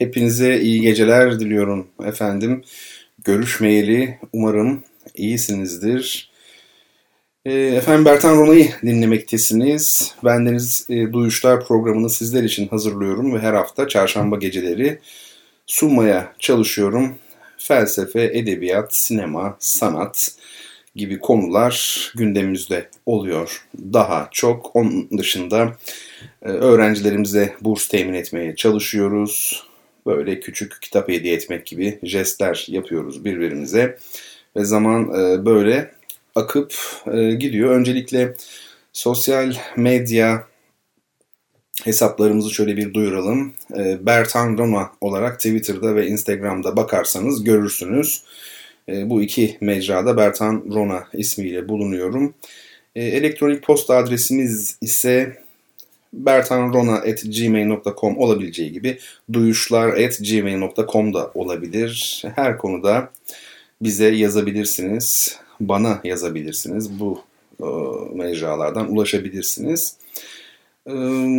hepinize iyi geceler diliyorum efendim. Görüşmeyeli umarım iyisinizdir. E, efendim Bertan Rona'yı dinlemektesiniz. Bendeniz e, Duyuşlar programını sizler için hazırlıyorum ve her hafta çarşamba geceleri sunmaya çalışıyorum. Felsefe, edebiyat, sinema, sanat gibi konular gündemimizde oluyor. Daha çok onun dışında e, öğrencilerimize burs temin etmeye çalışıyoruz. Böyle küçük kitap hediye etmek gibi jestler yapıyoruz birbirimize. Ve zaman e, böyle akıp e, gidiyor. Öncelikle sosyal medya hesaplarımızı şöyle bir duyuralım. Bertan Roma olarak Twitter'da ve Instagram'da bakarsanız görürsünüz. Bu iki mecrada Bertan Rona ismiyle bulunuyorum. Elektronik posta adresimiz ise bertanrona.gmail.com olabileceği gibi duyuşlar.gmail.com da olabilir. Her konuda bize yazabilirsiniz. Bana yazabilirsiniz. Bu e, mecralardan ulaşabilirsiniz. E,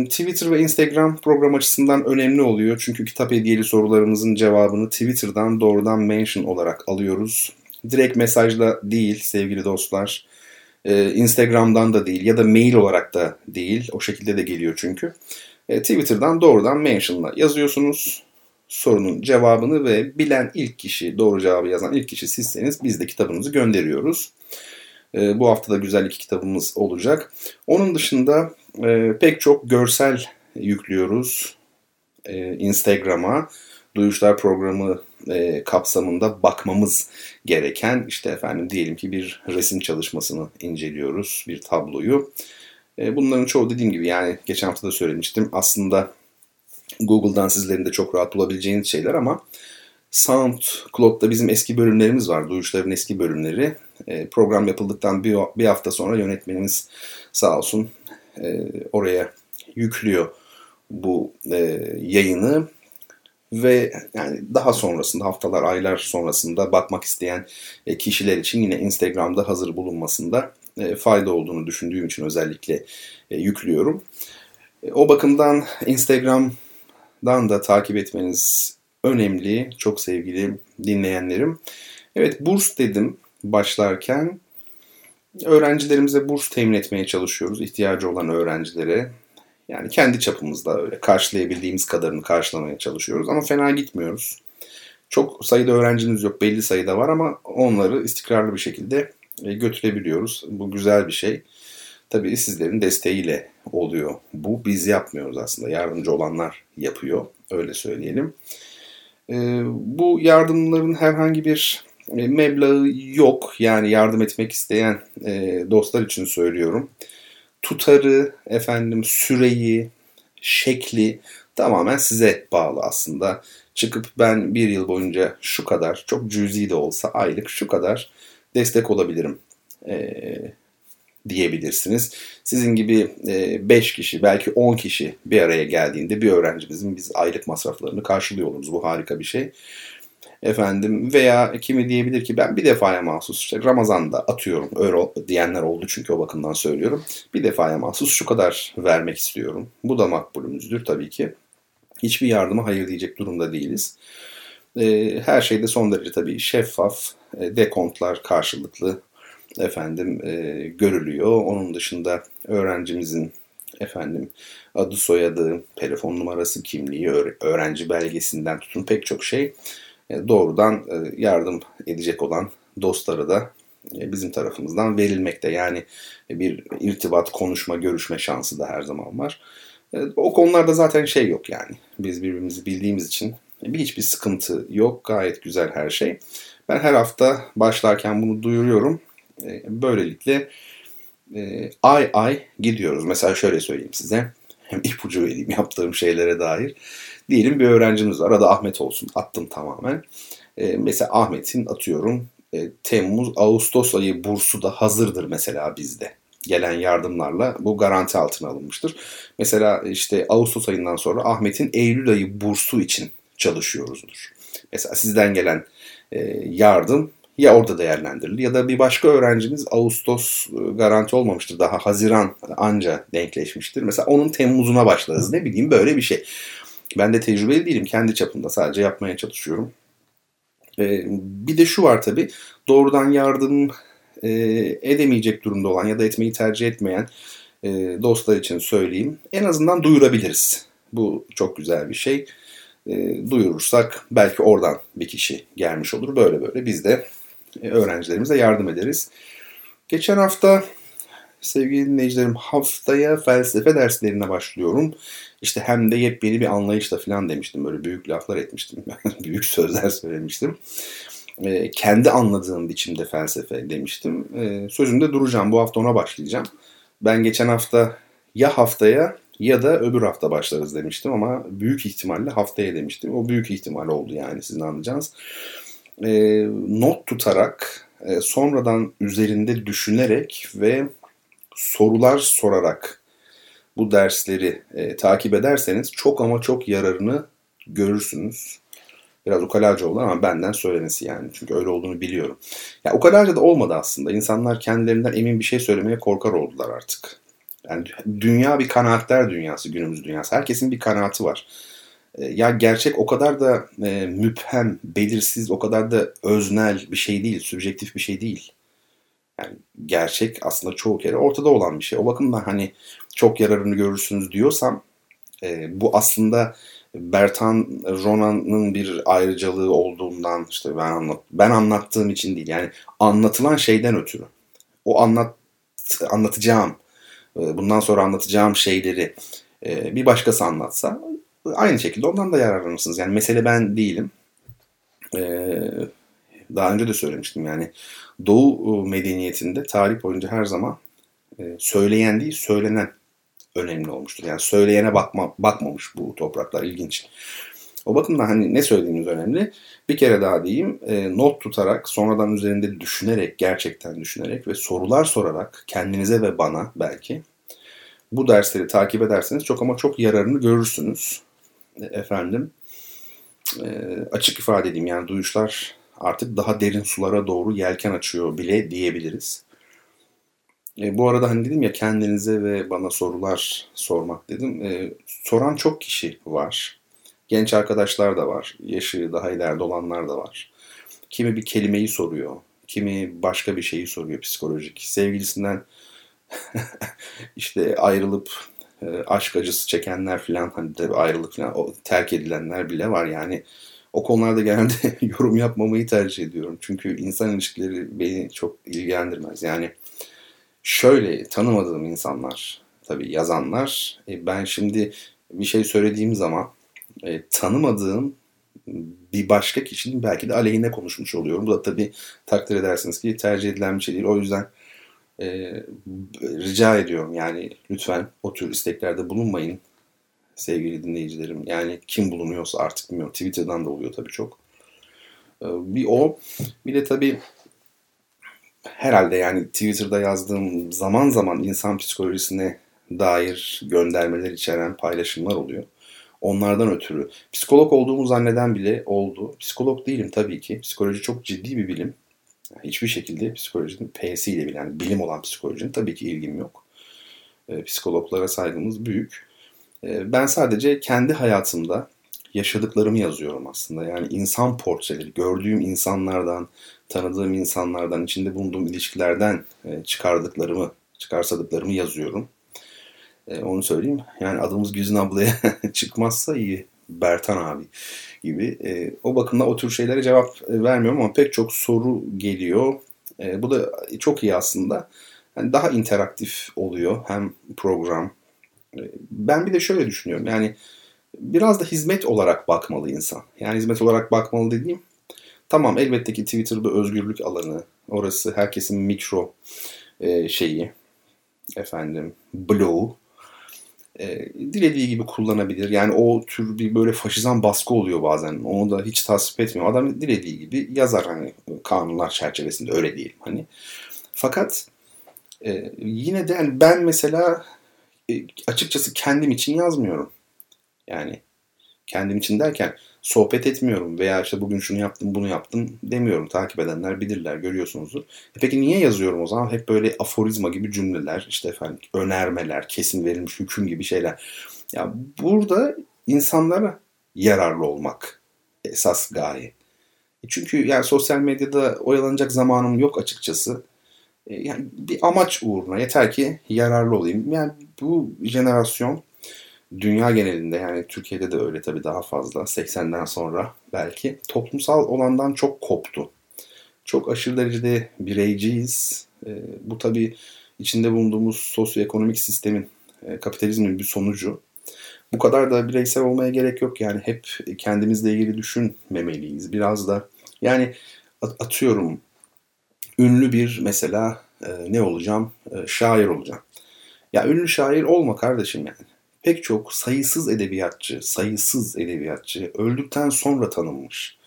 Twitter ve Instagram program açısından önemli oluyor. Çünkü kitap hediyeli sorularımızın cevabını Twitter'dan doğrudan mention olarak alıyoruz. Direkt mesajla değil sevgili dostlar. E, Instagram'dan da değil ya da mail olarak da değil. O şekilde de geliyor çünkü. E, Twitter'dan doğrudan mention'la yazıyorsunuz sorunun cevabını ve bilen ilk kişi, doğru cevabı yazan ilk kişi sizseniz biz de kitabınızı gönderiyoruz. E, bu hafta da güzel iki kitabımız olacak. Onun dışında e, pek çok görsel yüklüyoruz e, Instagram'a. Duyuşlar programı e, kapsamında bakmamız gereken işte efendim diyelim ki bir resim çalışmasını inceliyoruz, bir tabloyu. E, bunların çoğu dediğim gibi yani geçen hafta da söylemiştim aslında Google'dan sizlerin de çok rahat bulabileceğiniz şeyler ama SoundCloud'da bizim eski bölümlerimiz var. Duyuşların eski bölümleri. E, program yapıldıktan bir, bir hafta sonra yönetmenimiz sağ olsun e, oraya yüklüyor bu e, yayını ve yani daha sonrasında haftalar aylar sonrasında bakmak isteyen e, kişiler için yine Instagram'da hazır bulunmasında e, fayda olduğunu düşündüğüm için özellikle e, yüklüyorum. O bakımdan Instagram'dan da takip etmeniz önemli çok sevgili dinleyenlerim. Evet burs dedim başlarken öğrencilerimize burs temin etmeye çalışıyoruz ihtiyacı olan öğrencilere. Yani kendi çapımızda öyle karşılayabildiğimiz kadarını karşılamaya çalışıyoruz ama fena gitmiyoruz. Çok sayıda öğrencimiz yok, belli sayıda var ama onları istikrarlı bir şekilde e, götürebiliyoruz. Bu güzel bir şey. Tabii sizlerin desteğiyle oluyor. Bu biz yapmıyoruz aslında. Yardımcı olanlar yapıyor. Öyle söyleyelim. E, bu yardımların herhangi bir e, meblağı yok. Yani yardım etmek isteyen dostlar için söylüyorum tutarı, efendim süreyi, şekli tamamen size bağlı aslında. Çıkıp ben bir yıl boyunca şu kadar, çok cüzi de olsa aylık şu kadar destek olabilirim e, diyebilirsiniz. Sizin gibi 5 e, kişi, belki 10 kişi bir araya geldiğinde bir öğrencimizin biz aylık masraflarını karşılıyor oluruz. Bu harika bir şey. Efendim veya kimi diyebilir ki ben bir defaya mahsus işte Ramazan'da atıyorum öyle diyenler oldu çünkü o bakımdan söylüyorum. Bir defaya mahsus şu kadar vermek istiyorum. Bu da makbulümüzdür tabii ki. Hiçbir yardıma hayır diyecek durumda değiliz. Ee, her şeyde son derece tabii şeffaf, e, dekontlar karşılıklı efendim e, görülüyor. Onun dışında öğrencimizin efendim adı soyadı, telefon numarası, kimliği, öğrenci belgesinden tutun pek çok şey doğrudan e, yardım edecek olan dostları da e, bizim tarafımızdan verilmekte. Yani bir irtibat, konuşma, görüşme şansı da her zaman var. O konularda zaten şey yok yani. Biz birbirimizi bildiğimiz için bir hiçbir sıkıntı yok. Gayet güzel her şey. Ben her hafta başlarken bunu duyuruyorum. Böylelikle ay ay gidiyoruz. Mesela şöyle söyleyeyim size. Hem ipucu vereyim yaptığım şeylere dair. Diyelim bir öğrencimiz var. Adı Ahmet olsun. Attım tamamen. E, mesela Ahmet'in atıyorum e, Temmuz, Ağustos ayı bursu da hazırdır mesela bizde. Gelen yardımlarla bu garanti altına alınmıştır. Mesela işte Ağustos ayından sonra Ahmet'in Eylül ayı bursu için çalışıyoruzdur. Mesela sizden gelen e, yardım ya orada değerlendirilir ya da bir başka öğrencimiz Ağustos e, garanti olmamıştır. Daha Haziran anca denkleşmiştir. Mesela onun Temmuz'una başlarız. Ne bileyim böyle bir şey. Ben de tecrübeli değilim. Kendi çapımda sadece yapmaya çalışıyorum. Ee, bir de şu var tabii. Doğrudan yardım e, edemeyecek durumda olan ya da etmeyi tercih etmeyen e, dostlar için söyleyeyim. En azından duyurabiliriz. Bu çok güzel bir şey. E, duyurursak belki oradan bir kişi gelmiş olur. Böyle böyle biz de e, öğrencilerimize yardım ederiz. Geçen hafta sevgili dinleyicilerim haftaya felsefe derslerine başlıyorum. İşte hem de yepyeni bir anlayışla falan demiştim. Böyle büyük laflar etmiştim. büyük sözler söylemiştim. E, kendi anladığım biçimde felsefe demiştim. E, sözümde duracağım. Bu hafta ona başlayacağım. Ben geçen hafta ya haftaya ya da öbür hafta başlarız demiştim ama büyük ihtimalle haftaya demiştim. O büyük ihtimal oldu yani sizin anlayacağınız. E, not tutarak, e, sonradan üzerinde düşünerek ve sorular sorarak bu dersleri e, takip ederseniz çok ama çok yararını görürsünüz. Biraz ukalaca oldu ama benden söylenesi yani. Çünkü öyle olduğunu biliyorum. Ya ukalaca da olmadı aslında. İnsanlar kendilerinden emin bir şey söylemeye korkar oldular artık. Yani dünya bir kanaatler dünyası, günümüz dünyası. Herkesin bir kanaati var. E, ya gerçek o kadar da e, müphem, belirsiz, o kadar da öznel bir şey değil, sübjektif bir şey değil. Yani gerçek aslında çoğu kere ortada olan bir şey. O bakımdan hani çok yararını görürsünüz diyorsam e, bu aslında Bertan Ronan'ın bir ayrıcalığı olduğundan işte ben anlat ben anlattığım için değil. Yani anlatılan şeyden ötürü. O anlat anlatacağım e, bundan sonra anlatacağım şeyleri e, bir başkası anlatsa aynı şekilde ondan da yararlanırsınız. Yani mesele ben değilim. E, daha önce de söylemiştim yani Doğu medeniyetinde tarih boyunca her zaman söyleyen değil söylenen önemli olmuştur. Yani söyleyene bakma, bakmamış bu topraklar ilginç. O bakımdan hani ne söylediğimiz önemli. Bir kere daha diyeyim e, not tutarak sonradan üzerinde düşünerek gerçekten düşünerek ve sorular sorarak kendinize ve bana belki bu dersleri takip ederseniz çok ama çok yararını görürsünüz. E, efendim e, açık ifade edeyim yani duyuşlar artık daha derin sulara doğru yelken açıyor bile diyebiliriz. E, bu arada hani dedim ya kendinize ve bana sorular sormak dedim. E, soran çok kişi var. Genç arkadaşlar da var. Yaşı daha ileride olanlar da var. Kimi bir kelimeyi soruyor. Kimi başka bir şeyi soruyor psikolojik. Sevgilisinden işte ayrılıp e, aşk acısı çekenler falan hani de ayrılık falan terk edilenler bile var yani. O konularda genelde yorum yapmamayı tercih ediyorum. Çünkü insan ilişkileri beni çok ilgilendirmez. Yani şöyle tanımadığım insanlar tabii yazanlar e, ben şimdi bir şey söylediğim zaman e, tanımadığım bir başka kişinin belki de aleyhine konuşmuş oluyorum. Bu da tabii takdir edersiniz ki tercih edilen bir şey değil. O yüzden e, rica ediyorum yani lütfen o tür isteklerde bulunmayın sevgili dinleyicilerim. Yani kim bulunuyorsa artık bilmiyorum. Twitter'dan da oluyor tabii çok. E, bir o. Bir de tabii herhalde yani Twitter'da yazdığım zaman zaman insan psikolojisine dair göndermeler içeren paylaşımlar oluyor. Onlardan ötürü. Psikolog olduğumu zanneden bile oldu. Psikolog değilim tabii ki. Psikoloji çok ciddi bir bilim. Hiçbir şekilde psikolojinin P'siyle bile yani bilim olan psikolojinin tabii ki ilgim yok. E, psikologlara saygımız büyük. E, ben sadece kendi hayatımda yaşadıklarımı yazıyorum aslında. Yani insan portreleri, gördüğüm insanlardan, tanıdığım insanlardan, içinde bulunduğum ilişkilerden e, çıkardıklarımı, çıkarsadıklarımı yazıyorum. E, onu söyleyeyim. Yani adımız Güzin ablaya çıkmazsa iyi. Bertan abi gibi. E, o bakımdan o tür şeylere cevap vermiyorum ama pek çok soru geliyor. bu da çok iyi aslında. Yani daha interaktif oluyor hem program. Ben bir de şöyle düşünüyorum. Yani biraz da hizmet olarak bakmalı insan. Yani hizmet olarak bakmalı dediğim tamam elbette ki Twitter'da özgürlük alanı. Orası herkesin mikro e, şeyi efendim bloğu. e, dilediği gibi kullanabilir. Yani o tür bir böyle faşizan baskı oluyor bazen. Onu da hiç tasvip etmiyor. Adam dilediği gibi yazar hani kanunlar çerçevesinde öyle diyelim hani. Fakat e, yine de yani ben mesela açıkçası kendim için yazmıyorum. Yani kendim için derken sohbet etmiyorum veya işte bugün şunu yaptım bunu yaptım demiyorum. Takip edenler bilirler görüyorsunuzdur. E peki niye yazıyorum o zaman? Hep böyle aforizma gibi cümleler işte efendim önermeler, kesin verilmiş hüküm gibi şeyler. Ya burada insanlara yararlı olmak esas gaye. E çünkü yani sosyal medyada oyalanacak zamanım yok açıkçası. E yani bir amaç uğruna yeter ki yararlı olayım. Yani bu jenerasyon dünya genelinde yani Türkiye'de de öyle tabii daha fazla 80'den sonra belki toplumsal olandan çok koptu. Çok aşırı derecede bireyciyiz. E, bu tabii içinde bulunduğumuz sosyoekonomik sistemin, e, kapitalizmin bir sonucu. Bu kadar da bireysel olmaya gerek yok yani hep kendimizle ilgili düşünmemeliyiz. Biraz da yani atıyorum ünlü bir mesela e, ne olacağım? E, şair olacağım. Ya ünlü şair olma kardeşim yani pek çok sayısız edebiyatçı, sayısız edebiyatçı öldükten sonra tanınmış.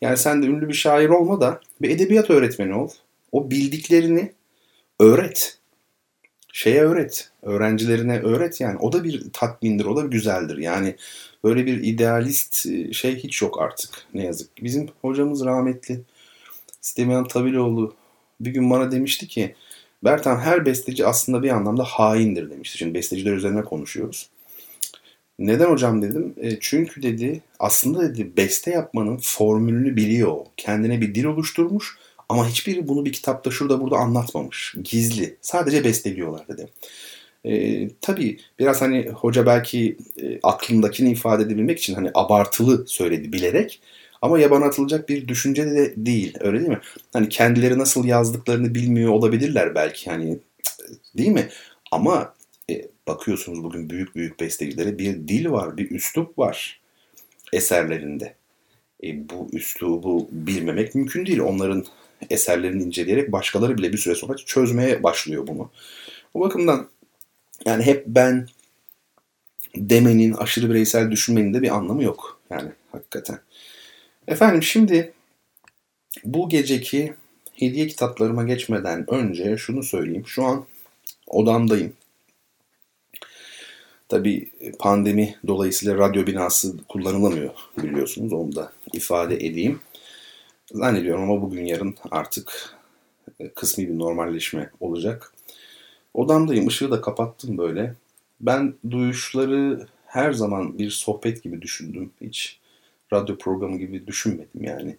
Yani sen de ünlü bir şair olma da bir edebiyat öğretmeni ol. O bildiklerini öğret. Şeye öğret. Öğrencilerine öğret yani. O da bir tatmindir, o da bir güzeldir. Yani böyle bir idealist e, şey hiç yok artık ne yazık. Bizim hocamız rahmetli Süleyman Tabiloğlu bir gün bana demişti ki Bertan her besteci aslında bir anlamda haindir demişti. Şimdi besteciler üzerine konuşuyoruz. Neden hocam dedim. E, çünkü dedi aslında dedi beste yapmanın formülünü biliyor. Kendine bir dil oluşturmuş ama hiçbiri bunu bir kitapta şurada burada anlatmamış. Gizli. Sadece besteliyorlar dedi. E, tabii biraz hani hoca belki e, aklındakini ifade edebilmek için hani abartılı söyledi bilerek. Ama yabana atılacak bir düşünce de değil. Öyle değil mi? Hani kendileri nasıl yazdıklarını bilmiyor olabilirler belki. Hani değil mi? Ama e, bakıyorsunuz bugün büyük büyük bestecilere bir dil var, bir üslup var eserlerinde. E, bu üslubu bilmemek mümkün değil. Onların eserlerini inceleyerek başkaları bile bir süre sonra çözmeye başlıyor bunu. O bakımdan yani hep ben demenin, aşırı bireysel düşünmenin de bir anlamı yok. Yani hakikaten. Efendim şimdi bu geceki hediye kitaplarıma geçmeden önce şunu söyleyeyim. Şu an odamdayım. Tabi pandemi dolayısıyla radyo binası kullanılamıyor biliyorsunuz. Onu da ifade edeyim. Zannediyorum ama bugün yarın artık e, kısmi bir normalleşme olacak. Odamdayım. Işığı da kapattım böyle. Ben duyuşları her zaman bir sohbet gibi düşündüm. Hiç radyo programı gibi düşünmedim yani.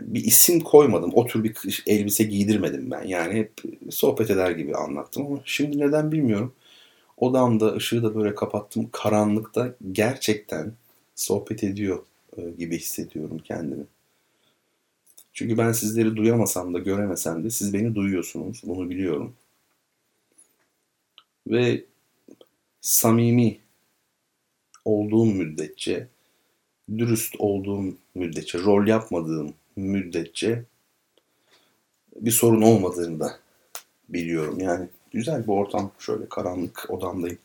Bir isim koymadım. O tür bir elbise giydirmedim ben. Yani hep sohbet eder gibi anlattım ama şimdi neden bilmiyorum. Odamda ışığı da böyle kapattım. Karanlıkta gerçekten sohbet ediyor e, gibi hissediyorum kendimi. Çünkü ben sizleri duyamasam da göremesem de siz beni duyuyorsunuz. Bunu biliyorum. Ve samimi olduğum müddetçe dürüst olduğum müddetçe, rol yapmadığım müddetçe bir sorun olmadığını da biliyorum. Yani güzel bir ortam. Şöyle karanlık odamdayım.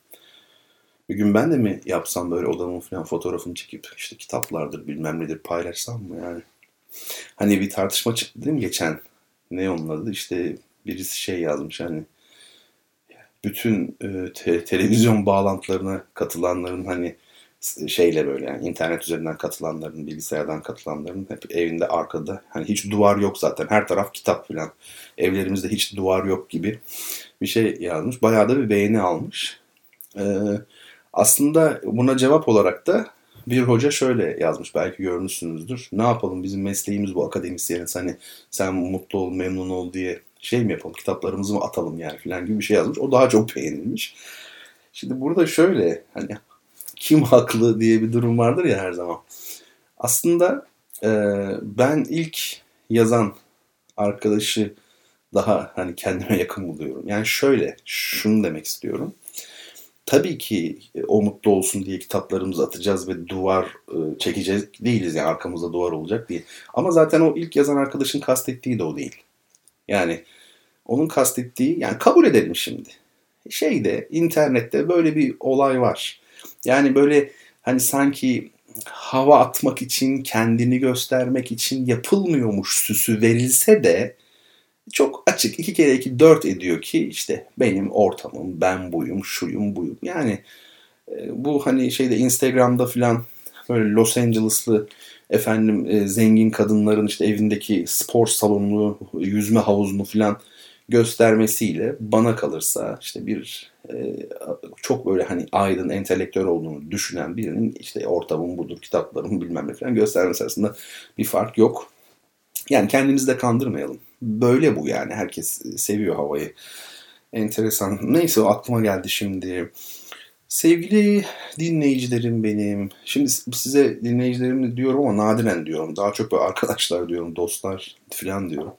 Bir gün ben de mi yapsam böyle odamın falan fotoğrafını çekip işte kitaplardır bilmem nedir paylaşsam mı yani. Hani bir tartışma çıktı değil mi geçen? Ne onun adı? İşte birisi şey yazmış hani bütün e, te- televizyon bağlantılarına katılanların hani şeyle böyle yani internet üzerinden katılanların, bilgisayardan katılanların hep evinde arkada hani hiç duvar yok zaten. Her taraf kitap falan. Evlerimizde hiç duvar yok gibi bir şey yazmış. Bayağı da bir beğeni almış. Ee, aslında buna cevap olarak da bir hoca şöyle yazmış belki görmüşsünüzdür. Ne yapalım bizim mesleğimiz bu akademisyeniz hani sen mutlu ol memnun ol diye şey mi yapalım kitaplarımızı mı atalım yani filan gibi bir şey yazmış. O daha çok beğenilmiş. Şimdi burada şöyle hani kim haklı diye bir durum vardır ya her zaman. Aslında e, ben ilk yazan arkadaşı daha hani kendime yakın buluyorum. Yani şöyle şunu demek istiyorum. Tabii ki e, o mutlu olsun diye kitaplarımızı atacağız ve duvar e, çekeceğiz değiliz yani arkamızda duvar olacak diye. Ama zaten o ilk yazan arkadaşın kastettiği de o değil. Yani onun kastettiği yani kabul edelim şimdi. şeyde internette böyle bir olay var. Yani böyle hani sanki hava atmak için, kendini göstermek için yapılmıyormuş süsü verilse de çok açık. iki kere iki dört ediyor ki işte benim ortamım, ben buyum, şuyum, buyum. Yani e, bu hani şeyde Instagram'da filan böyle Los Angeles'lı efendim e, zengin kadınların işte evindeki spor salonunu, yüzme havuzunu filan göstermesiyle bana kalırsa işte bir e, çok böyle hani aydın, entelektüel olduğunu düşünen birinin işte ortamım budur, kitaplarım bilmem ne falan göstermesi arasında bir fark yok. Yani kendimizi de kandırmayalım. Böyle bu yani. Herkes seviyor havayı. Enteresan. Neyse aklıma geldi şimdi. Sevgili dinleyicilerim benim. Şimdi size dinleyicilerim diyorum ama nadiren diyorum. Daha çok böyle arkadaşlar diyorum, dostlar falan diyorum.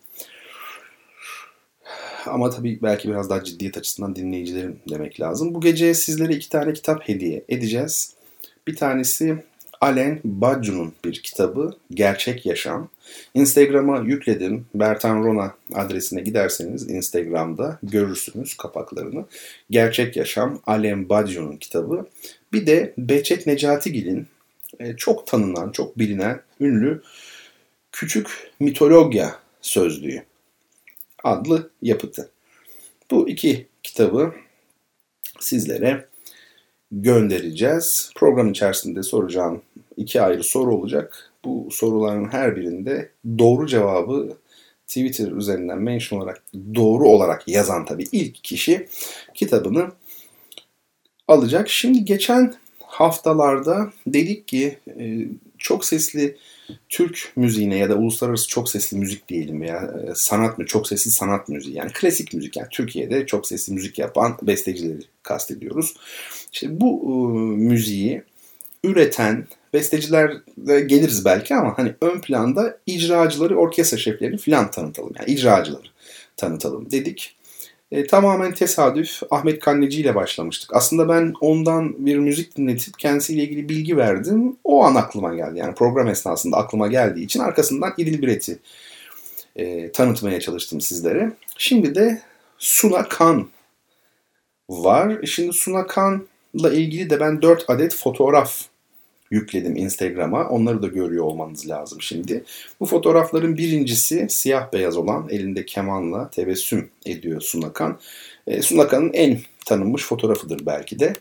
Ama tabii belki biraz daha ciddiyet açısından dinleyicilerim demek lazım. Bu gece sizlere iki tane kitap hediye edeceğiz. Bir tanesi Alen Baccu'nun bir kitabı Gerçek Yaşam. Instagram'a yükledim. Bertan Rona adresine giderseniz Instagram'da görürsünüz kapaklarını. Gerçek Yaşam Alen Baccu'nun kitabı. Bir de Behçet Necatigil'in e, çok tanınan, çok bilinen ünlü Küçük Mitologya Sözlüğü adlı yapıtı. Bu iki kitabı sizlere göndereceğiz. Program içerisinde soracağım iki ayrı soru olacak. Bu soruların her birinde doğru cevabı Twitter üzerinden mention olarak doğru olarak yazan tabii ilk kişi kitabını alacak. Şimdi geçen haftalarda dedik ki e, çok sesli Türk müziğine ya da uluslararası çok sesli müzik diyelim ya e, sanat mı çok sesli sanat müziği yani klasik müzik yani Türkiye'de çok sesli müzik yapan bestecileri kastediyoruz. İşte bu e, müziği üreten besteciler geliriz belki ama hani ön planda icracıları, orkestra şeflerini filan tanıtalım. Yani icracıları tanıtalım dedik. E, tamamen tesadüf Ahmet Kanneci ile başlamıştık. Aslında ben ondan bir müzik dinletip kendisiyle ilgili bilgi verdim. O an aklıma geldi. Yani program esnasında aklıma geldiği için arkasından İdil Biret'i e, tanıtmaya çalıştım sizlere. Şimdi de Suna Kan var. Şimdi Suna Kan'la ilgili de ben 4 adet fotoğraf yükledim Instagram'a. Onları da görüyor olmanız lazım şimdi. Bu fotoğrafların birincisi siyah beyaz olan elinde kemanla tebessüm ediyor Sunakan. E, Sunakan'ın en tanınmış fotoğrafıdır belki de.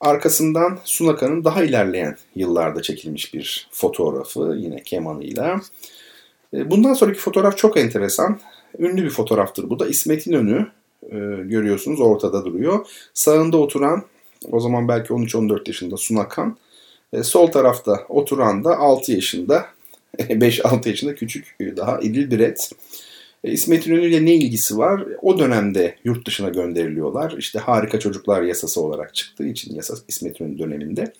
Arkasından Sunakan'ın daha ilerleyen yıllarda çekilmiş bir fotoğrafı yine kemanıyla. E, bundan sonraki fotoğraf çok enteresan. Ünlü bir fotoğraftır bu da. İsmet İnönü e, görüyorsunuz ortada duruyor. Sağında oturan o zaman belki 13-14 yaşında Sunakan. E, sol tarafta oturan da 6 yaşında, 5-6 yaşında küçük daha İdil Biret. E, İsmet İnönü ile ne ilgisi var? O dönemde yurt dışına gönderiliyorlar. İşte harika çocuklar yasası olarak çıktığı için yasa İsmet İnönü döneminde.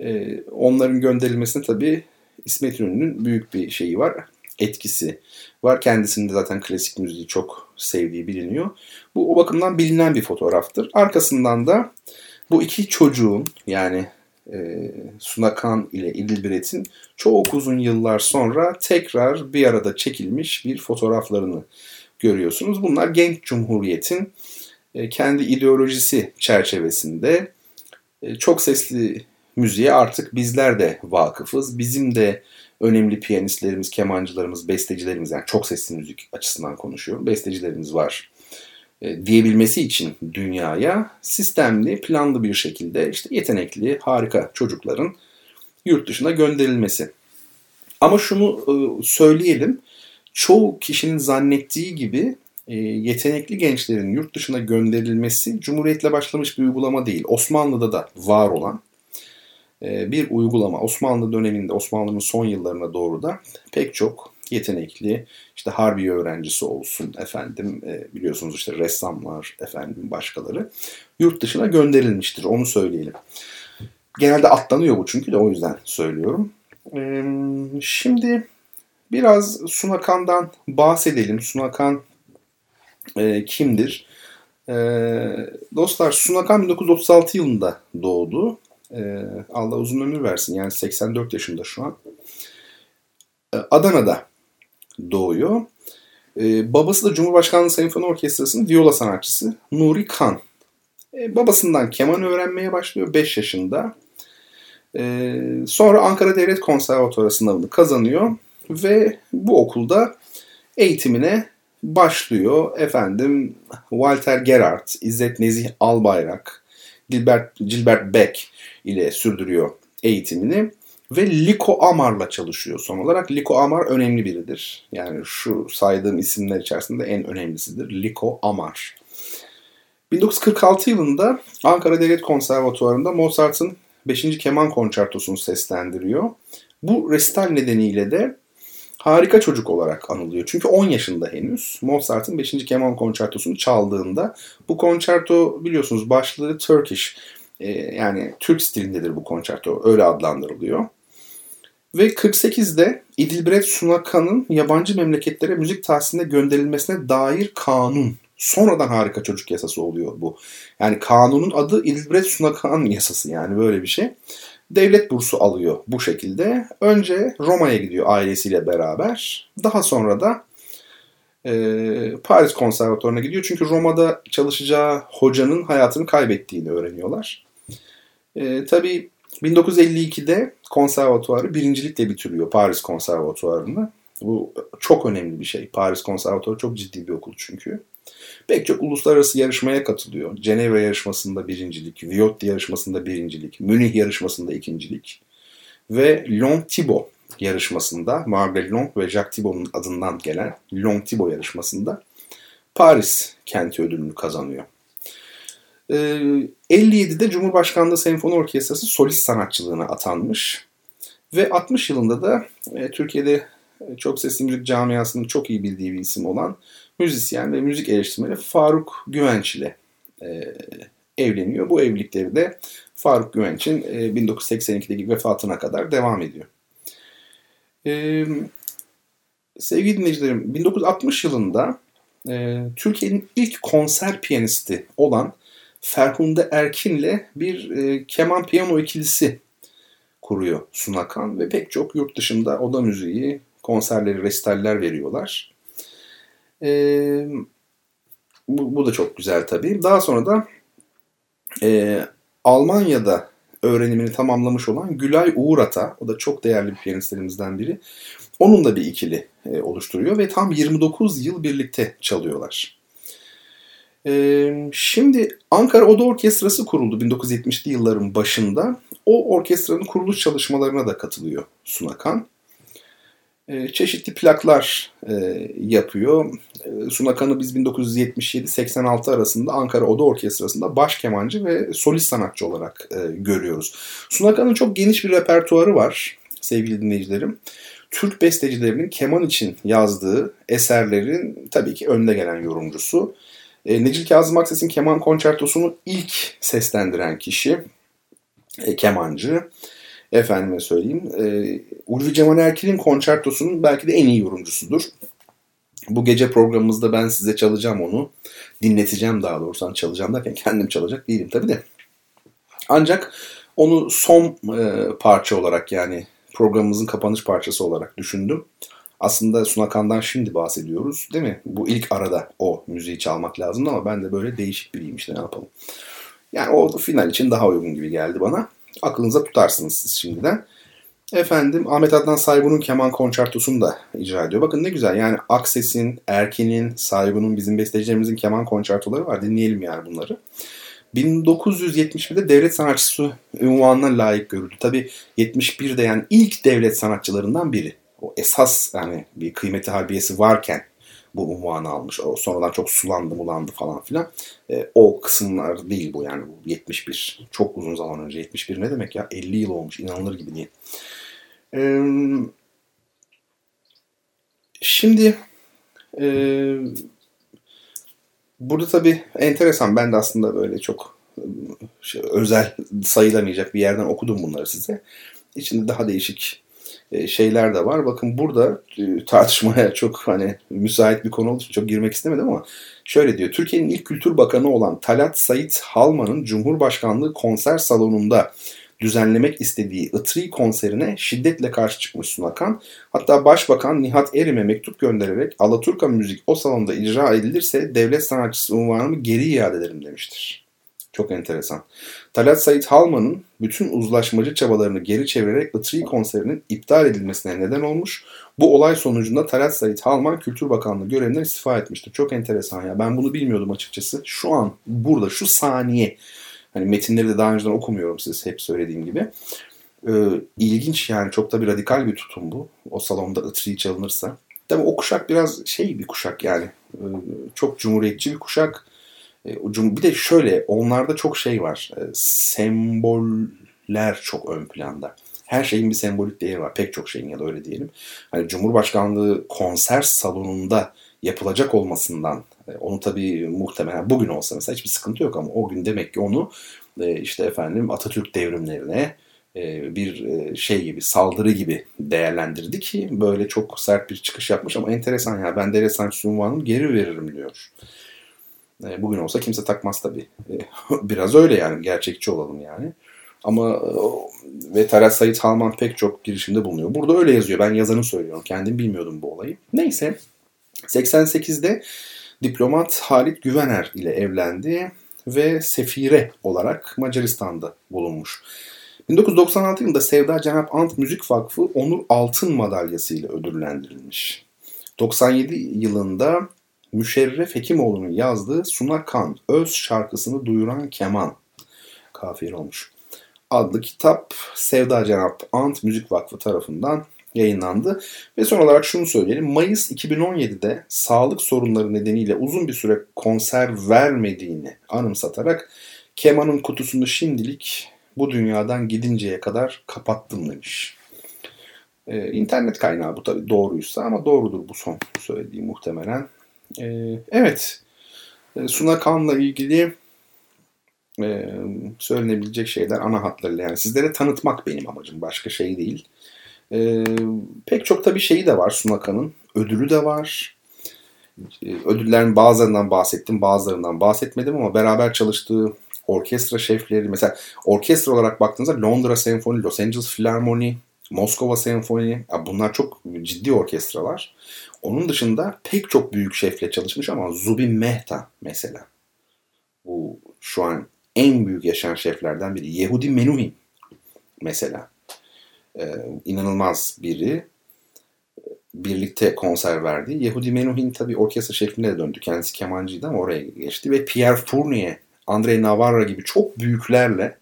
E, onların gönderilmesine tabii İsmet İnönü'nün büyük bir şeyi var. Etkisi var. Kendisinin de zaten klasik müziği çok sevdiği biliniyor. Bu o bakımdan bilinen bir fotoğraftır. Arkasından da bu iki çocuğun yani e, Sunakan ile İdilbiret'in çok uzun yıllar sonra tekrar bir arada çekilmiş bir fotoğraflarını görüyorsunuz. Bunlar Genç Cumhuriyet'in e, kendi ideolojisi çerçevesinde e, çok sesli müziğe artık bizler de vakıfız. Bizim de önemli piyanistlerimiz, kemancılarımız, bestecilerimiz yani çok sesli müzik açısından konuşuyorum. Bestecilerimiz var diyebilmesi için dünyaya sistemli, planlı bir şekilde işte yetenekli, harika çocukların yurt dışına gönderilmesi. Ama şunu e, söyleyelim, çoğu kişinin zannettiği gibi e, yetenekli gençlerin yurt dışına gönderilmesi Cumhuriyet'le başlamış bir uygulama değil. Osmanlı'da da var olan bir uygulama. Osmanlı döneminde, Osmanlı'nın son yıllarına doğru da pek çok yetenekli, işte harbi öğrencisi olsun efendim e, biliyorsunuz işte ressamlar efendim başkaları yurt dışına gönderilmiştir onu söyleyelim. Genelde atlanıyor bu çünkü de o yüzden söylüyorum. E, şimdi biraz Sunakan'dan bahsedelim. Sunakan e, kimdir? E, dostlar Sunakan 1936 yılında doğdu. E, Allah uzun ömür versin yani 84 yaşında şu an. E, Adana'da doğuyor. Ee, babası da Cumhurbaşkanlığı Senfoni Orkestrası'nın viola sanatçısı Nuri Kan. E, babasından keman öğrenmeye başlıyor 5 yaşında. E, sonra Ankara Devlet Konservatuarı sınavını kazanıyor ve bu okulda eğitimine başlıyor. Efendim Walter Gerard, İzzet Nezih Albayrak, Gilbert, Gilbert Beck ile sürdürüyor eğitimini ve Liko Amar'la çalışıyor son olarak. Liko Amar önemli biridir. Yani şu saydığım isimler içerisinde en önemlisidir. Liko Amar. 1946 yılında Ankara Devlet Konservatuvarı'nda Mozart'ın 5. Keman Konçertosunu seslendiriyor. Bu resital nedeniyle de harika çocuk olarak anılıyor. Çünkü 10 yaşında henüz Mozart'ın 5. Keman Konçertosunu çaldığında bu konçerto biliyorsunuz başlığı Turkish e, yani Türk stilindedir bu konçerto öyle adlandırılıyor. Ve 48'de İdilbret Sunakan'ın yabancı memleketlere müzik tahsiline gönderilmesine dair kanun. Sonradan harika çocuk yasası oluyor bu. Yani kanunun adı İdilbret Sunakan yasası yani böyle bir şey. Devlet bursu alıyor bu şekilde. Önce Roma'ya gidiyor ailesiyle beraber. Daha sonra da e, Paris Konservatuvarı'na gidiyor. Çünkü Roma'da çalışacağı hocanın hayatını kaybettiğini öğreniyorlar. E, tabii 1952'de konservatuvarı birincilikle bitiriyor Paris Konservatuvarı'nı. Bu çok önemli bir şey. Paris Konservatuvarı çok ciddi bir okul çünkü. Pek çok uluslararası yarışmaya katılıyor. Cenevre yarışmasında birincilik, Viotti yarışmasında birincilik, Münih yarışmasında ikincilik ve Long Thibault yarışmasında, Margaret Long ve Jacques Thibault'un adından gelen Long Thibault yarışmasında Paris kenti ödülünü kazanıyor. 57'de ee, Cumhurbaşkanlığı Senfoni Orkestrası solist sanatçılığına atanmış. Ve 60 yılında da e, Türkiye'de e, çok sesli müzik camiasının çok iyi bildiği bir isim olan müzisyen ve müzik eleştirmeni Faruk Güvenç ile e, evleniyor. Bu evlilikleri de Faruk Güvenç'in e, 1982'deki vefatına kadar devam ediyor. Sevgili dinleyicilerim, 1960 yılında Türkiye'nin ilk konser piyanisti olan Ferhunde Erkin'le bir e, keman piyano ikilisi kuruyor Sunakan ve pek çok yurt dışında oda müziği, konserleri, restaller veriyorlar. E, bu, bu da çok güzel tabii. Daha sonra da e, Almanya'da öğrenimini tamamlamış olan Gülay Uğrat'a, o da çok değerli bir piyanistlerimizden biri. Onun da bir ikili e, oluşturuyor ve tam 29 yıl birlikte çalıyorlar. Ee, şimdi Ankara Oda Orkestrası kuruldu 1970'li yılların başında. O orkestranın kuruluş çalışmalarına da katılıyor Sunakan. Ee, çeşitli plaklar e, yapıyor. Ee, Sunakan'ı biz 1977-86 arasında Ankara Oda Orkestrası'nda baş kemancı ve solist sanatçı olarak e, görüyoruz. Sunakan'ın çok geniş bir repertuarı var sevgili dinleyicilerim. Türk bestecilerinin keman için yazdığı eserlerin tabii ki önde gelen yorumcusu. E, Necil Kazım Akses'in keman konçertosunu ilk seslendiren kişi e, kemancı. Efendime söyleyeyim. E, Ulvi Cemal Erkin'in konçertosunun belki de en iyi yorumcusudur. Bu gece programımızda ben size çalacağım onu. Dinleteceğim daha doğrusu. Hani çalacağım derken kendim çalacak değilim tabii de. Ancak onu son e, parça olarak yani programımızın kapanış parçası olarak düşündüm. Aslında Sunakan'dan şimdi bahsediyoruz değil mi? Bu ilk arada o müziği çalmak lazım ama ben de böyle değişik biriyim işte ne yapalım. Yani o final için daha uygun gibi geldi bana. Aklınıza tutarsınız siz şimdiden. Efendim Ahmet Adnan Saygun'un keman konçertosunu da icra ediyor. Bakın ne güzel yani Akses'in, Erkin'in, Saygun'un bizim bestecilerimizin keman konçertoları var. Dinleyelim yani bunları. 1971'de devlet sanatçısı unvanına layık görüldü. Tabi 71'de yani ilk devlet sanatçılarından biri o esas yani bir kıymeti harbiyesi varken bu unvanı almış. O sonradan çok sulandı mulandı falan filan. E, o kısımlar değil bu yani. Bu 71. Çok uzun zaman önce. 71 ne demek ya? 50 yıl olmuş. inanılır gibi değil. E, şimdi e, burada tabii enteresan. Ben de aslında böyle çok şey, özel sayılamayacak bir yerden okudum bunları size. İçinde daha değişik şeyler de var. Bakın burada e, tartışmaya çok hani müsait bir konu olduğu için çok girmek istemedim ama şöyle diyor. Türkiye'nin ilk kültür bakanı olan Talat Sait Halman'ın Cumhurbaşkanlığı konser salonunda düzenlemek istediği Itri konserine şiddetle karşı çıkmış Sunakan. Hatta Başbakan Nihat Erim'e mektup göndererek Alaturka müzik o salonda icra edilirse devlet sanatçısı unvanımı geri iade ederim demiştir. Çok enteresan. Talat Said Halman'ın bütün uzlaşmacı çabalarını geri çevirerek Itri konserinin iptal edilmesine neden olmuş. Bu olay sonucunda Talat Said Halman Kültür Bakanlığı görevinden istifa etmiştir. Çok enteresan ya. Ben bunu bilmiyordum açıkçası. Şu an burada şu saniye hani metinleri de daha önceden okumuyorum siz hep söylediğim gibi. Ee, ilginç yani çok da bir radikal bir tutum bu. O salonda Itri çalınırsa. Tabii o kuşak biraz şey bir kuşak yani. Ee, çok cumhuriyetçi bir kuşak bir de şöyle onlarda çok şey var. E, semboller çok ön planda. Her şeyin bir sembolik değeri var. Pek çok şeyin ya da öyle diyelim. Hani Cumhurbaşkanlığı konser salonunda yapılacak olmasından e, onu tabii muhtemelen bugün olsa mesela hiçbir sıkıntı yok ama o gün demek ki onu işte efendim Atatürk devrimlerine bir şey gibi saldırı gibi değerlendirdi ki böyle çok sert bir çıkış yapmış ama enteresan ya ben Dere Sançı geri veririm diyor. E, bugün olsa kimse takmaz tabii. E, biraz öyle yani gerçekçi olalım yani. Ama e, ve Taras Sayit Halman pek çok girişimde bulunuyor. Burada öyle yazıyor. Ben yazanı söylüyorum. Kendim bilmiyordum bu olayı. Neyse. 88'de diplomat Halit Güvener ile evlendi ve sefire olarak Macaristan'da bulunmuş. 1996 yılında Sevda Cenap Ant Müzik Vakfı Onur Altın Madalyası ile ödüllendirilmiş. 97 yılında Müşerref Hekimoğlu'nun yazdığı Suna Kan, Öz şarkısını duyuran keman kafir olmuş. Adlı kitap Sevda Cenap Ant Müzik Vakfı tarafından yayınlandı. Ve son olarak şunu söyleyelim. Mayıs 2017'de sağlık sorunları nedeniyle uzun bir süre konser vermediğini anımsatarak kemanın kutusunu şimdilik bu dünyadan gidinceye kadar kapattım demiş. Ee, internet kaynağı bu tabii doğruysa ama doğrudur bu son söylediği muhtemelen. Ee, evet, ee, Suna Kan'la ilgili e, söylenebilecek şeyler ana hatlarıyla. Yani sizlere tanıtmak benim amacım. Başka şey değil. E, pek çok tabii şeyi de var Suna Kan'ın. Ödülü de var. E, ödüllerin bazılarından bahsettim, bazılarından bahsetmedim ama beraber çalıştığı orkestra şefleri mesela orkestra olarak baktığınızda Londra Senfoni, Los Angeles Philharmony, Moskova Senfoni bunlar çok ciddi orkestralar. Onun dışında pek çok büyük şefle çalışmış ama Zubin Mehta mesela. Bu şu an en büyük yaşayan şeflerden biri. Yehudi Menuhin mesela. Ee, inanılmaz biri. Birlikte konser verdi. Yehudi Menuhin tabii orkestra şefliğine de döndü. Kendisi kemancıydı ama oraya geçti. Ve Pierre Fournier, Andrei Navarra gibi çok büyüklerle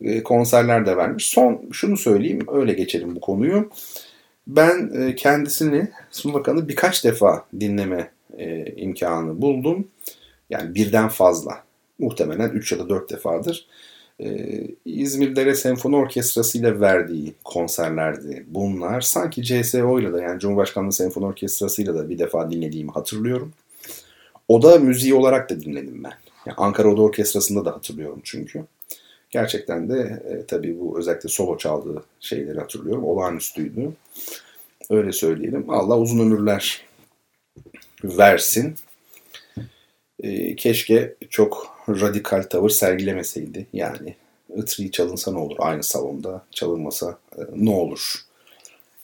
e, konserler de vermiş. Son şunu söyleyeyim öyle geçelim bu konuyu. Ben e, kendisini Sun Bakan'ı birkaç defa dinleme e, imkanı buldum. Yani birden fazla. Muhtemelen 3 ya da 4 defadır. İzmir Dere Senfoni Orkestrası ile verdiği konserlerdi bunlar. Sanki CSO ile de yani Cumhurbaşkanlığı Senfoni Orkestrası ile de bir defa dinlediğimi hatırlıyorum. O da müziği olarak da dinledim ben. Yani Ankara Oda Orkestrası'nda da hatırlıyorum çünkü. Gerçekten de e, tabii bu özellikle solo çaldığı şeyleri hatırlıyorum. Olağanüstüydü. Öyle söyleyelim. Allah uzun ömürler versin. E, keşke çok radikal tavır sergilemeseydi. Yani Itri çalınsa ne olur aynı salonda, çalınmasa e, ne olur?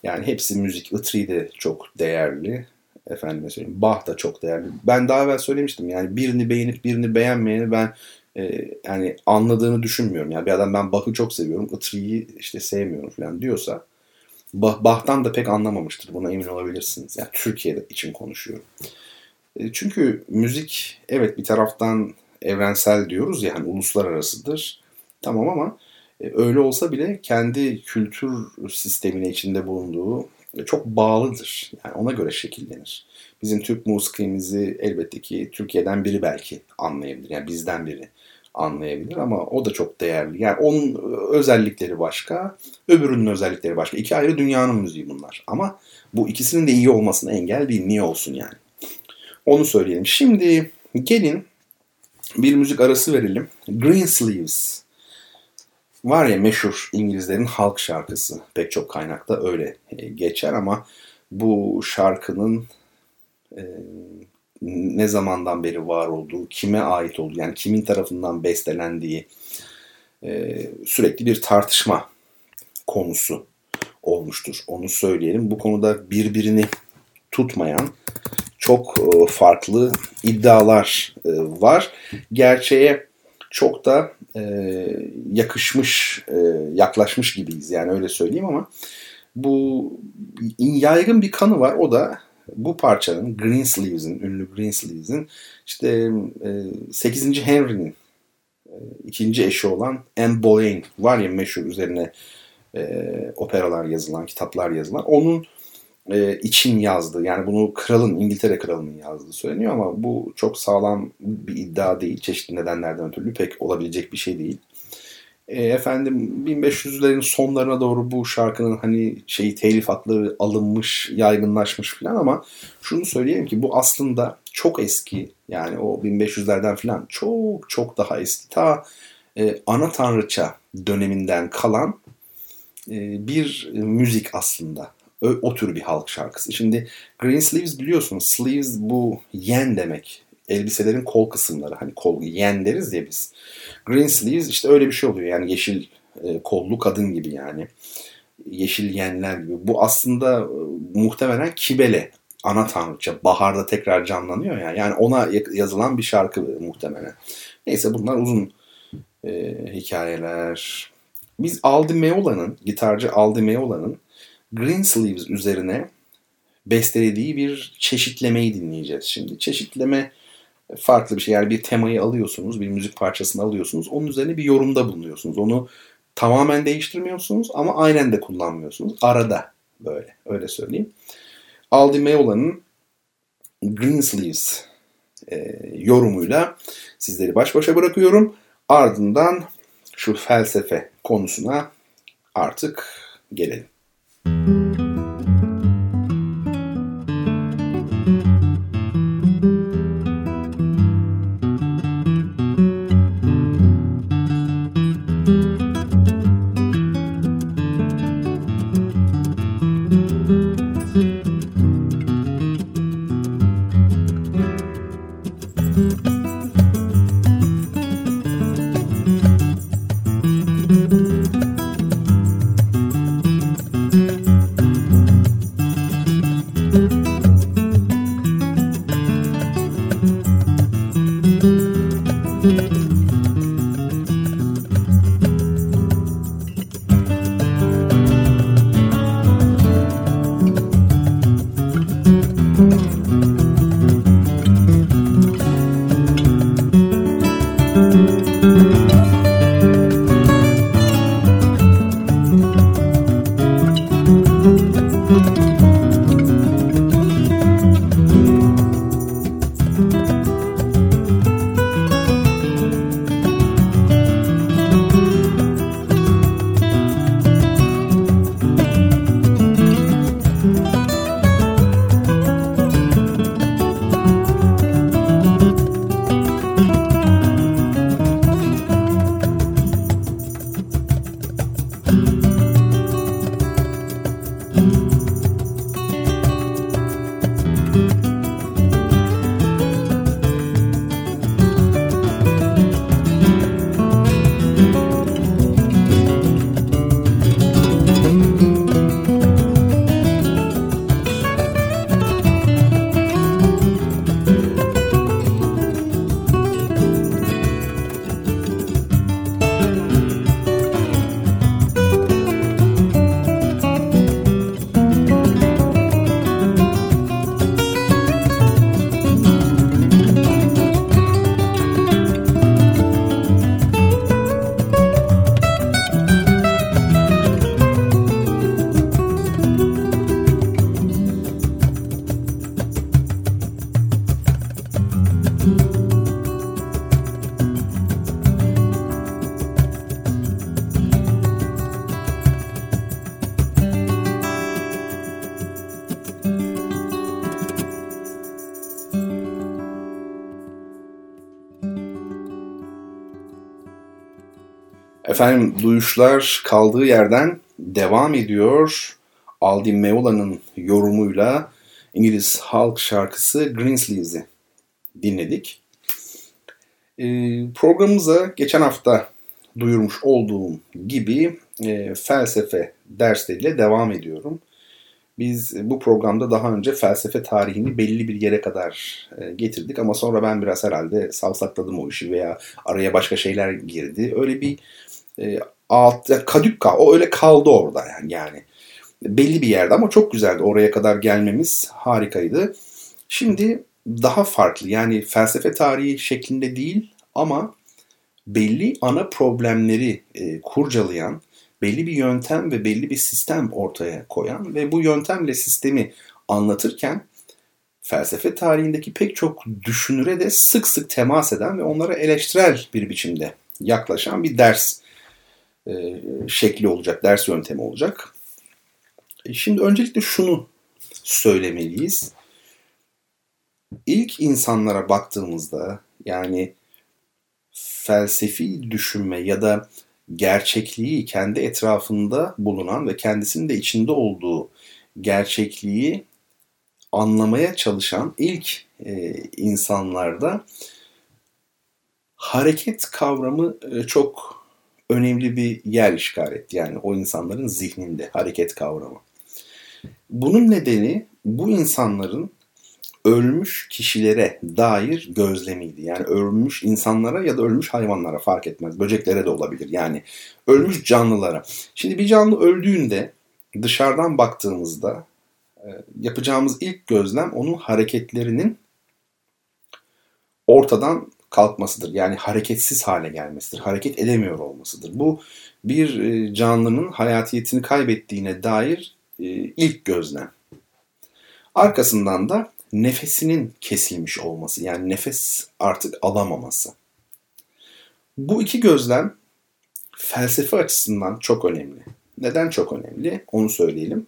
Yani hepsi müzik. Itri de çok değerli. Efendime söyleyeyim. Bach da çok değerli. Ben daha evvel söylemiştim. Yani birini beğenip birini beğenmeyeni ben e, yani anladığını düşünmüyorum. Yani bir adam ben Bach'ı çok seviyorum, Itri'yi işte sevmiyorum falan diyorsa bah, Bach'tan da pek anlamamıştır. Buna emin olabilirsiniz. Yani Türkiye'de için konuşuyorum. E, çünkü müzik evet bir taraftan evrensel diyoruz ya hani uluslararasıdır. Tamam ama e, öyle olsa bile kendi kültür sistemine içinde bulunduğu çok bağlıdır. Yani ona göre şekillenir. Bizim Türk musikimizi elbette ki Türkiye'den biri belki anlayabilir. Yani bizden biri anlayabilir ama o da çok değerli. Yani onun özellikleri başka, öbürünün özellikleri başka. İki ayrı dünyanın müziği bunlar. Ama bu ikisinin de iyi olmasına engel değil. Niye olsun yani? Onu söyleyelim. Şimdi gelin bir müzik arası verelim. Green Sleeves var ya meşhur İngilizlerin halk şarkısı. Pek çok kaynakta öyle e, geçer ama bu şarkının e, ne zamandan beri var olduğu, kime ait olduğu, yani kimin tarafından bestelendiği e, sürekli bir tartışma konusu olmuştur. Onu söyleyelim. Bu konuda birbirini tutmayan çok e, farklı iddialar e, var. Gerçeğe çok da e, yakışmış, yaklaşmış gibiyiz yani öyle söyleyeyim ama bu yaygın bir kanı var. O da bu parçanın Greensleeves'in, ünlü Greensleeves'in işte e, 8. Henry'nin e, ikinci eşi olan Anne Boleyn var ya meşhur üzerine e, operalar yazılan, kitaplar yazılan. Onun e, için yazdı. Yani bunu kralın, İngiltere kralının yazdığı söyleniyor ama bu çok sağlam bir iddia değil. Çeşitli nedenlerden ötürü pek olabilecek bir şey değil. E, efendim 1500'lerin sonlarına doğru bu şarkının hani şeyi telif hakları alınmış, yaygınlaşmış falan ama şunu söyleyeyim ki bu aslında çok eski yani o 1500'lerden falan çok çok daha eski ta e, ana tanrıça döneminden kalan e, bir müzik aslında. O, o tür bir halk şarkısı. Şimdi Green Sleeves biliyorsunuz. Sleeves bu yen demek. Elbiselerin kol kısımları. Hani kol yen deriz ya biz. Green Sleeves işte öyle bir şey oluyor. Yani yeşil e, kollu kadın gibi yani. Yeşil yenler gibi. Bu aslında e, muhtemelen Kibele ana tanrıça. Baharda tekrar canlanıyor ya. Yani ona yazılan bir şarkı muhtemelen. Neyse bunlar uzun e, hikayeler. Biz Aldi Meola'nın, gitarcı Aldi Meola'nın Green Sleeves üzerine bestelediği bir çeşitlemeyi dinleyeceğiz şimdi. Çeşitleme farklı bir şey. Yani bir temayı alıyorsunuz, bir müzik parçasını alıyorsunuz. Onun üzerine bir yorumda bulunuyorsunuz. Onu tamamen değiştirmiyorsunuz ama aynen de kullanmıyorsunuz. Arada böyle, öyle söyleyeyim. Aldi Meola'nın Greensleeves e, yorumuyla sizleri baş başa bırakıyorum. Ardından şu felsefe konusuna artık gelelim. Efendim duyuşlar kaldığı yerden devam ediyor. Aldi Meola'nın yorumuyla İngiliz halk şarkısı Greensleeves'i dinledik. E, programımıza geçen hafta duyurmuş olduğum gibi e, felsefe dersleriyle devam ediyorum. Biz bu programda daha önce felsefe tarihini belli bir yere kadar e, getirdik ama sonra ben biraz herhalde savsakladım o işi veya araya başka şeyler girdi. Öyle bir e, alt kadükka o öyle kaldı orada yani yani belli bir yerde ama çok güzeldi. Oraya kadar gelmemiz harikaydı. Şimdi daha farklı yani felsefe tarihi şeklinde değil ama belli ana problemleri e, kurcalayan, belli bir yöntem ve belli bir sistem ortaya koyan ve bu yöntemle sistemi anlatırken felsefe tarihindeki pek çok düşünüre de sık sık temas eden ve onlara eleştirel bir biçimde yaklaşan bir ders e, şekli olacak, ders yöntemi olacak. E, şimdi öncelikle şunu söylemeliyiz. İlk insanlara baktığımızda yani felsefi düşünme ya da gerçekliği kendi etrafında bulunan ve kendisinin de içinde olduğu gerçekliği anlamaya çalışan ilk e, insanlarda hareket kavramı e, çok önemli bir yer işgal etti. Yani o insanların zihninde hareket kavramı. Bunun nedeni bu insanların ölmüş kişilere dair gözlemiydi. Yani ölmüş insanlara ya da ölmüş hayvanlara fark etmez. Böceklere de olabilir. Yani ölmüş canlılara. Şimdi bir canlı öldüğünde dışarıdan baktığımızda e, yapacağımız ilk gözlem onun hareketlerinin ortadan kalkmasıdır. Yani hareketsiz hale gelmesidir. Hareket edemiyor olmasıdır. Bu bir e, canlının hayatiyetini kaybettiğine dair e, ilk gözlem. Arkasından da nefesinin kesilmiş olması yani nefes artık alamaması. Bu iki gözlem felsefe açısından çok önemli. Neden çok önemli? Onu söyleyelim.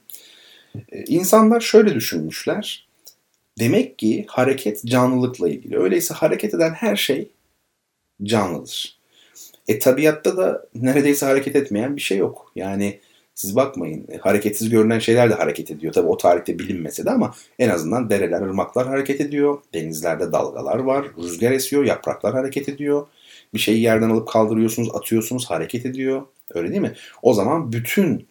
Ee, insanlar şöyle düşünmüşler. Demek ki hareket canlılıkla ilgili. Öyleyse hareket eden her şey canlıdır. E tabiatta da neredeyse hareket etmeyen bir şey yok. Yani siz bakmayın e, hareketsiz görünen şeyler de hareket ediyor. Tabi o tarihte bilinmese de ama en azından dereler, ırmaklar hareket ediyor. Denizlerde dalgalar var, rüzgar esiyor, yapraklar hareket ediyor. Bir şeyi yerden alıp kaldırıyorsunuz, atıyorsunuz, hareket ediyor. Öyle değil mi? O zaman bütün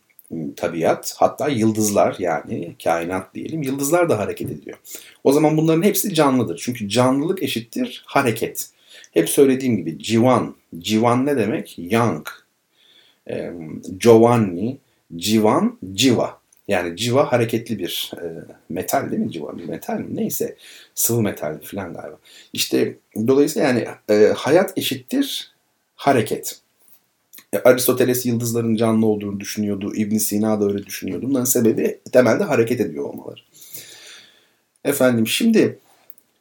tabiat hatta yıldızlar yani kainat diyelim yıldızlar da hareket ediyor. O zaman bunların hepsi canlıdır. Çünkü canlılık eşittir hareket. Hep söylediğim gibi civan. Civan ne demek? Young. Giovanni, civan, civa. Yani civa hareketli bir e, metal değil mi? Civa bir metal mi? Neyse. Sıvı metal falan galiba. İşte dolayısıyla yani e, hayat eşittir hareket. Aristoteles yıldızların canlı olduğunu düşünüyordu. İbn Sina da öyle düşünüyordu. Bunların sebebi temelde hareket ediyor olmaları. Efendim şimdi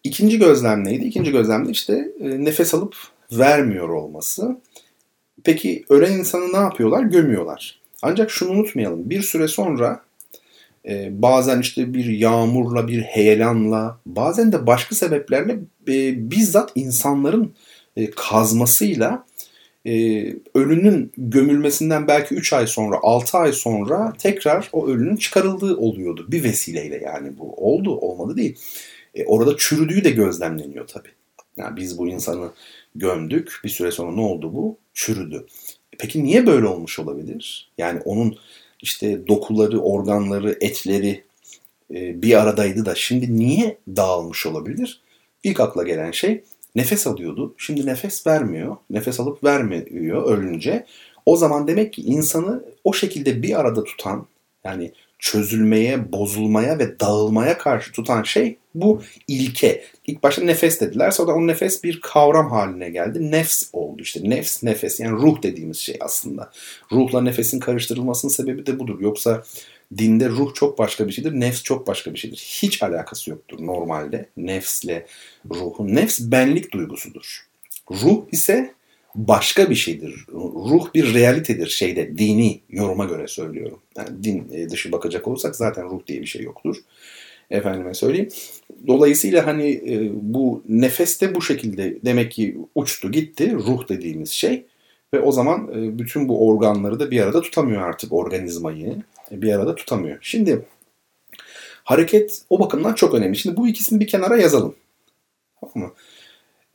ikinci gözlem neydi? İkinci gözlem de işte e, nefes alıp vermiyor olması. Peki ölen insanı ne yapıyorlar? Gömüyorlar. Ancak şunu unutmayalım. Bir süre sonra e, bazen işte bir yağmurla, bir heyelanla, bazen de başka sebeplerle e, bizzat insanların e, kazmasıyla e, ölünün gömülmesinden belki 3 ay sonra, 6 ay sonra tekrar o ölünün çıkarıldığı oluyordu. Bir vesileyle yani bu oldu, olmadı değil. E, orada çürüdüğü de gözlemleniyor tabii. Yani biz bu insanı gömdük, bir süre sonra ne oldu bu? Çürüdü. Peki niye böyle olmuş olabilir? Yani onun işte dokuları, organları, etleri e, bir aradaydı da şimdi niye dağılmış olabilir? İlk akla gelen şey nefes alıyordu. Şimdi nefes vermiyor. Nefes alıp vermiyor ölünce. O zaman demek ki insanı o şekilde bir arada tutan yani çözülmeye, bozulmaya ve dağılmaya karşı tutan şey bu ilke. İlk başta nefes dediler. Sonra o nefes bir kavram haline geldi. Nefs oldu işte. Nefs, nefes. Yani ruh dediğimiz şey aslında. Ruhla nefesin karıştırılmasının sebebi de budur. Yoksa dinde ruh çok başka bir şeydir. Nefs çok başka bir şeydir. Hiç alakası yoktur normalde nefsle ruhun. Nefs benlik duygusudur. Ruh ise başka bir şeydir. Ruh bir realitedir şeyde dini yoruma göre söylüyorum. Yani din e, dışı bakacak olursak zaten ruh diye bir şey yoktur. Efendime söyleyeyim. Dolayısıyla hani e, bu nefes de bu şekilde demek ki uçtu gitti ruh dediğimiz şey. Ve o zaman e, bütün bu organları da bir arada tutamıyor artık organizmayı. Bir arada tutamıyor. Şimdi hareket o bakımdan çok önemli. Şimdi bu ikisini bir kenara yazalım. Tamam mı?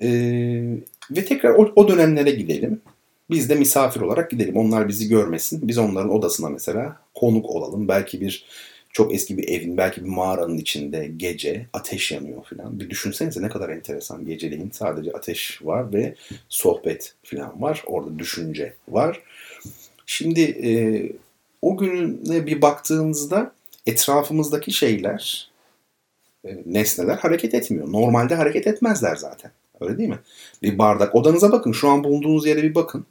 Ee, ve tekrar o, o dönemlere gidelim. Biz de misafir olarak gidelim. Onlar bizi görmesin. Biz onların odasına mesela konuk olalım. Belki bir çok eski bir evin belki bir mağaranın içinde gece ateş yanıyor falan. Bir düşünsenize ne kadar enteresan geceleyin sadece ateş var ve sohbet falan var. Orada düşünce var. Şimdi e, o gününe bir baktığınızda etrafımızdaki şeyler, e, nesneler hareket etmiyor. Normalde hareket etmezler zaten. Öyle değil mi? Bir bardak. Odanıza bakın. Şu an bulunduğunuz yere bir bakın.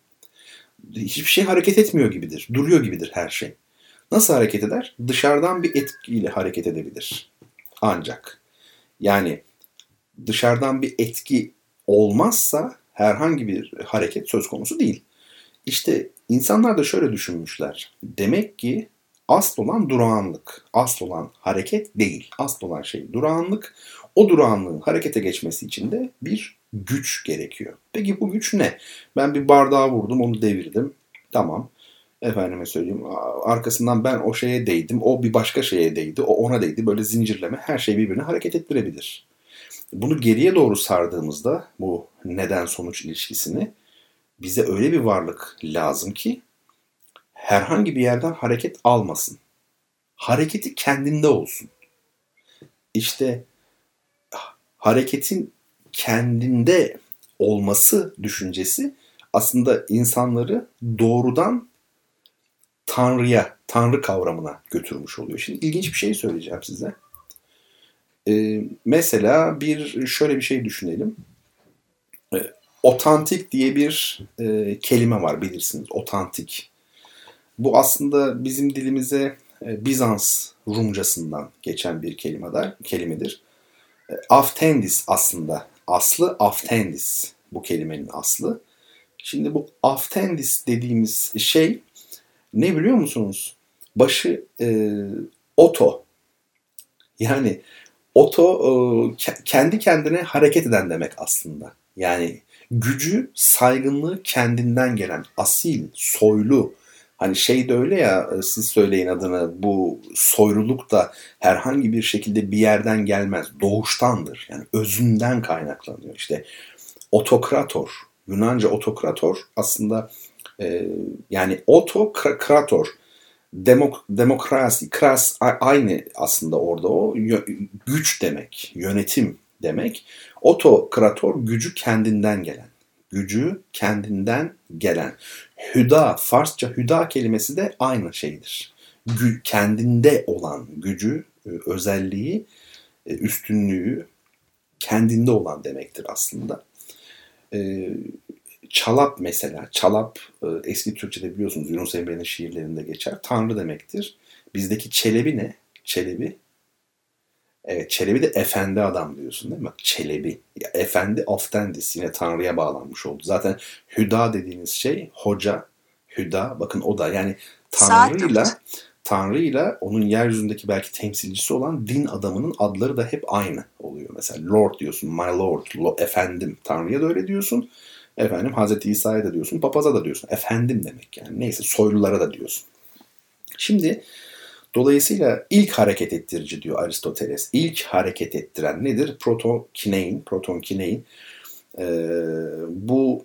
Hiçbir şey hareket etmiyor gibidir. Duruyor gibidir her şey. Nasıl hareket eder? Dışarıdan bir etkiyle hareket edebilir. Ancak yani dışarıdan bir etki olmazsa herhangi bir hareket söz konusu değil. İşte insanlar da şöyle düşünmüşler. Demek ki asıl olan durağanlık, asıl olan hareket değil. Asıl olan şey durağanlık. O durağanlığın harekete geçmesi için de bir güç gerekiyor. Peki bu güç ne? Ben bir bardağı vurdum, onu devirdim. Tamam. Efendime söyleyeyim. Arkasından ben o şeye değdim. O bir başka şeye değdi. O ona değdi. Böyle zincirleme her şey birbirine hareket ettirebilir. Bunu geriye doğru sardığımızda bu neden sonuç ilişkisini bize öyle bir varlık lazım ki herhangi bir yerden hareket almasın. Hareketi kendinde olsun. İşte hareketin kendinde olması düşüncesi aslında insanları doğrudan Tanrı'ya, Tanrı kavramına götürmüş oluyor. Şimdi ilginç bir şey söyleyeceğim size. Ee, mesela bir şöyle bir şey düşünelim. Ee, otantik diye bir e, kelime var bilirsiniz. Otantik. Bu aslında bizim dilimize e, Bizans Rumcasından geçen bir kelimedir. kelimedir. E, aftendis aslında. Aslı aftendis bu kelimenin aslı. Şimdi bu aftendis dediğimiz şey ne biliyor musunuz? Başı e, oto. Yani oto e, kendi kendine hareket eden demek aslında. Yani gücü, saygınlığı kendinden gelen, asil, soylu. Hani şey de öyle ya e, siz söyleyin adını bu soyluluk da herhangi bir şekilde bir yerden gelmez. Doğuştandır. Yani özünden kaynaklanıyor. İşte otokrator, Yunanca otokrator aslında e, yani otokrator demok, demokrasi, kras aynı aslında orada o güç demek, yönetim demek. Otokrator gücü kendinden gelen, gücü kendinden gelen. Hüda, Farsça hüda kelimesi de aynı şeydir. Gü, kendinde olan gücü, e, özelliği, e, üstünlüğü kendinde olan demektir aslında. E, çalap mesela, çalap eski Türkçe'de biliyorsunuz Yunus Emre'nin şiirlerinde geçer. Tanrı demektir. Bizdeki çelebi ne? Çelebi Evet, Çelebi de efendi adam diyorsun değil mi? Çelebi. Ya, efendi aftendis yine Tanrı'ya bağlanmış oldu. Zaten Hüda dediğiniz şey hoca, Hüda bakın o da yani Tanrı'yla Tanrı'yla onun yeryüzündeki belki temsilcisi olan din adamının adları da hep aynı oluyor. Mesela Lord diyorsun, my Lord, lo, efendim. Tanrı'ya da öyle diyorsun. Efendim Hazreti İsa'ya da diyorsun, papaza da diyorsun. Efendim demek yani. Neyse soylulara da diyorsun. Şimdi Dolayısıyla ilk hareket ettirici diyor Aristoteles. İlk hareket ettiren nedir? Protokinein, protonkinein. Ee, bu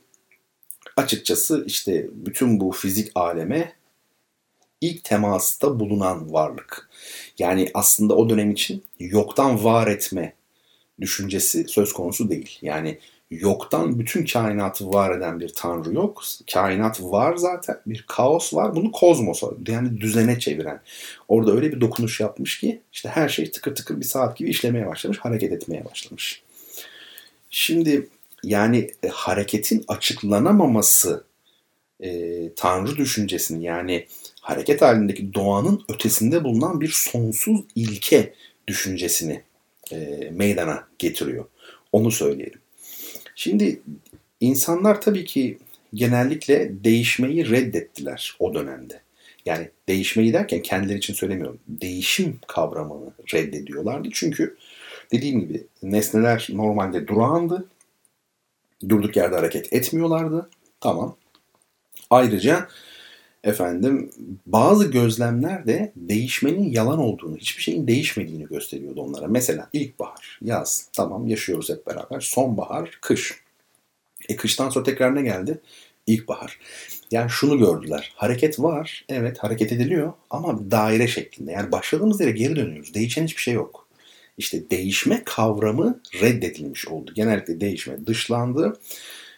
açıkçası işte bütün bu fizik aleme ilk temasta bulunan varlık. Yani aslında o dönem için yoktan var etme düşüncesi söz konusu değil. Yani yoktan bütün kainatı var eden bir tanrı yok. Kainat var zaten. Bir kaos var. Bunu kozmosa yani düzene çeviren. Orada öyle bir dokunuş yapmış ki işte her şey tıkır tıkır bir saat gibi işlemeye başlamış. Hareket etmeye başlamış. Şimdi yani e, hareketin açıklanamaması e, tanrı düşüncesini yani hareket halindeki doğanın ötesinde bulunan bir sonsuz ilke düşüncesini e, meydana getiriyor. Onu söyleyelim. Şimdi insanlar tabii ki genellikle değişmeyi reddettiler o dönemde. Yani değişmeyi derken kendileri için söylemiyorum. Değişim kavramını reddediyorlardı. Çünkü dediğim gibi nesneler normalde durağandı. Durduk yerde hareket etmiyorlardı. Tamam. Ayrıca efendim bazı gözlemler de değişmenin yalan olduğunu, hiçbir şeyin değişmediğini gösteriyordu onlara. Mesela ilkbahar, yaz, tamam yaşıyoruz hep beraber. Sonbahar, kış. E kıştan sonra tekrar ne geldi? İlkbahar. Yani şunu gördüler. Hareket var. Evet hareket ediliyor ama daire şeklinde. Yani başladığımız yere geri dönüyoruz. Değişen hiçbir şey yok. İşte değişme kavramı reddedilmiş oldu. Genellikle değişme dışlandı.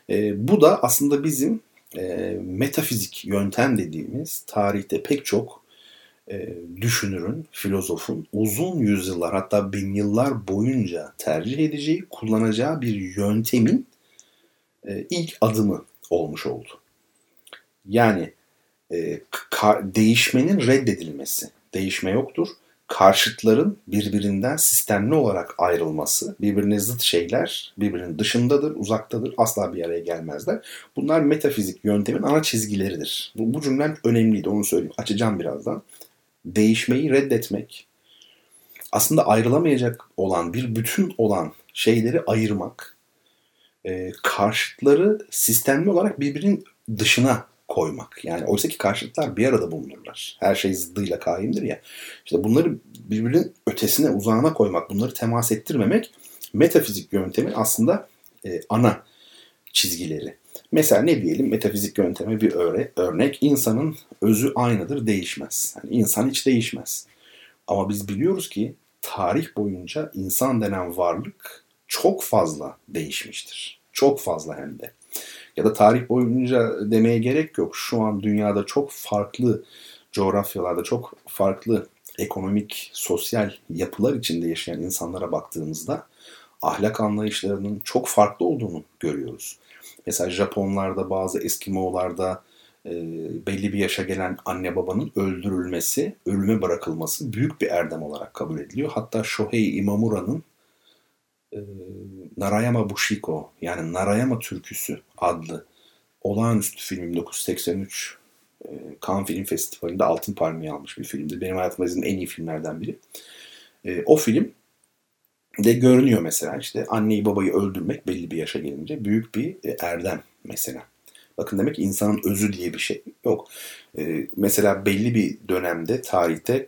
E, bu da aslında bizim e, metafizik yöntem dediğimiz tarihte pek çok e, düşünürün, filozofun uzun yüzyıllar hatta bin yıllar boyunca tercih edeceği, kullanacağı bir yöntemin e, ilk adımı olmuş oldu. Yani e, değişmenin reddedilmesi. Değişme yoktur. Karşıtların birbirinden sistemli olarak ayrılması, birbirine zıt şeyler birbirinin dışındadır, uzaktadır, asla bir araya gelmezler. Bunlar metafizik yöntemin ana çizgileridir. Bu, bu cümlem önemliydi, onu söyleyeyim. Açacağım birazdan. Değişmeyi reddetmek, aslında ayrılamayacak olan bir bütün olan şeyleri ayırmak, e, karşıtları sistemli olarak birbirinin dışına koymak. Yani oysa ki karşıtlar bir arada bulunurlar. Her şey zıddıyla kaimdir ya. İşte bunları birbirinin ötesine, uzağına koymak, bunları temas ettirmemek metafizik yöntemin aslında e, ana çizgileri. Mesela ne diyelim metafizik yönteme bir öre, örnek insanın özü aynıdır değişmez. Yani insan hiç değişmez. Ama biz biliyoruz ki tarih boyunca insan denen varlık çok fazla değişmiştir. Çok fazla hem de ya da tarih boyunca demeye gerek yok. Şu an dünyada çok farklı coğrafyalarda çok farklı ekonomik, sosyal yapılar içinde yaşayan insanlara baktığımızda ahlak anlayışlarının çok farklı olduğunu görüyoruz. Mesela Japonlarda, bazı Eskimo'larda e, belli bir yaşa gelen anne babanın öldürülmesi, ölüme bırakılması büyük bir erdem olarak kabul ediliyor. Hatta Shohei Imamura'nın Narayama Bushiko yani Narayama Türküsü adlı olağanüstü film 1983 e, Cannes Film Festivali'nde Altın Palmiye almış bir filmdi. Benim hayatımda izlediğim en iyi filmlerden biri. O film de görünüyor mesela işte anneyi babayı öldürmek belli bir yaşa gelince büyük bir e, erdem mesela. Bakın demek ki insanın özü diye bir şey yok. Ee, mesela belli bir dönemde tarihte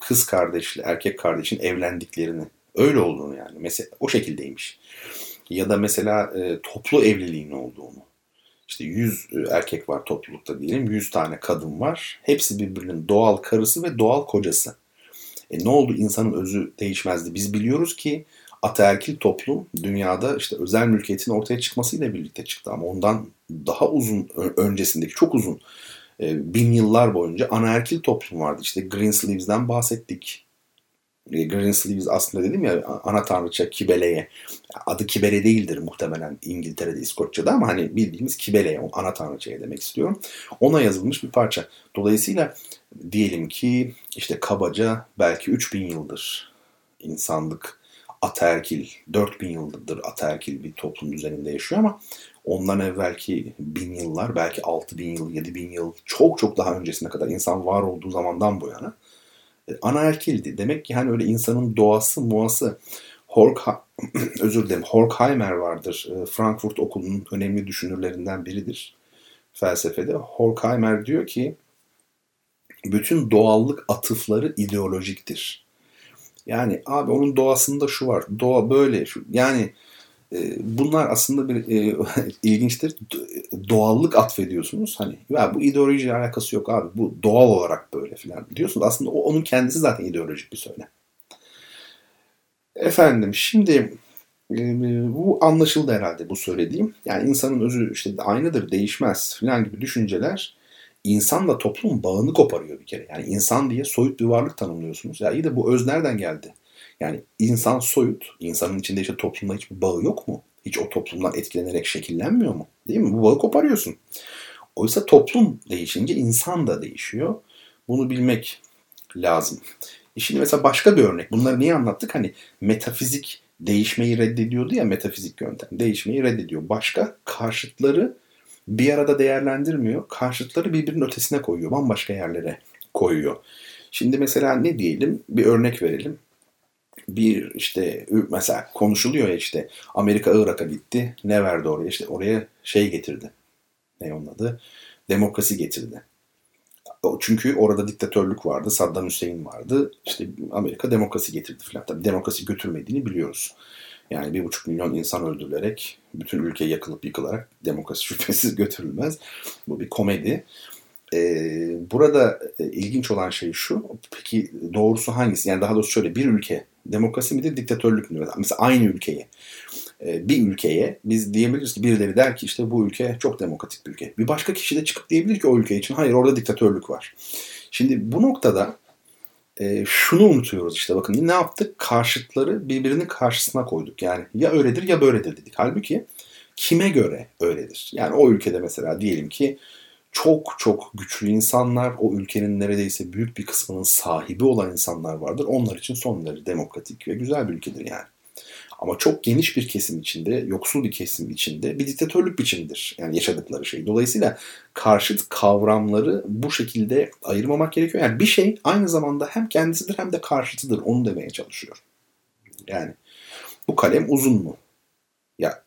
kız kardeşle erkek kardeşin evlendiklerini Öyle olduğunu yani. Mesela o şekildeymiş. Ya da mesela e, toplu evliliğin olduğunu. İşte 100 e, erkek var toplulukta diyelim. 100 tane kadın var. Hepsi birbirinin doğal karısı ve doğal kocası. E ne oldu? İnsanın özü değişmezdi. Biz biliyoruz ki ataerkil toplum dünyada işte özel mülkiyetin ortaya çıkmasıyla birlikte çıktı. Ama ondan daha uzun öncesindeki çok uzun e, bin yıllar boyunca anaerkil toplum vardı. İşte Greensleeves'den bahsettik. E, Green Sleeves aslında dedim ya ana tanrıça Kibele'ye. Adı Kibele değildir muhtemelen İngiltere'de, İskoçya'da ama hani bildiğimiz Kibele'ye, ana tanrıçaya demek istiyorum. Ona yazılmış bir parça. Dolayısıyla diyelim ki işte kabaca belki 3000 yıldır insanlık ataerkil, 4000 yıldır ataerkil bir toplum düzeninde yaşıyor ama ondan evvelki bin yıllar, belki 6000 yıl, 7000 yıl, çok çok daha öncesine kadar insan var olduğu zamandan bu yana anaerkildi. Demek ki hani öyle insanın doğası, muası Hork özür dilerim Horkheimer vardır. Ee, Frankfurt Okulu'nun önemli düşünürlerinden biridir felsefede. Horkheimer diyor ki bütün doğallık atıfları ideolojiktir. Yani abi onun doğasında şu var. Doğa böyle. Şu, yani e, bunlar aslında bir e, ilginçtir. Doğallık atfediyorsunuz. Hani ya bu ideolojiyle alakası yok abi. Bu doğal olarak böyle filan diyorsunuz. Aslında o onun kendisi zaten ideolojik bir söylem. Efendim şimdi e, bu anlaşıldı herhalde bu söylediğim. Yani insanın özü işte aynıdır, değişmez filan gibi düşünceler insanla toplum bağını koparıyor bir kere. Yani insan diye soyut bir varlık tanımlıyorsunuz. Ya iyi de bu öz nereden geldi? Yani insan soyut, insanın içinde işte toplumda hiçbir bağı yok mu? Hiç o toplumdan etkilenerek şekillenmiyor mu? Değil mi? Bu bağı koparıyorsun. Oysa toplum değişince insan da değişiyor. Bunu bilmek lazım. E şimdi mesela başka bir örnek. Bunları niye anlattık? Hani metafizik değişmeyi reddediyordu ya metafizik yöntem. Değişmeyi reddediyor. Başka karşıtları bir arada değerlendirmiyor. Karşıtları birbirinin ötesine koyuyor. Bambaşka yerlere koyuyor. Şimdi mesela ne diyelim? Bir örnek verelim bir işte mesela konuşuluyor ya işte Amerika Irak'a gitti. Ne verdi oraya? İşte oraya şey getirdi. Ne onun adı? Demokrasi getirdi. Çünkü orada diktatörlük vardı, Saddam Hüseyin vardı. İşte Amerika demokrasi getirdi falan. Tabii demokrasi götürmediğini biliyoruz. Yani bir buçuk milyon insan öldürülerek, bütün ülke yakılıp yıkılarak demokrasi şüphesiz götürülmez. Bu bir komedi. Ee, burada e, ilginç olan şey şu, peki doğrusu hangisi? Yani daha doğrusu şöyle bir ülke demokrasi midir, diktatörlük müdür? Mesela aynı ülkeyi e, bir ülkeye biz diyebiliriz ki birileri der ki işte bu ülke çok demokratik bir ülke. Bir başka kişi de çıkıp diyebilir ki o ülke için hayır orada diktatörlük var. Şimdi bu noktada e, şunu unutuyoruz işte bakın ne yaptık? Karşıtları birbirinin karşısına koyduk. Yani ya öyledir ya böyledir dedik. Halbuki kime göre öyledir? Yani o ülkede mesela diyelim ki çok çok güçlü insanlar, o ülkenin neredeyse büyük bir kısmının sahibi olan insanlar vardır. Onlar için son derece demokratik ve güzel bir ülkedir yani. Ama çok geniş bir kesim içinde, yoksul bir kesim içinde bir diktatörlük biçimidir. Yani yaşadıkları şey. Dolayısıyla karşıt kavramları bu şekilde ayırmamak gerekiyor. Yani bir şey aynı zamanda hem kendisidir hem de karşıtıdır. Onu demeye çalışıyor. Yani bu kalem uzun mu? Ya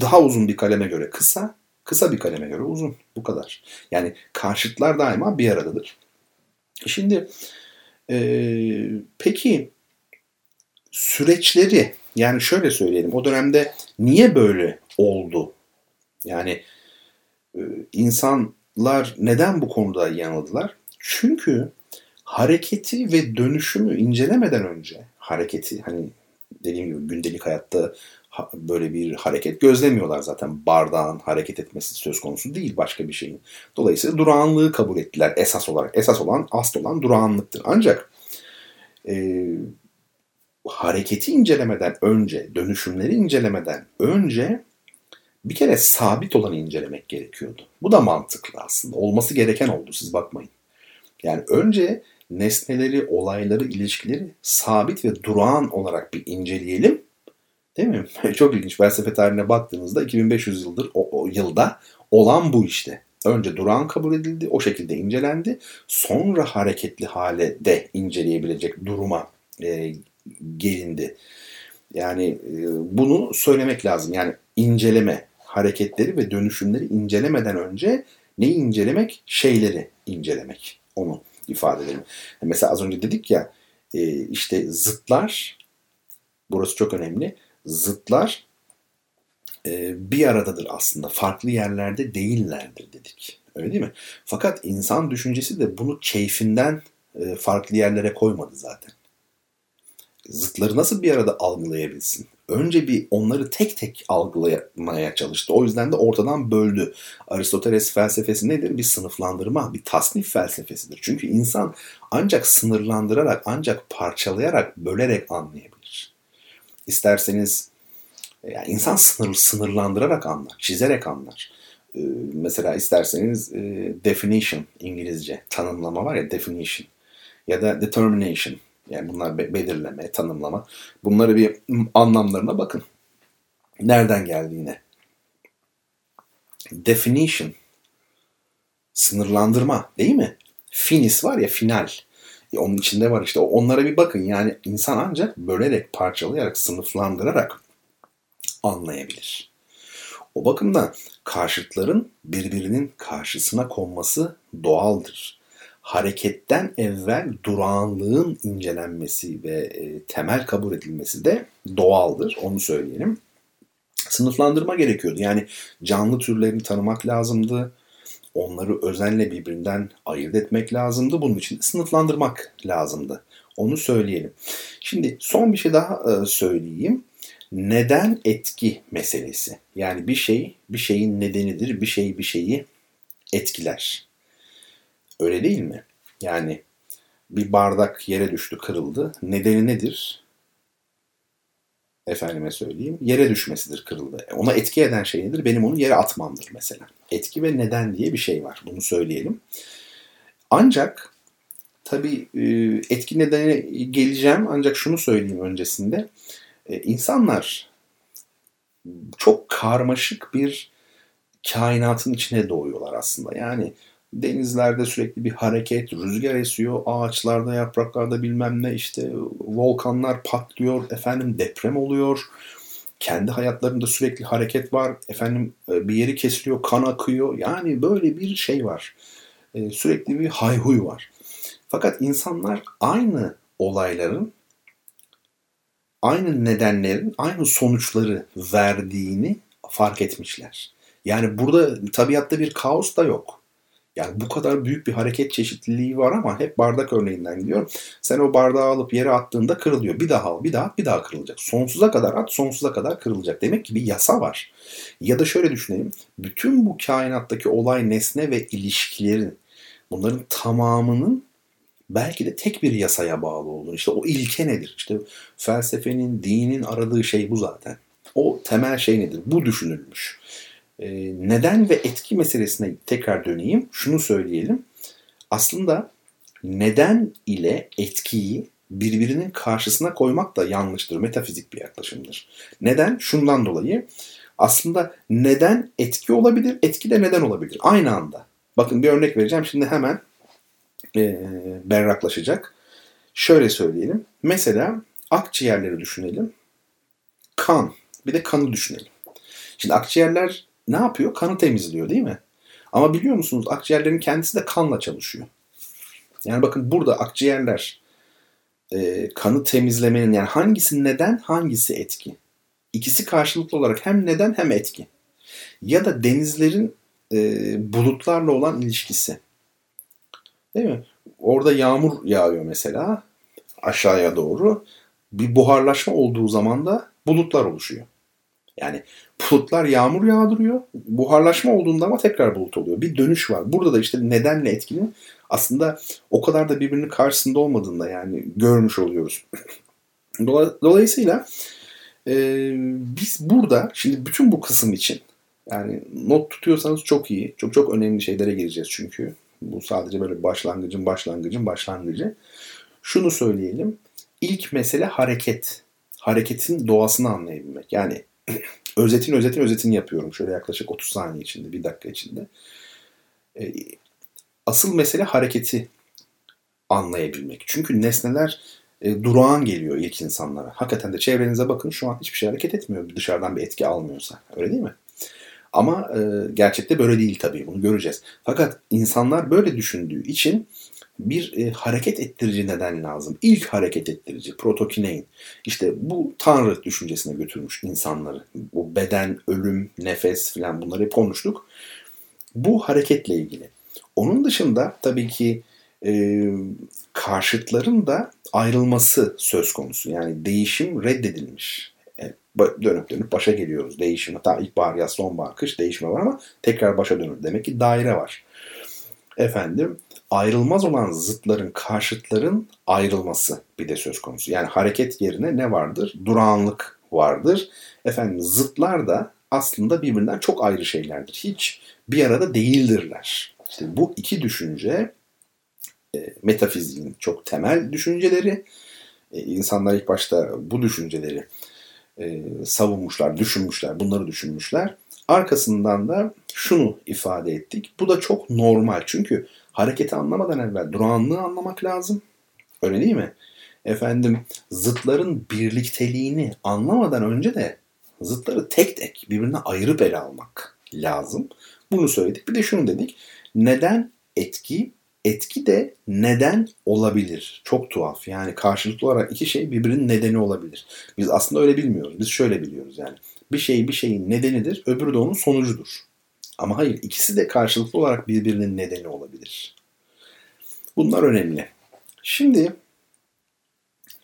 daha uzun bir kaleme göre kısa, kısa bir kaleme göre uzun. Bu kadar. Yani karşıtlar daima bir aradadır. Şimdi ee, peki süreçleri yani şöyle söyleyelim o dönemde niye böyle oldu? Yani e, insanlar neden bu konuda yanıldılar? Çünkü hareketi ve dönüşümü incelemeden önce hareketi hani dediğim gibi gündelik hayatta böyle bir hareket gözlemiyorlar zaten. Bardağın hareket etmesi söz konusu değil başka bir şeyin. Dolayısıyla durağanlığı kabul ettiler esas olarak. Esas olan, asıl olan durağanlıktır. Ancak e, hareketi incelemeden önce, dönüşümleri incelemeden önce bir kere sabit olanı incelemek gerekiyordu. Bu da mantıklı aslında. Olması gereken oldu siz bakmayın. Yani önce nesneleri, olayları, ilişkileri sabit ve durağan olarak bir inceleyelim. Değil mi? Çok ilginç. Felsefe tarihine baktığınızda 2500 yıldır o, o yılda olan bu işte. Önce durağan kabul edildi, o şekilde incelendi. Sonra hareketli hale de inceleyebilecek duruma e, gelindi. Yani e, bunu söylemek lazım. Yani inceleme, hareketleri ve dönüşümleri incelemeden önce neyi incelemek? Şeyleri incelemek. Onu ifade edelim. Mesela az önce dedik ya e, işte zıtlar, burası çok önemli. Zıtlar e, bir aradadır aslında. Farklı yerlerde değillerdir dedik. Öyle değil mi? Fakat insan düşüncesi de bunu keyfinden farklı yerlere koymadı zaten zıtları nasıl bir arada algılayabilsin? Önce bir onları tek tek algılamaya çalıştı. O yüzden de ortadan böldü. Aristoteles felsefesi nedir? Bir sınıflandırma, bir tasnif felsefesidir. Çünkü insan ancak sınırlandırarak, ancak parçalayarak, bölerek anlayabilir. İsterseniz yani insan sınır, sınırlandırarak anlar, çizerek anlar. Ee, mesela isterseniz e, definition İngilizce tanımlama var ya definition ya da determination yani bunlar belirleme, tanımlama. Bunları bir anlamlarına bakın. Nereden geldiğine. Definition. Sınırlandırma değil mi? Finis var ya final. E onun içinde var işte. Onlara bir bakın. Yani insan ancak bölerek, parçalayarak, sınıflandırarak anlayabilir. O bakımdan karşıtların birbirinin karşısına konması doğaldır hareketten evvel durağanlığın incelenmesi ve e, temel kabul edilmesi de doğaldır. Onu söyleyelim. Sınıflandırma gerekiyordu. Yani canlı türlerini tanımak lazımdı. Onları özenle birbirinden ayırt etmek lazımdı. Bunun için sınıflandırmak lazımdı. Onu söyleyelim. Şimdi son bir şey daha e, söyleyeyim. Neden etki meselesi. Yani bir şey bir şeyin nedenidir. Bir şey bir şeyi etkiler. Öyle değil mi? Yani bir bardak yere düştü, kırıldı. Nedeni nedir? Efendime söyleyeyim. Yere düşmesidir, kırıldı. E, ona etki eden şey nedir? Benim onu yere atmamdır mesela. Etki ve neden diye bir şey var. Bunu söyleyelim. Ancak tabii e, etki nedeni geleceğim. Ancak şunu söyleyeyim öncesinde. E, insanlar çok karmaşık bir kainatın içine doğuyorlar aslında. Yani Denizlerde sürekli bir hareket, rüzgar esiyor, ağaçlarda, yapraklarda bilmem ne işte volkanlar patlıyor, efendim deprem oluyor. Kendi hayatlarında sürekli hareket var, efendim e, bir yeri kesiliyor, kan akıyor. Yani böyle bir şey var. E, sürekli bir hayhuy var. Fakat insanlar aynı olayların aynı nedenlerin aynı sonuçları verdiğini fark etmişler. Yani burada tabiatta bir kaos da yok. Yani bu kadar büyük bir hareket çeşitliliği var ama hep bardak örneğinden gidiyorum. Sen o bardağı alıp yere attığında kırılıyor. Bir daha al, bir daha, bir daha kırılacak. Sonsuza kadar at, sonsuza kadar kırılacak. Demek ki bir yasa var. Ya da şöyle düşünelim. Bütün bu kainattaki olay, nesne ve ilişkilerin bunların tamamının belki de tek bir yasaya bağlı olduğunu. İşte o ilke nedir? İşte felsefenin, dinin aradığı şey bu zaten. O temel şey nedir? Bu düşünülmüş. Ee, neden ve etki meselesine tekrar döneyim. Şunu söyleyelim. Aslında neden ile etkiyi birbirinin karşısına koymak da yanlıştır. Metafizik bir yaklaşımdır. Neden? Şundan dolayı aslında neden etki olabilir, etki de neden olabilir. Aynı anda. Bakın bir örnek vereceğim. Şimdi hemen e, berraklaşacak. Şöyle söyleyelim. Mesela akciğerleri düşünelim. Kan. Bir de kanı düşünelim. Şimdi akciğerler ne yapıyor? Kanı temizliyor değil mi? Ama biliyor musunuz akciğerlerin kendisi de kanla çalışıyor. Yani bakın burada akciğerler e, kanı temizlemenin yani hangisi neden hangisi etki? İkisi karşılıklı olarak hem neden hem etki. Ya da denizlerin e, bulutlarla olan ilişkisi. Değil mi? Orada yağmur yağıyor mesela aşağıya doğru. Bir buharlaşma olduğu zaman da bulutlar oluşuyor. Yani bulutlar yağmur yağdırıyor. Buharlaşma olduğunda ama tekrar bulut oluyor. Bir dönüş var. Burada da işte nedenle etkili aslında o kadar da birbirinin karşısında olmadığında yani görmüş oluyoruz. Dolayısıyla e, biz burada şimdi bütün bu kısım için yani not tutuyorsanız çok iyi. Çok çok önemli şeylere gireceğiz çünkü. Bu sadece böyle başlangıcın başlangıcın başlangıcı. Şunu söyleyelim. İlk mesele hareket. Hareketin doğasını anlayabilmek. Yani özetin özetin özetini yapıyorum. Şöyle yaklaşık 30 saniye içinde, bir dakika içinde. E, asıl mesele hareketi anlayabilmek. Çünkü nesneler e, durağan geliyor ilk insanlara. Hakikaten de çevrenize bakın şu an hiçbir şey hareket etmiyor dışarıdan bir etki almıyorsa. Öyle değil mi? Ama e, gerçekte böyle değil tabii bunu göreceğiz. Fakat insanlar böyle düşündüğü için bir e, hareket ettirici neden lazım. İlk hareket ettirici protokinein. İşte bu tanrı düşüncesine götürmüş insanları. Bu beden, ölüm, nefes filan bunları hep konuştuk. Bu hareketle ilgili. Onun dışında tabii ki e, karşıtların da ayrılması söz konusu. Yani değişim reddedilmiş dönüp dönüp başa geliyoruz. Değişim hatta ilkbahar, yaz, sonbahar, kış değişme var ama tekrar başa dönür. Demek ki daire var. Efendim ayrılmaz olan zıtların, karşıtların ayrılması bir de söz konusu. Yani hareket yerine ne vardır? Durağanlık vardır. Efendim zıtlar da aslında birbirinden çok ayrı şeylerdir. Hiç bir arada değildirler. İşte bu iki düşünce e, metafiziğin çok temel düşünceleri. E, insanlar ilk başta bu düşünceleri e, savunmuşlar, düşünmüşler, bunları düşünmüşler. Arkasından da şunu ifade ettik. Bu da çok normal. Çünkü hareketi anlamadan evvel durağanlığı anlamak lazım. Öyle değil mi? Efendim zıtların birlikteliğini anlamadan önce de zıtları tek tek birbirine ayırıp ele almak lazım. Bunu söyledik. Bir de şunu dedik. Neden etki etki de neden olabilir. Çok tuhaf. Yani karşılıklı olarak iki şey birbirinin nedeni olabilir. Biz aslında öyle bilmiyoruz. Biz şöyle biliyoruz yani. Bir şey bir şeyin nedenidir, öbürü de onun sonucudur. Ama hayır, ikisi de karşılıklı olarak birbirinin nedeni olabilir. Bunlar önemli. Şimdi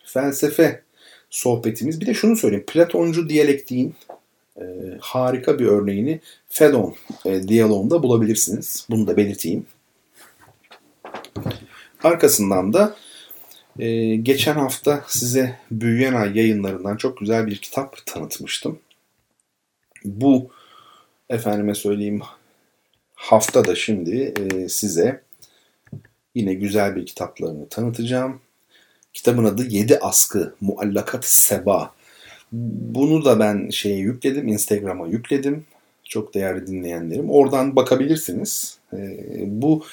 felsefe sohbetimiz. Bir de şunu söyleyeyim. Platoncu diyalektiğin e, harika bir örneğini Fedon e, diyaloğunda bulabilirsiniz. Bunu da belirteyim. Arkasından da e, geçen hafta size Büyüyen Ay yayınlarından çok güzel bir kitap tanıtmıştım. Bu efendime söyleyeyim hafta da şimdi e, size yine güzel bir kitaplarını tanıtacağım. Kitabın adı Yedi Askı Muallakat Seba. Bunu da ben şeye yükledim, Instagram'a yükledim. Çok değerli dinleyenlerim. Oradan bakabilirsiniz. E, bu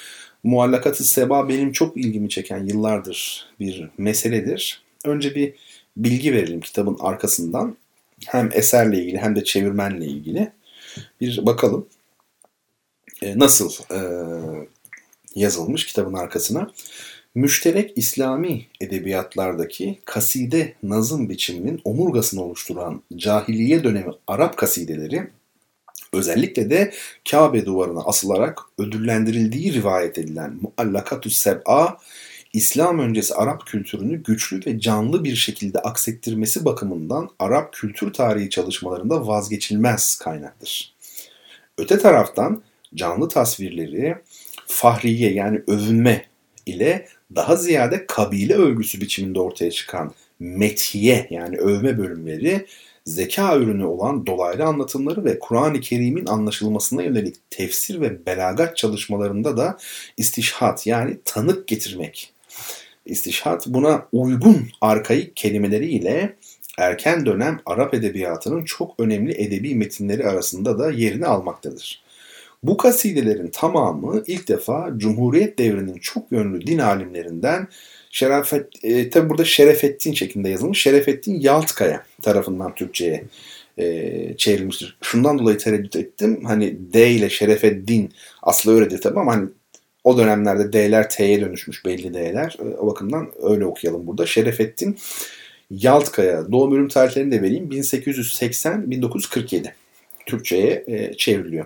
muallakat seba benim çok ilgimi çeken yıllardır bir meseledir. Önce bir bilgi verelim kitabın arkasından. Hem eserle ilgili hem de çevirmenle ilgili. Bir bakalım e, nasıl e, yazılmış kitabın arkasına. Müşterek İslami edebiyatlardaki kaside nazım biçiminin omurgasını oluşturan cahiliye dönemi Arap kasideleri özellikle de Kabe duvarına asılarak ödüllendirildiği rivayet edilen Muallakatü Seb'a İslam öncesi Arap kültürünü güçlü ve canlı bir şekilde aksettirmesi bakımından Arap kültür tarihi çalışmalarında vazgeçilmez kaynaktır. Öte taraftan canlı tasvirleri fahriye yani övünme ile daha ziyade kabile övgüsü biçiminde ortaya çıkan metiye yani övme bölümleri zeka ürünü olan dolaylı anlatımları ve Kur'an-ı Kerim'in anlaşılmasına yönelik tefsir ve belagat çalışmalarında da istişhat yani tanık getirmek. İstişhat buna uygun arkaik kelimeleriyle erken dönem Arap edebiyatının çok önemli edebi metinleri arasında da yerini almaktadır. Bu kasidelerin tamamı ilk defa Cumhuriyet devrinin çok yönlü din alimlerinden Şerafet, e, tabi burada Şerefettin şeklinde yazılmış. Şerefettin Yaltkaya tarafından Türkçe'ye e, çevrilmiştir. Şundan dolayı tereddüt ettim. Hani D ile Şerefeddin aslı öyledir tabi ama hani o dönemlerde D'ler T'ye dönüşmüş belli D'ler. E, o bakımdan öyle okuyalım burada. Şerefettin Yaltkaya doğum ölüm tarihlerini de vereyim. 1880-1947 Türkçe'ye e, çevriliyor.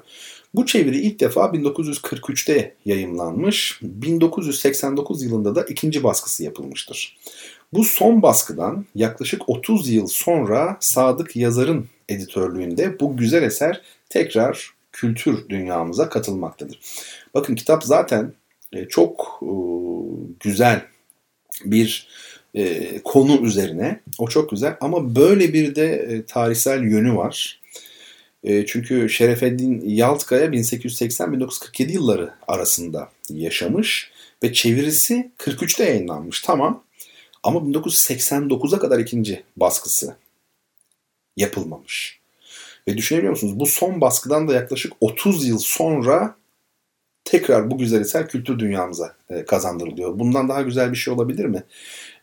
Bu çeviri ilk defa 1943'te yayımlanmış, 1989 yılında da ikinci baskısı yapılmıştır. Bu son baskıdan yaklaşık 30 yıl sonra Sadık Yazar'ın editörlüğünde bu güzel eser tekrar kültür dünyamıza katılmaktadır. Bakın kitap zaten e, çok e, güzel bir e, konu üzerine. O çok güzel ama böyle bir de tarihsel yönü var. Çünkü Şerefeddin Yaltkaya 1880-1947 yılları arasında yaşamış ve çevirisi 43'te yayınlanmış. Tamam ama 1989'a kadar ikinci baskısı yapılmamış. Ve düşünebiliyor musunuz? Bu son baskıdan da yaklaşık 30 yıl sonra tekrar bu güzel eser kültür dünyamıza e, kazandırılıyor. Bundan daha güzel bir şey olabilir mi?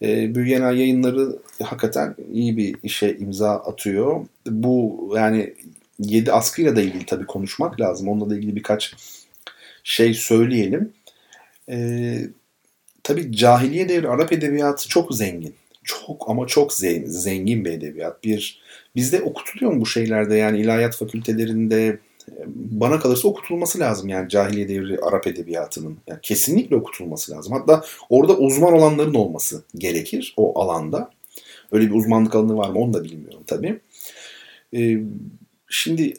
E, Büyüyenel yayınları hakikaten iyi bir işe imza atıyor. Bu yani 7 askıyla da ilgili tabii konuşmak lazım. Onunla da ilgili birkaç şey söyleyelim. Ee, tabii cahiliye devri Arap edebiyatı çok zengin. Çok ama çok zengin bir edebiyat. Bir bizde okutuluyor mu bu şeylerde yani ilahiyat fakültelerinde bana kalırsa okutulması lazım yani cahiliye devri Arap edebiyatının. Yani kesinlikle okutulması lazım. Hatta orada uzman olanların olması gerekir o alanda. Öyle bir uzmanlık alanı var mı onu da bilmiyorum tabii. Ee, Şimdi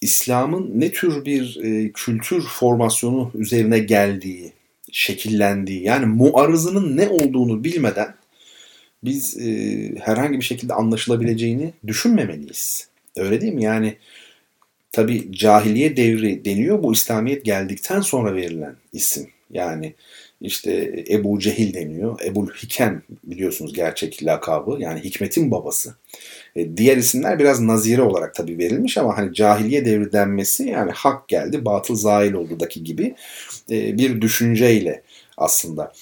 İslam'ın ne tür bir e, kültür formasyonu üzerine geldiği, şekillendiği yani muarızının ne olduğunu bilmeden biz e, herhangi bir şekilde anlaşılabileceğini düşünmemeliyiz. Öyle değil mi? Yani tabi cahiliye devri deniyor bu İslamiyet geldikten sonra verilen isim. Yani işte Ebu Cehil deniyor. Ebu Hikem biliyorsunuz gerçek lakabı yani hikmetin babası. E, diğer isimler biraz nazire olarak tabii verilmiş ama hani cahiliye devri denmesi yani hak geldi batıl zail olduğudaki gibi e, bir düşünceyle aslında.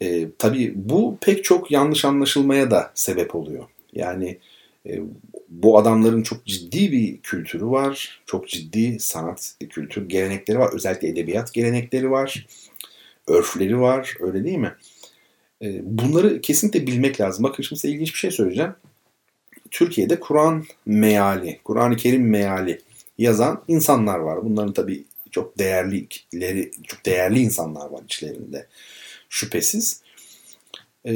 E, tabii bu pek çok yanlış anlaşılmaya da sebep oluyor. Yani e, bu adamların çok ciddi bir kültürü var. Çok ciddi sanat kültür gelenekleri var. Özellikle edebiyat gelenekleri var. Örfleri var. Öyle değil mi? E, bunları kesinlikle bilmek lazım. Bakın şimdi size ilginç bir şey söyleyeceğim. Türkiye'de Kur'an meali, Kur'an-ı Kerim meali yazan insanlar var. Bunların tabii çok değerli çok değerli insanlar var içlerinde şüphesiz. E,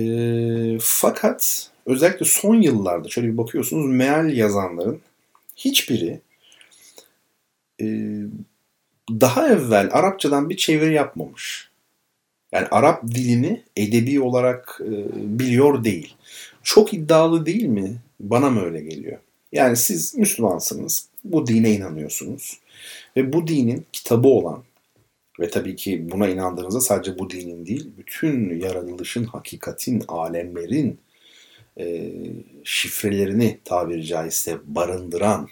fakat özellikle son yıllarda şöyle bir bakıyorsunuz meal yazanların hiçbiri e, daha evvel Arapçadan bir çeviri yapmamış. Yani Arap dilini edebi olarak e, biliyor değil. Çok iddialı değil mi? Bana mı öyle geliyor? Yani siz Müslümansınız, bu dine inanıyorsunuz ve bu dinin kitabı olan ve tabii ki buna inandığınızda sadece bu dinin değil, bütün yaratılışın, hakikatin, alemlerin e, şifrelerini tabiri caizse barındıran,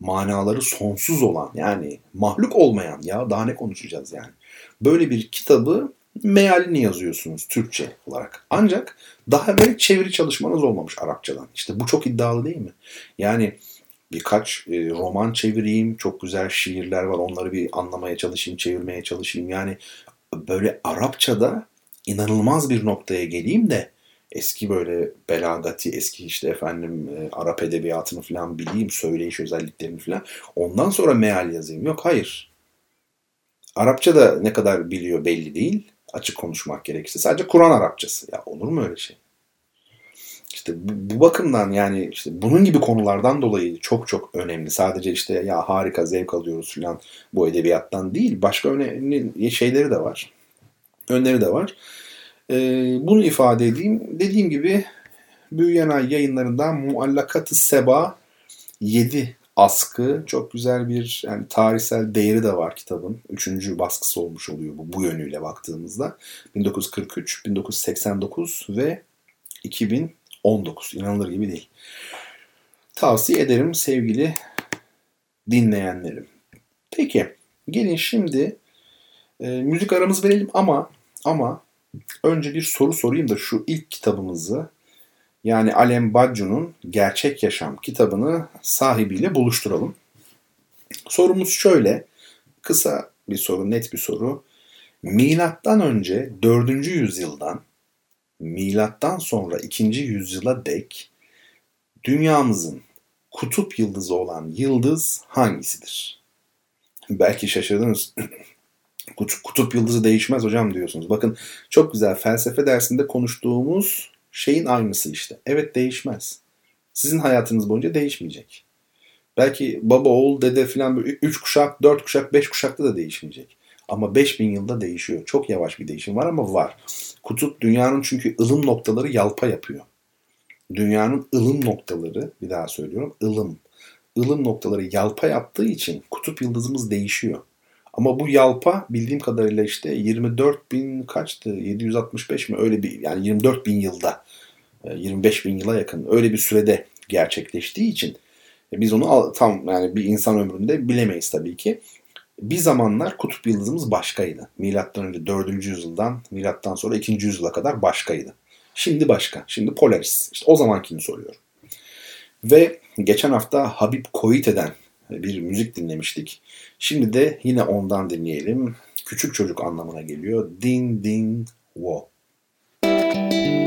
manaları sonsuz olan yani mahluk olmayan ya daha ne konuşacağız yani. Böyle bir kitabı mealini yazıyorsunuz Türkçe olarak. Ancak daha evvel çeviri çalışmanız olmamış Arapçadan. İşte bu çok iddialı değil mi? Yani birkaç e, roman çevireyim. Çok güzel şiirler var. Onları bir anlamaya çalışayım, çevirmeye çalışayım. Yani böyle Arapçada inanılmaz bir noktaya geleyim de eski böyle belagati, eski işte efendim e, Arap edebiyatını falan bileyim, söyleyiş özelliklerini falan. Ondan sonra meal yazayım. Yok hayır. Arapça da ne kadar biliyor belli değil. Açık konuşmak gerekirse. Sadece Kur'an Arapçası. Ya olur mu öyle şey? İşte bu, bu bakımdan yani işte bunun gibi konulardan dolayı çok çok önemli. Sadece işte ya harika zevk alıyoruz falan bu edebiyattan değil. Başka önemli şeyleri de var. Önleri de var. Ee, bunu ifade edeyim. Dediğim gibi Büyüyen Ay yayınlarından Muallakat-ı Seba 7 askı. Çok güzel bir yani tarihsel değeri de var kitabın. Üçüncü baskısı olmuş oluyor bu, bu yönüyle baktığımızda. 1943, 1989 ve 2019. İnanılır gibi değil. Tavsiye ederim sevgili dinleyenlerim. Peki gelin şimdi e, müzik aramız verelim ama ama önce bir soru sorayım da şu ilk kitabımızı yani Alem Baccu'nun Gerçek Yaşam kitabını sahibiyle buluşturalım. Sorumuz şöyle, kısa bir soru, net bir soru. Milattan önce 4. yüzyıldan milattan sonra 2. yüzyıla dek dünyamızın kutup yıldızı olan yıldız hangisidir? Belki şaşırdınız. Kutup yıldızı değişmez hocam diyorsunuz. Bakın çok güzel felsefe dersinde konuştuğumuz şeyin aynısı işte. Evet değişmez. Sizin hayatınız boyunca değişmeyecek. Belki baba, oğul, dede filan 3 kuşak, 4 kuşak, 5 kuşakta da değişmeyecek. Ama 5000 yılda değişiyor. Çok yavaş bir değişim var ama var. Kutup dünyanın çünkü ılım noktaları yalpa yapıyor. Dünyanın ılım noktaları, bir daha söylüyorum, ılım. ılım noktaları yalpa yaptığı için kutup yıldızımız değişiyor. Ama bu yalpa bildiğim kadarıyla işte 24 bin kaçtı? 765 mi? Öyle bir yani 24 bin yılda 25 e, bin yıla yakın öyle bir sürede gerçekleştiği için e, biz onu tam yani bir insan ömründe bilemeyiz tabii ki. Bir zamanlar kutup yıldızımız başkaydı. Milattan önce 4. yüzyıldan milattan sonra 2. yüzyıla kadar başkaydı. Şimdi başka. Şimdi Polaris. İşte o zamankini soruyorum. Ve geçen hafta Habib Koite'den bir müzik dinlemiştik. Şimdi de yine ondan dinleyelim. Küçük çocuk anlamına geliyor. Din din wo. Munne,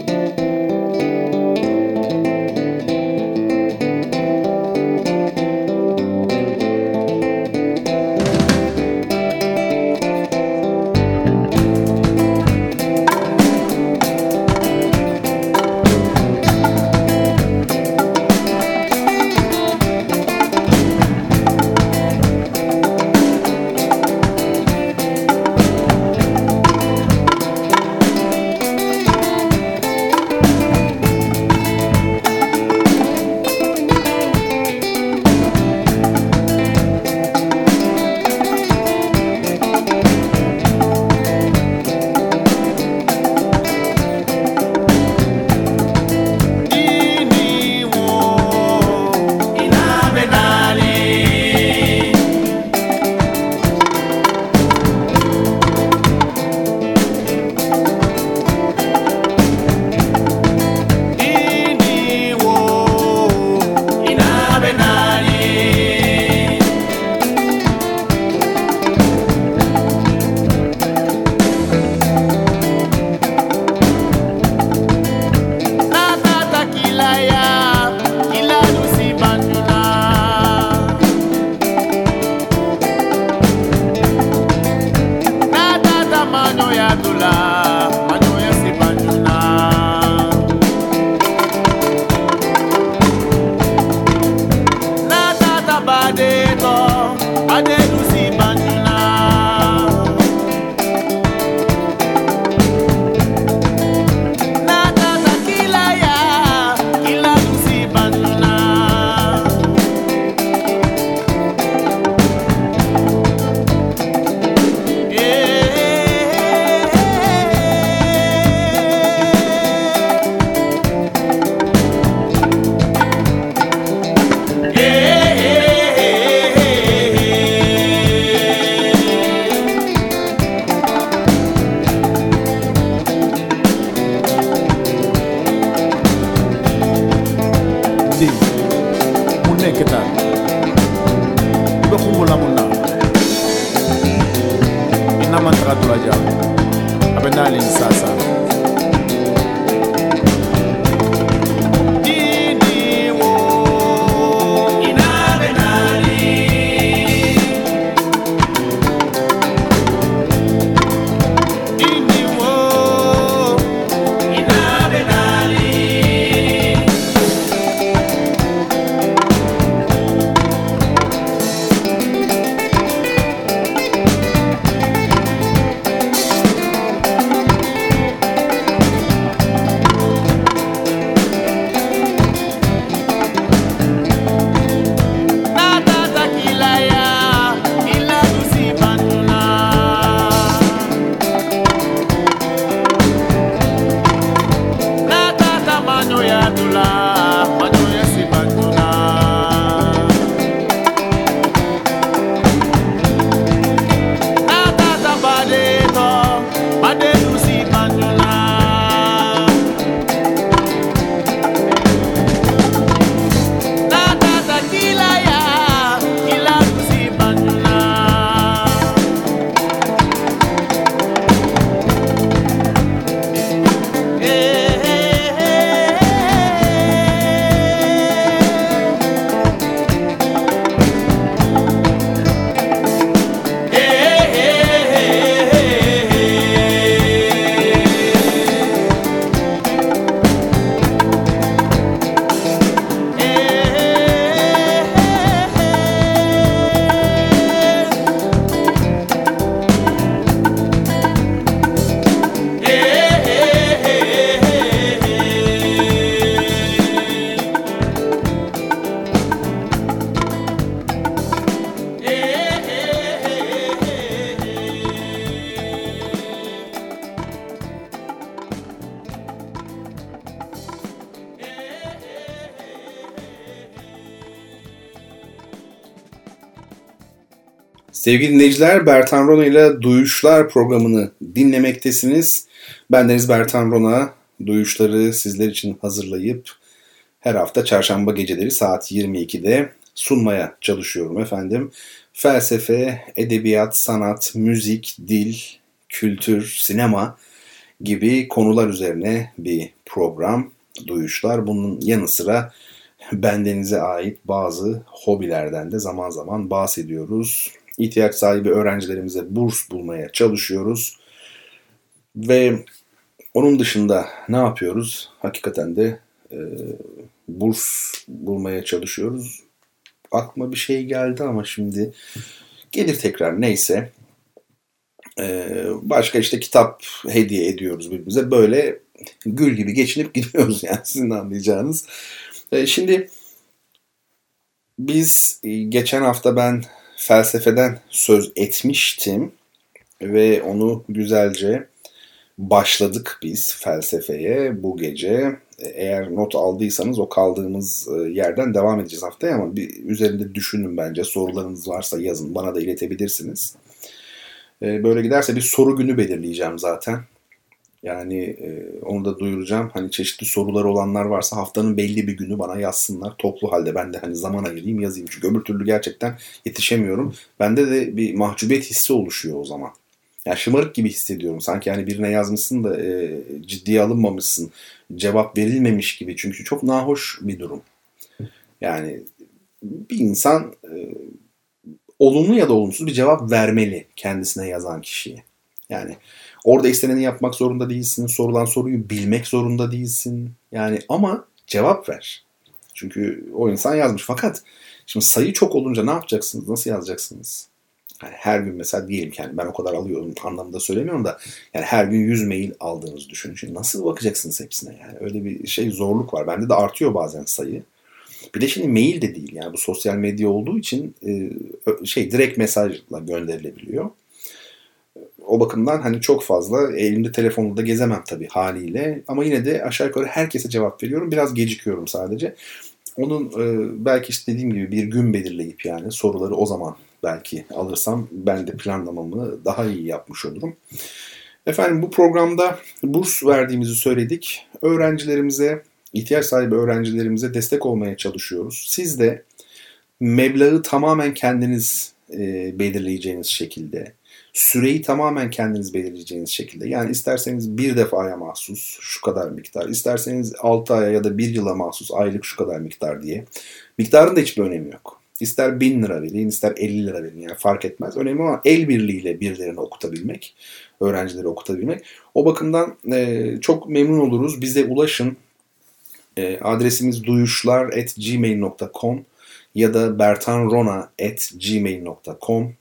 Sevgili dinleyiciler, Bertan Rona ile Duyuşlar programını dinlemektesiniz. Ben Deniz Bertan Rona. Duyuşları sizler için hazırlayıp her hafta çarşamba geceleri saat 22'de sunmaya çalışıyorum efendim. Felsefe, edebiyat, sanat, müzik, dil, kültür, sinema gibi konular üzerine bir program Duyuşlar. Bunun yanı sıra bendenize ait bazı hobilerden de zaman zaman bahsediyoruz ihtiyaç sahibi öğrencilerimize burs bulmaya çalışıyoruz. Ve onun dışında ne yapıyoruz? Hakikaten de e, burs bulmaya çalışıyoruz. Aklıma bir şey geldi ama şimdi gelir tekrar neyse. E, başka işte kitap hediye ediyoruz birbirimize. Böyle gül gibi geçinip gidiyoruz yani sizin anlayacağınız. E, şimdi biz e, geçen hafta ben felsefeden söz etmiştim ve onu güzelce başladık biz felsefeye bu gece. Eğer not aldıysanız o kaldığımız e, yerden devam edeceğiz haftaya ama bir üzerinde düşünün bence. Sorularınız varsa yazın bana da iletebilirsiniz. E, böyle giderse bir soru günü belirleyeceğim zaten. Yani e, onu da duyuracağım. Hani çeşitli sorular olanlar varsa haftanın belli bir günü bana yazsınlar. Toplu halde ben de hani zaman ayırayım yazayım. Çünkü öbür türlü gerçekten yetişemiyorum. Bende de bir mahcubiyet hissi oluşuyor o zaman. Yani şımarık gibi hissediyorum. Sanki hani birine yazmışsın da e, ciddiye alınmamışsın. Cevap verilmemiş gibi. Çünkü çok nahoş bir durum. Yani bir insan e, olumlu ya da olumsuz bir cevap vermeli kendisine yazan kişiye. Yani Orada isteneni yapmak zorunda değilsin. Sorulan soruyu bilmek zorunda değilsin. Yani ama cevap ver. Çünkü o insan yazmış. Fakat şimdi sayı çok olunca ne yapacaksınız? Nasıl yazacaksınız? Yani her gün mesela diyelim ki yani ben o kadar alıyorum anlamında söylemiyorum da yani her gün 100 mail aldığınızı düşünün. Şimdi nasıl bakacaksınız hepsine yani? Öyle bir şey zorluk var. Bende de artıyor bazen sayı. Bir de şimdi mail de değil yani bu sosyal medya olduğu için şey direkt mesajla gönderilebiliyor o bakımdan hani çok fazla elimde telefonla da gezemem tabii haliyle. Ama yine de aşağı yukarı herkese cevap veriyorum. Biraz gecikiyorum sadece. Onun e, belki işte dediğim gibi bir gün belirleyip yani soruları o zaman belki alırsam ben de planlamamı daha iyi yapmış olurum. Efendim bu programda burs verdiğimizi söyledik. Öğrencilerimize, ihtiyaç sahibi öğrencilerimize destek olmaya çalışıyoruz. Siz de meblağı tamamen kendiniz e, belirleyeceğiniz şekilde, süreyi tamamen kendiniz belirleyeceğiniz şekilde. Yani isterseniz bir defaya mahsus şu kadar miktar, isterseniz 6 aya ya da 1 yıla mahsus aylık şu kadar miktar diye. Miktarın da hiçbir önemi yok. İster 1000 lira verin, ister 50 lira verin yani fark etmez. Önemli olan el birliğiyle birilerini okutabilmek, öğrencileri okutabilmek. O bakımdan e, çok memnun oluruz. Bize ulaşın. E, adresimiz duyuşlar.gmail.com ya da bertanrona.gmail.com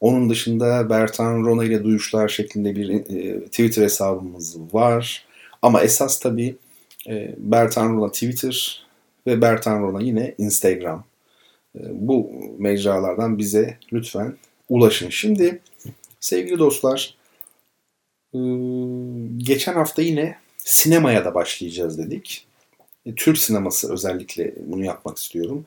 onun dışında Bertan Rona ile duyuşlar şeklinde bir e, Twitter hesabımız var. Ama esas tabii e, Bertan Rona Twitter ve Bertan Rona yine Instagram. E, bu mecralardan bize lütfen ulaşın. Şimdi sevgili dostlar e, geçen hafta yine sinemaya da başlayacağız dedik. E, Türk sineması özellikle bunu yapmak istiyorum.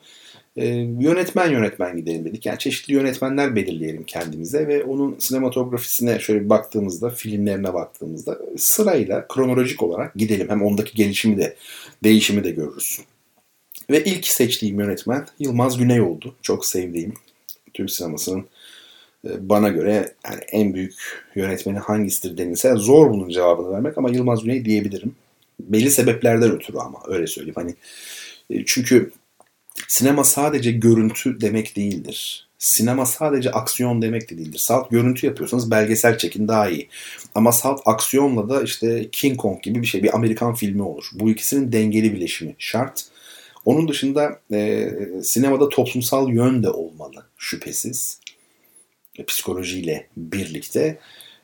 E, yönetmen yönetmen gidelim dedik. Yani çeşitli yönetmenler belirleyelim kendimize ve onun sinematografisine şöyle bir baktığımızda, filmlerine baktığımızda sırayla kronolojik olarak gidelim. Hem ondaki gelişimi de, değişimi de görürüz. Ve ilk seçtiğim yönetmen Yılmaz Güney oldu. Çok sevdiğim Türk sinemasının e, bana göre yani en büyük yönetmeni hangisidir denilse zor bunun cevabını vermek ama Yılmaz Güney diyebilirim. Belli sebeplerden ötürü ama öyle söyleyeyim. Hani e, çünkü Sinema sadece görüntü demek değildir. Sinema sadece aksiyon demek de değildir. Salt görüntü yapıyorsanız belgesel çekin daha iyi. Ama salt aksiyonla da işte King Kong gibi bir şey, bir Amerikan filmi olur. Bu ikisinin dengeli bileşimi şart. Onun dışında e, sinemada toplumsal yön de olmalı şüphesiz. E, psikolojiyle birlikte.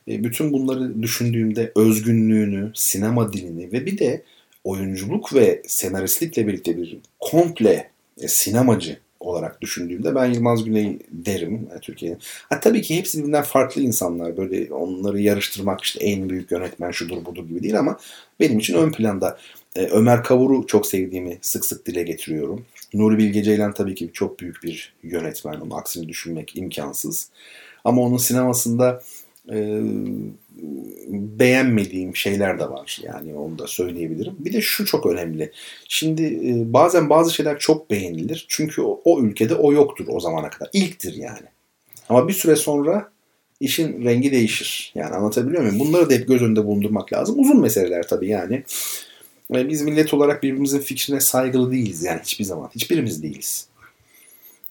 E, bütün bunları düşündüğümde özgünlüğünü, sinema dilini ve bir de oyunculuk ve senaristlikle birlikte bir komple e, sinemacı olarak düşündüğümde ben Yılmaz Güney derim yani Türkiye'nin. Ha, tabii ki hepsi birbirinden farklı insanlar. Böyle onları yarıştırmak işte en büyük yönetmen şudur budur gibi değil ama benim için ön planda e, Ömer Kavur'u çok sevdiğimi sık sık dile getiriyorum. Nuri Bilge Ceylan tabii ki çok büyük bir yönetmen. Onun aksini düşünmek imkansız. Ama onun sinemasında e, beğenmediğim şeyler de var. Yani onu da söyleyebilirim. Bir de şu çok önemli. Şimdi e, bazen bazı şeyler çok beğenilir. Çünkü o, o ülkede o yoktur o zamana kadar. İlktir yani. Ama bir süre sonra işin rengi değişir. Yani anlatabiliyor muyum? Bunları da hep göz önünde bulundurmak lazım. Uzun meseleler tabii yani. E, biz millet olarak birbirimizin fikrine saygılı değiliz yani hiçbir zaman. Hiçbirimiz değiliz.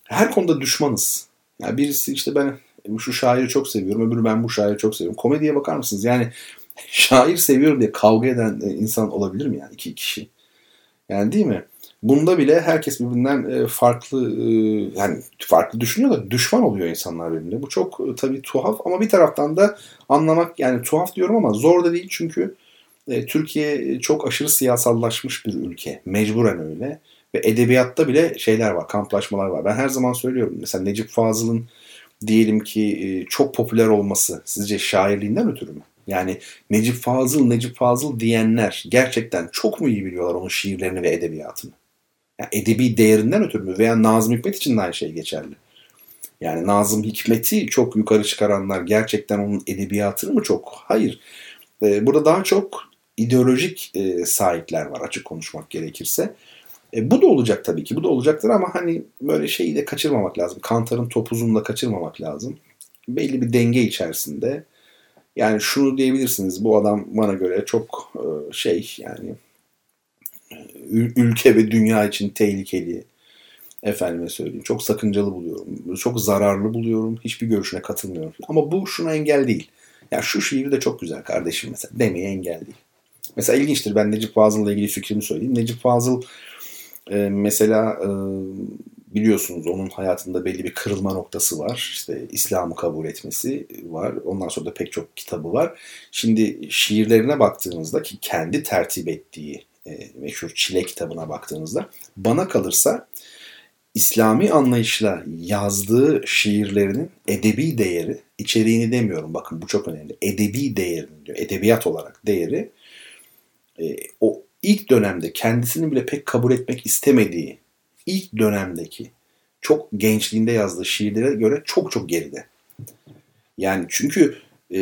Her konuda düşmanız. Yani birisi işte ben şu şairi çok seviyorum, öbürü ben bu şairi çok seviyorum. Komediye bakar mısınız? Yani şair seviyorum diye kavga eden e, insan olabilir mi yani iki kişi? Yani değil mi? Bunda bile herkes birbirinden e, farklı e, yani farklı düşünüyor da düşman oluyor insanlar birbirine. Bu çok tabii tuhaf ama bir taraftan da anlamak yani tuhaf diyorum ama zor da değil çünkü Türkiye çok aşırı siyasallaşmış bir ülke. Mecburen öyle. Ve edebiyatta bile şeyler var, kamplaşmalar var. Ben her zaman söylüyorum. Mesela Necip Fazıl'ın diyelim ki e, çok popüler olması sizce şairliğinden ötürü mü? Yani Necip Fazıl, Necip Fazıl diyenler gerçekten çok mu iyi biliyorlar onun şiirlerini ve edebiyatını? Yani edebi değerinden ötürü mü? Veya Nazım Hikmet için de aynı şey geçerli. Yani Nazım Hikmet'i çok yukarı çıkaranlar gerçekten onun edebiyatını mı çok? Hayır. E, burada daha çok ideolojik e, sahipler var açık konuşmak gerekirse. E, bu da olacak tabii ki. Bu da olacaktır ama hani böyle şeyi de kaçırmamak lazım. Kantar'ın topuzunu da kaçırmamak lazım. Belli bir denge içerisinde. Yani şunu diyebilirsiniz. Bu adam bana göre çok e, şey yani e, ülke ve dünya için tehlikeli. Efendime söyleyeyim. Çok sakıncalı buluyorum. Çok zararlı buluyorum. Hiçbir görüşüne katılmıyorum. Ama bu şuna engel değil. Ya şu şiir de çok güzel kardeşim mesela. Demeye engel değil. Mesela ilginçtir. Ben Necip Fazıl'la ilgili fikrimi söyleyeyim. Necip Fazıl e, mesela e, biliyorsunuz onun hayatında belli bir kırılma noktası var. İşte İslam'ı kabul etmesi var. Ondan sonra da pek çok kitabı var. Şimdi şiirlerine baktığınızda ki kendi tertip ettiği e, meşhur Çile kitabına baktığınızda bana kalırsa İslami anlayışla yazdığı şiirlerinin edebi değeri, içeriğini demiyorum bakın bu çok önemli. Edebi değerini diyor. Edebiyat olarak değeri e, o ilk dönemde kendisini bile pek kabul etmek istemediği ilk dönemdeki çok gençliğinde yazdığı şiirlere göre çok çok geride. Yani çünkü e,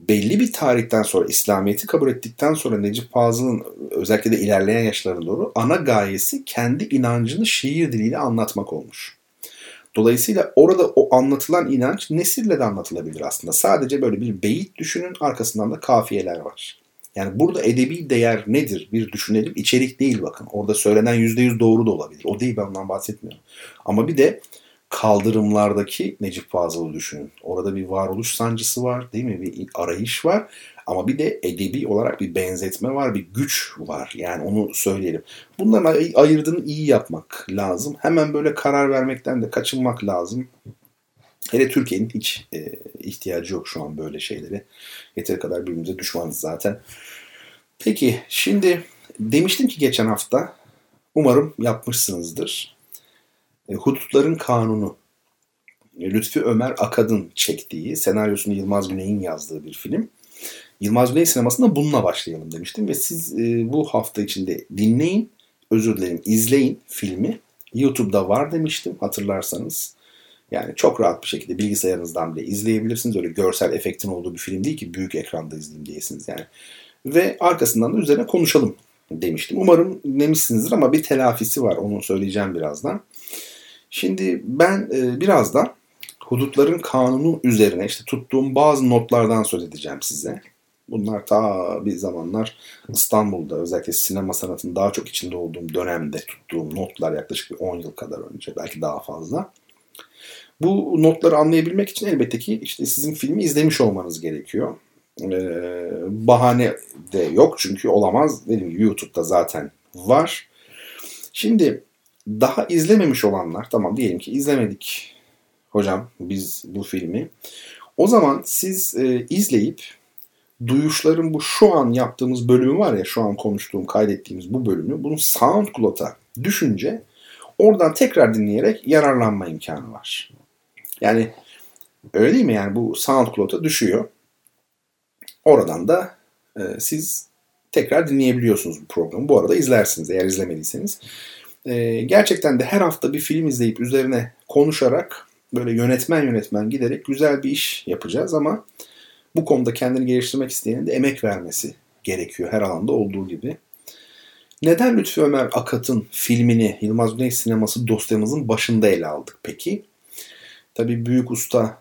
belli bir tarihten sonra İslamiyet'i kabul ettikten sonra Necip Fazıl'ın özellikle de ilerleyen yaşlarına doğru ana gayesi kendi inancını şiir diliyle anlatmak olmuş. Dolayısıyla orada o anlatılan inanç nesille de anlatılabilir aslında. Sadece böyle bir beyit düşünün arkasından da kafiyeler var. Yani burada edebi değer nedir bir düşünelim. İçerik değil bakın. Orada söylenen %100 doğru da olabilir. O değil ben ondan bahsetmiyorum. Ama bir de kaldırımlardaki Necip Fazıl'ı düşünün. Orada bir varoluş sancısı var değil mi? Bir arayış var. Ama bir de edebi olarak bir benzetme var, bir güç var. Yani onu söyleyelim. Bunların ay- ayırdığını iyi yapmak lazım. Hemen böyle karar vermekten de kaçınmak lazım. Hele Türkiye'nin hiç e, ihtiyacı yok şu an böyle şeylere. Yeteri kadar birbirimize düşmanız zaten. Peki şimdi demiştim ki geçen hafta umarım yapmışsınızdır. E, Hudutların Kanunu. E, Lütfi Ömer Akad'ın çektiği, senaryosunu Yılmaz Güney'in yazdığı bir film. Yılmaz Güney sinemasında bununla başlayalım demiştim ve siz e, bu hafta içinde dinleyin, özür dilerim izleyin filmi. YouTube'da var demiştim hatırlarsanız. Yani çok rahat bir şekilde bilgisayarınızdan bile izleyebilirsiniz. Öyle görsel efektin olduğu bir film değil ki büyük ekranda izleyeyim diyesiniz yani. Ve arkasından da üzerine konuşalım demiştim. Umarım dinlemişsinizdir ama bir telafisi var. Onu söyleyeceğim birazdan. Şimdi ben e, biraz da hudutların kanunu üzerine işte tuttuğum bazı notlardan söz edeceğim size. Bunlar ta bir zamanlar İstanbul'da özellikle sinema sanatının daha çok içinde olduğum dönemde tuttuğum notlar yaklaşık bir 10 yıl kadar önce belki daha fazla. Bu notları anlayabilmek için elbette ki işte sizin filmi izlemiş olmanız gerekiyor. Ee, bahane de yok çünkü olamaz. Dediğim gibi YouTube'da zaten var. Şimdi daha izlememiş olanlar tamam diyelim ki izlemedik hocam biz bu filmi. O zaman siz e, izleyip duyuşların bu şu an yaptığımız bölümü var ya şu an konuştuğum kaydettiğimiz bu bölümü bunu SoundCloud'a düşünce oradan tekrar dinleyerek yararlanma imkanı var. Yani öyle değil mi yani bu SoundCloud'a düşüyor. Oradan da e, siz tekrar dinleyebiliyorsunuz bu programı. Bu arada izlersiniz eğer izlemediyseniz. E, gerçekten de her hafta bir film izleyip üzerine konuşarak böyle yönetmen yönetmen giderek güzel bir iş yapacağız ama bu konuda kendini geliştirmek isteyenin de emek vermesi gerekiyor her alanda olduğu gibi. Neden Lütfü Ömer Akat'ın filmini Yılmaz Güney sineması dosyamızın başında ele aldık peki? Tabii büyük usta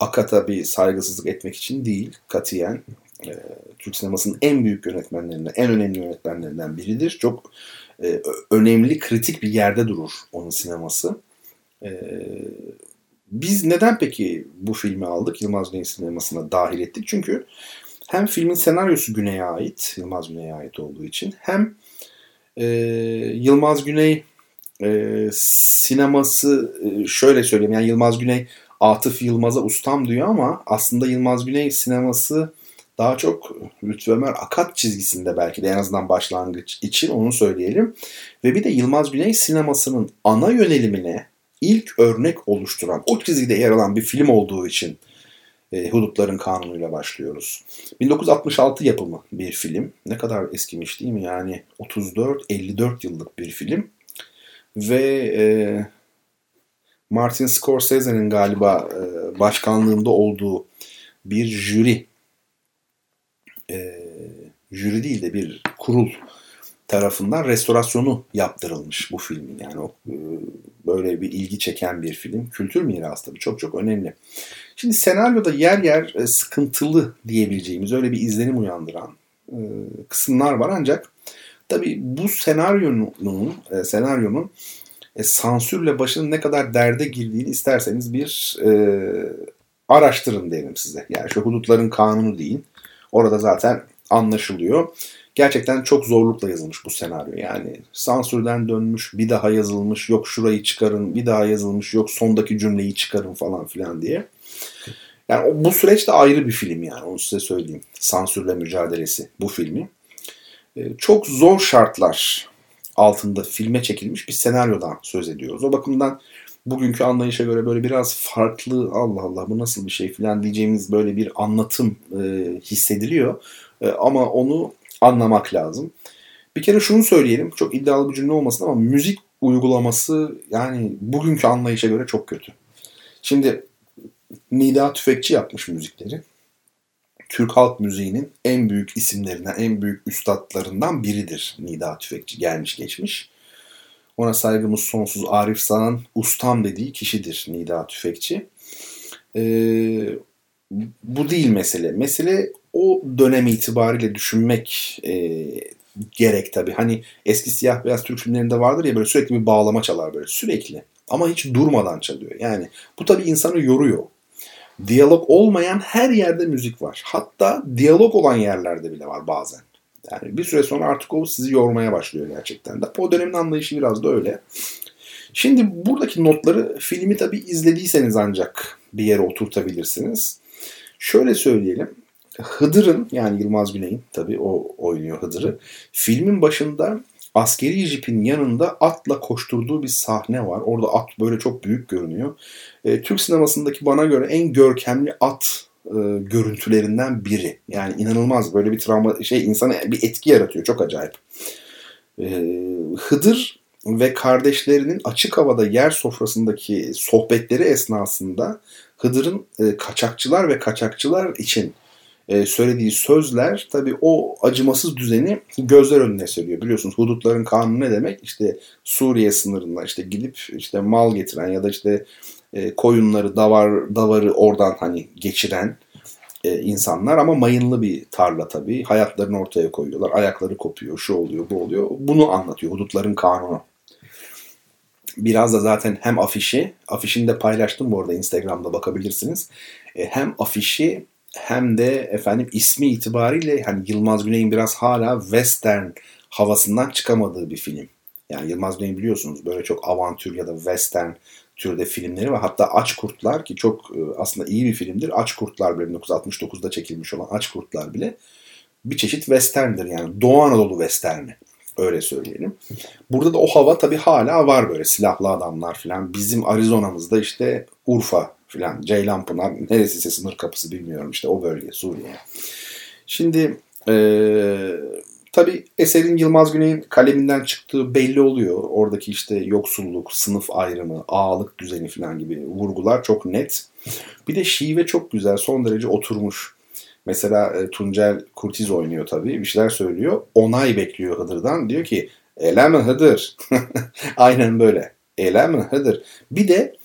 Akat'a bir saygısızlık etmek için değil katiyen. E, Türk sinemasının en büyük yönetmenlerinden, en önemli yönetmenlerinden biridir. Çok e, önemli, kritik bir yerde durur onun sineması. E, biz neden peki bu filmi aldık? Yılmaz Güney sinemasına dahil ettik. Çünkü hem filmin senaryosu Güney'e ait, Yılmaz Güney'e ait olduğu için hem e, Yılmaz Güney e, sineması e, şöyle söyleyeyim yani Yılmaz Güney Atıf Yılmaz'a ustam diyor ama aslında Yılmaz Güney sineması daha çok Lütfü Ömer Akat çizgisinde belki de en azından başlangıç için onu söyleyelim. Ve bir de Yılmaz Güney sinemasının ana yönelimine ilk örnek oluşturan, o çizgide yer alan bir film olduğu için e, Hudutların Kanunu'yla başlıyoruz. 1966 yapımı bir film. Ne kadar eskimiş değil mi? Yani 34-54 yıllık bir film. Ve e, Martin Scorsese'nin galiba e, başkanlığında olduğu bir jüri e, jüri değil de bir kurul tarafından restorasyonu yaptırılmış bu filmin. Yani o, e, böyle bir ilgi çeken bir film. Kültür mirası tabii çok çok önemli. Şimdi senaryoda yer yer e, sıkıntılı diyebileceğimiz öyle bir izlenim uyandıran e, kısımlar var ancak tabii bu senaryonun e, senaryonun e, sansürle başının ne kadar derde girdiğini isterseniz bir e, araştırın derim size. Yani şu hudutların kanunu deyin. Orada zaten anlaşılıyor. Gerçekten çok zorlukla yazılmış bu senaryo. Yani sansürden dönmüş, bir daha yazılmış, yok şurayı çıkarın, bir daha yazılmış, yok sondaki cümleyi çıkarın falan filan diye. Yani bu süreç de ayrı bir film yani onu size söyleyeyim. Sansürle mücadelesi bu filmi. Ee, çok zor şartlar altında filme çekilmiş bir senaryodan söz ediyoruz. O bakımdan bugünkü anlayışa göre böyle biraz farklı Allah Allah bu nasıl bir şey falan diyeceğimiz böyle bir anlatım e, hissediliyor. E, ama onu anlamak lazım. Bir kere şunu söyleyelim çok iddialı bir cümle olmasın ama müzik uygulaması yani bugünkü anlayışa göre çok kötü. Şimdi Nida Tüfekçi yapmış müzikleri. Türk halk müziğinin en büyük isimlerinden, en büyük üstadlarından biridir Nida Tüfekçi gelmiş geçmiş. Ona saygımız sonsuz. Arif Sağ'ın ustam dediği kişidir Nida Tüfekçi. Ee, bu değil mesele. Mesele o dönem itibariyle düşünmek e, gerek tabii. Hani eski siyah beyaz Türk filmlerinde vardır ya böyle sürekli bir bağlama çalar böyle sürekli. Ama hiç durmadan çalıyor. Yani bu tabii insanı yoruyor. Diyalog olmayan her yerde müzik var. Hatta diyalog olan yerlerde bile var bazen. Yani bir süre sonra artık o sizi yormaya başlıyor gerçekten de. O dönemin anlayışı biraz da öyle. Şimdi buradaki notları filmi tabii izlediyseniz ancak bir yere oturtabilirsiniz. Şöyle söyleyelim. Hıdır'ın yani Yılmaz Güney'in tabii o oynuyor Hıdır'ı. Filmin başında askeri jipin yanında atla koşturduğu bir sahne var. Orada at böyle çok büyük görünüyor. E, Türk sinemasındaki bana göre en görkemli at e, görüntülerinden biri. Yani inanılmaz böyle bir travma şey insana bir etki yaratıyor. Çok acayip. E, Hıdır ve kardeşlerinin açık havada yer sofrasındaki sohbetleri esnasında Hıdır'ın e, kaçakçılar ve kaçakçılar için e, söylediği sözler tabi o acımasız düzeni gözler önüne seriyor. Biliyorsunuz hudutların kanunu ne demek? İşte Suriye sınırında işte gidip işte mal getiren ya da işte e, koyunları, davar, davarı oradan hani geçiren e, insanlar ama mayınlı bir tarla tabii. Hayatlarını ortaya koyuyorlar. Ayakları kopuyor, şu oluyor, bu oluyor. Bunu anlatıyor hudutların kanunu. Biraz da zaten hem afişi, afişini de paylaştım bu arada Instagram'da bakabilirsiniz. Hem afişi hem de efendim ismi itibariyle hani Yılmaz Güney'in biraz hala western havasından çıkamadığı bir film. Yani Yılmaz Güney biliyorsunuz böyle çok avantür ya da western türde filmleri var. Hatta Aç Kurtlar ki çok e, aslında iyi bir filmdir. Aç Kurtlar bile 1969'da çekilmiş olan Aç Kurtlar bile bir çeşit westerndir yani. Doğu Anadolu westerni. Öyle söyleyelim. Burada da o hava tabii hala var böyle silahlı adamlar falan. Bizim Arizona'mızda işte Urfa falan, Ceylanpınar neresi sınır kapısı bilmiyorum işte o bölge Suriye. Şimdi ee, tabii eserin Yılmaz Güney'in kaleminden çıktığı belli oluyor. Oradaki işte yoksulluk, sınıf ayrımı, ağalık düzeni falan gibi vurgular çok net. Bir de şive çok güzel, son derece oturmuş. Mesela e, Tuncel Kurtiz oynuyor tabii. Bir şeyler söylüyor. Onay bekliyor Hıdır'dan. Diyor ki ele mi Hıdır? Aynen böyle. Ele mi Hıdır? Bir de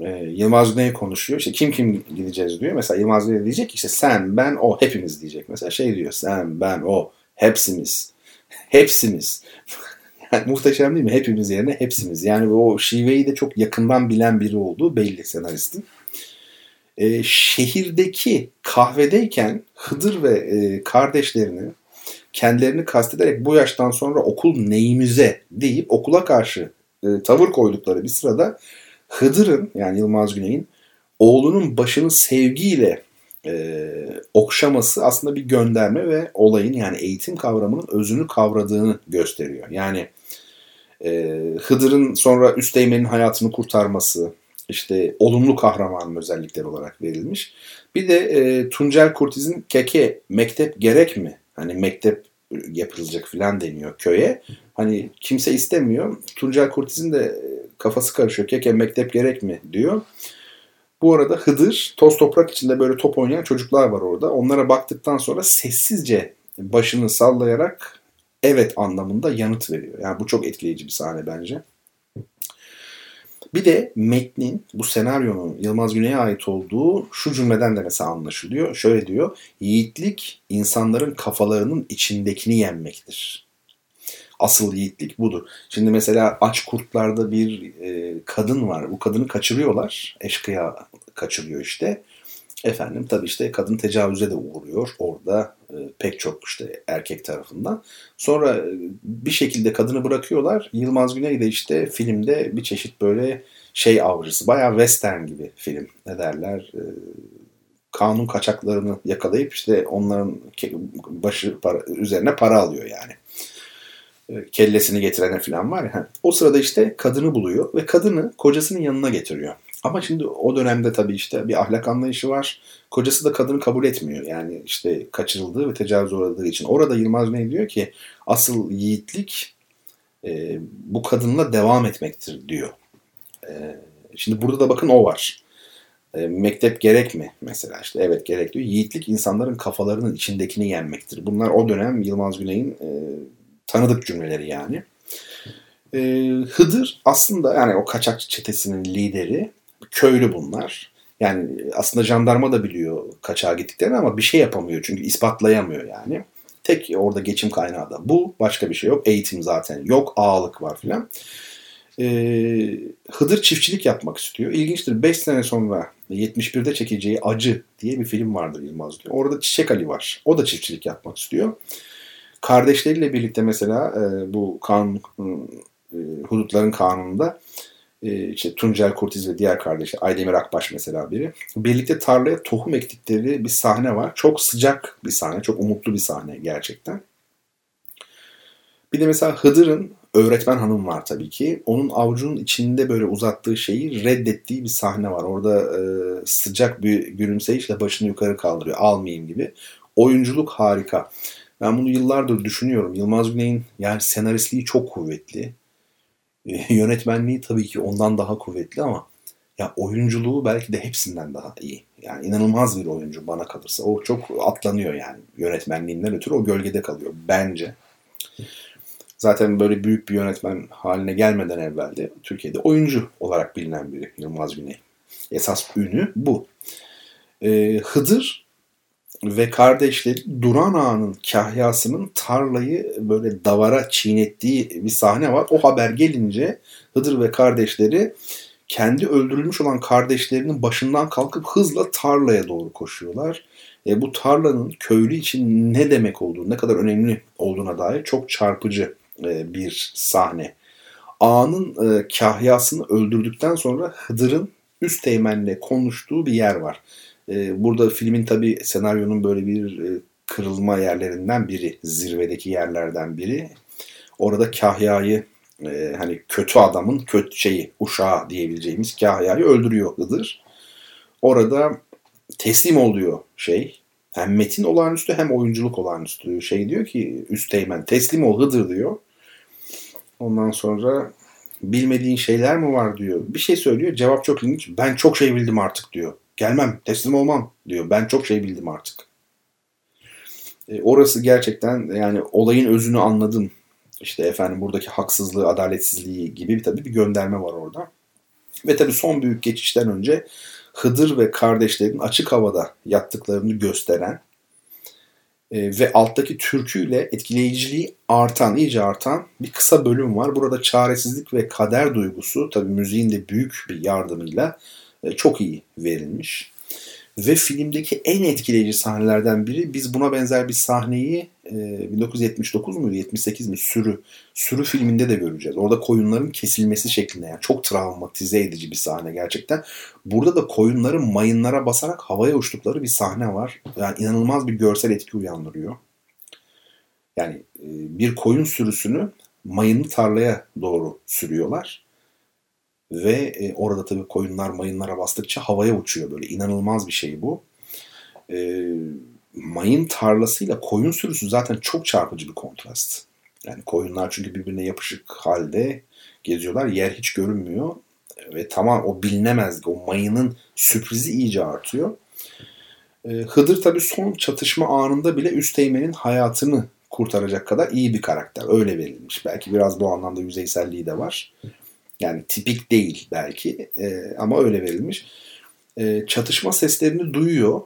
e, Yılmaz Güney konuşuyor. İşte kim kim gideceğiz diyor. Mesela Yılmaz Güney diyecek işte sen, ben, o hepimiz diyecek. Mesela şey diyor sen, ben, o hepsimiz. Hepsimiz. yani muhteşem değil mi? Hepimiz yerine hepsimiz. Yani o şiveyi de çok yakından bilen biri olduğu belli senaristin e, şehirdeki kahvedeyken Hıdır ve e, kardeşlerini kendilerini kastederek bu yaştan sonra okul neyimize deyip okula karşı e, tavır koydukları bir sırada Hıdır'ın yani Yılmaz Güney'in oğlunun başını sevgiyle e, okşaması aslında bir gönderme ve olayın yani eğitim kavramının özünü kavradığını gösteriyor. Yani e, Hıdır'ın sonra Üsteğmen'in hayatını kurtarması, işte olumlu kahramanın özellikleri olarak verilmiş. Bir de e, Tuncel Kurtiz'in keke mektep gerek mi? Hani mektep yapılacak filan deniyor köye. Hani kimse istemiyor. Tuncel Kurtiz'in de kafası karışıyor. Keke mektep gerek mi diyor. Bu arada Hıdır toz toprak içinde böyle top oynayan çocuklar var orada. Onlara baktıktan sonra sessizce başını sallayarak evet anlamında yanıt veriyor. Yani bu çok etkileyici bir sahne bence. Bir de metnin, bu senaryonun Yılmaz Güney'e ait olduğu şu cümleden de mesela anlaşılıyor. Şöyle diyor, yiğitlik insanların kafalarının içindekini yenmektir. Asıl yiğitlik budur. Şimdi mesela aç kurtlarda bir e, kadın var. Bu kadını kaçırıyorlar. Eşkıya kaçırıyor işte. Efendim tabii işte kadın tecavüze de uğruyor orada e, pek çok işte erkek tarafından. Sonra e, bir şekilde kadını bırakıyorlar. Yılmaz Güney de işte filmde bir çeşit böyle şey avcısı. Bayağı western gibi film. Ne derler? E, kanun kaçaklarını yakalayıp işte onların başı para, üzerine para alıyor yani. E, kellesini getirene falan var ya. O sırada işte kadını buluyor ve kadını kocasının yanına getiriyor. Ama şimdi o dönemde tabii işte bir ahlak anlayışı var. Kocası da kadını kabul etmiyor. Yani işte kaçırıldığı ve tecavüz uğradığı için. Orada Yılmaz Bey diyor ki asıl yiğitlik e, bu kadınla devam etmektir diyor. E, şimdi burada da bakın o var. E, mektep gerek mi mesela işte evet gerek diyor. Yiğitlik insanların kafalarının içindekini yenmektir. Bunlar o dönem Yılmaz Güney'in e, tanıdık cümleleri yani. Ee, Hıdır aslında yani o kaçakçı çetesinin lideri. Köylü bunlar. Yani aslında jandarma da biliyor kaçağa gittiklerini ama bir şey yapamıyor çünkü ispatlayamıyor yani. Tek orada geçim kaynağı da bu. Başka bir şey yok. Eğitim zaten yok. Ağalık var filan. Ee, Hıdır çiftçilik yapmak istiyor. İlginçtir. 5 sene sonra 71'de çekeceği Acı diye bir film vardır Yılmaz diyor. Orada Çiçek Ali var. O da çiftçilik yapmak istiyor. Kardeşleriyle birlikte mesela e, bu kan e, hudutların kanununda e, işte Tuncel Kurtiz ve diğer kardeşi Aydemir Akbaş mesela biri. Birlikte tarlaya tohum ektikleri bir sahne var. Çok sıcak bir sahne, çok umutlu bir sahne gerçekten. Bir de mesela Hıdır'ın öğretmen hanım var tabii ki. Onun avucunun içinde böyle uzattığı şeyi reddettiği bir sahne var. Orada e, sıcak bir gülümseyişle başını yukarı kaldırıyor. Almayayım gibi. Oyunculuk harika. Ben bunu yıllardır düşünüyorum. Yılmaz Güney'in yani senaristliği çok kuvvetli. E, yönetmenliği tabii ki ondan daha kuvvetli ama ya oyunculuğu belki de hepsinden daha iyi. Yani inanılmaz bir oyuncu bana kalırsa. O çok atlanıyor yani yönetmenliğinden ötürü o gölgede kalıyor bence. Zaten böyle büyük bir yönetmen haline gelmeden evvel de Türkiye'de oyuncu olarak bilinen biri Yılmaz Güney. Esas ünü bu. Ee, Hıdır ve kardeşleri Duran Ağa'nın kahyasının tarlayı böyle davara çiğnettiği bir sahne var. O haber gelince Hıdır ve kardeşleri kendi öldürülmüş olan kardeşlerinin başından kalkıp hızla tarlaya doğru koşuyorlar. E, bu tarlanın köylü için ne demek olduğu, ne kadar önemli olduğuna dair çok çarpıcı e, bir sahne. Ağa'nın e, kahyasını öldürdükten sonra Hıdır'ın üst teğmenle konuştuğu bir yer var. E, burada filmin tabi senaryonun böyle bir e, kırılma yerlerinden biri, zirvedeki yerlerden biri. Orada Kahya'yı e, hani kötü adamın kötü şeyi, uşağı diyebileceğimiz Kahya'yı öldürüyor Hıdır. Orada teslim oluyor şey. Hem metin olağanüstü hem oyunculuk olağanüstü. Şey diyor ki Üsteğmen teslim ol Hıdır diyor. Ondan sonra bilmediğin şeyler mi var diyor. Bir şey söylüyor. Cevap çok ilginç. Ben çok şey bildim artık diyor. Gelmem, teslim olmam diyor. Ben çok şey bildim artık. E, orası gerçekten yani olayın özünü anladım. İşte efendim buradaki haksızlığı, adaletsizliği gibi tabii bir gönderme var orada. Ve tabii son büyük geçişten önce Hıdır ve kardeşlerin açık havada yattıklarını gösteren e, ve alttaki türküyle etkileyiciliği artan, iyice artan bir kısa bölüm var. Burada çaresizlik ve kader duygusu tabii müziğin de büyük bir yardımıyla çok iyi verilmiş. Ve filmdeki en etkileyici sahnelerden biri biz buna benzer bir sahneyi e, 1979 muydu 78 mi Sürü Sürü filminde de göreceğiz. Orada koyunların kesilmesi şeklinde yani çok travmatize edici bir sahne gerçekten. Burada da koyunların mayınlara basarak havaya uçtukları bir sahne var. Yani inanılmaz bir görsel etki uyandırıyor. Yani e, bir koyun sürüsünü mayınlı tarlaya doğru sürüyorlar ve e, orada tabii koyunlar mayınlara bastıkça havaya uçuyor böyle. inanılmaz bir şey bu. E, mayın tarlasıyla koyun sürüsü zaten çok çarpıcı bir kontrast. Yani koyunlar çünkü birbirine yapışık halde geziyorlar. Yer hiç görünmüyor. Ve tamam o bilinemez. O mayının sürprizi iyice artıyor. E, Hıdır tabii son çatışma anında bile Üsteğmen'in hayatını kurtaracak kadar iyi bir karakter. Öyle verilmiş. Belki biraz bu anlamda yüzeyselliği de var. Yani tipik değil belki e, ama öyle verilmiş. E, çatışma seslerini duyuyor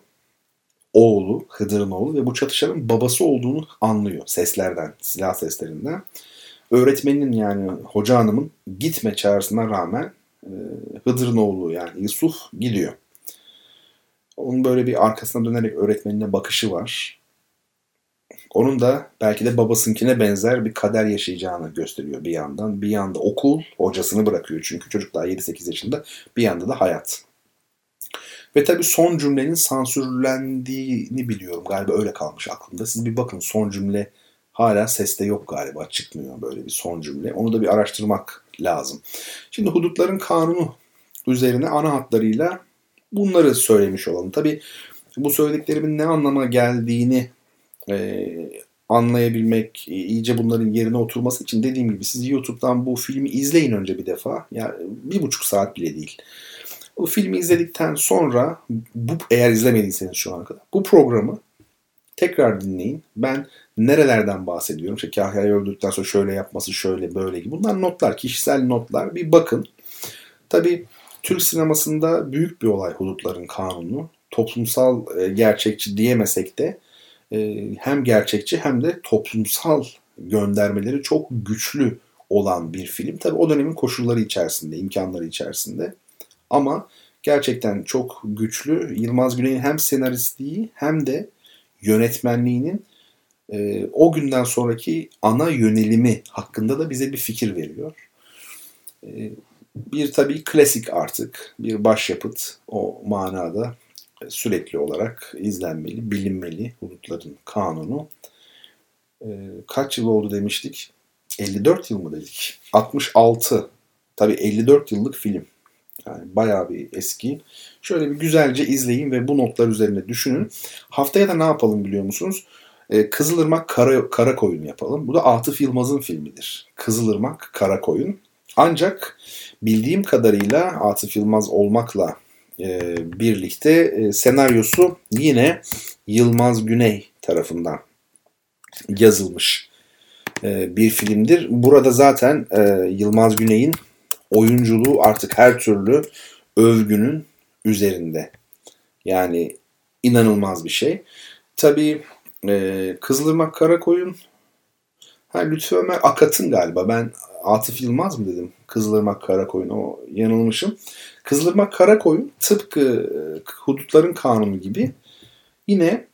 oğlu, Hıdır'ın oğlu ve bu çatışanın babası olduğunu anlıyor seslerden, silah seslerinden. Öğretmenin yani hoca hanımın gitme çağrısına rağmen e, Hıdır'ın oğlu yani Yusuf gidiyor. Onun böyle bir arkasına dönerek öğretmenine bakışı var. Onun da belki de babasınkine benzer bir kader yaşayacağını gösteriyor bir yandan. Bir yanda okul, hocasını bırakıyor çünkü çocuk daha 7-8 yaşında. Bir yanda da hayat. Ve tabii son cümlenin sansürlendiğini biliyorum. Galiba öyle kalmış aklımda. Siz bir bakın son cümle hala seste yok galiba. Çıkmıyor böyle bir son cümle. Onu da bir araştırmak lazım. Şimdi hudutların kanunu üzerine ana hatlarıyla bunları söylemiş olalım. Tabii bu söylediklerimin ne anlama geldiğini e, anlayabilmek, iyice bunların yerine oturması için dediğim gibi siz YouTube'dan bu filmi izleyin önce bir defa. Yani bir buçuk saat bile değil. Bu filmi izledikten sonra bu eğer izlemediyseniz şu ana kadar bu programı Tekrar dinleyin. Ben nerelerden bahsediyorum? İşte Kahya'yı öldürdükten sonra şöyle yapması şöyle böyle gibi. Bunlar notlar, kişisel notlar. Bir bakın. Tabii Türk sinemasında büyük bir olay hudutların kanunu. Toplumsal e, gerçekçi diyemesek de hem gerçekçi hem de toplumsal göndermeleri çok güçlü olan bir film. Tabii o dönemin koşulları içerisinde, imkanları içerisinde. Ama gerçekten çok güçlü. Yılmaz Güney'in hem senaristliği hem de yönetmenliğinin e, o günden sonraki ana yönelimi hakkında da bize bir fikir veriyor. E, bir tabii klasik artık bir başyapıt o manada sürekli olarak izlenmeli, bilinmeli Hudutların Kanunu. E, kaç yıl oldu demiştik? 54 yıl mı dedik? 66. Tabii 54 yıllık film. Yani bayağı bir eski. Şöyle bir güzelce izleyin ve bu notlar üzerine düşünün. Haftaya da ne yapalım biliyor musunuz? Ee, Kızılırmak Kara, Karakoyun yapalım. Bu da Atıf Yılmaz'ın filmidir. Kızılırmak Karakoyun. Ancak bildiğim kadarıyla Atıf Yılmaz olmakla birlikte e, senaryosu yine Yılmaz Güney tarafından yazılmış e, bir filmdir. Burada zaten e, Yılmaz Güney'in oyunculuğu artık her türlü övgünün üzerinde. Yani inanılmaz bir şey. Tabii e, Kızılırmak Karakoyun ha, Lütfü Ömer Akat'ın galiba. Ben Atıf Yılmaz mı dedim? Kızılırmak Karakoyun. O yanılmışım. Kızılırmak Karakoyun tıpkı e, Hudutların Kanunu gibi yine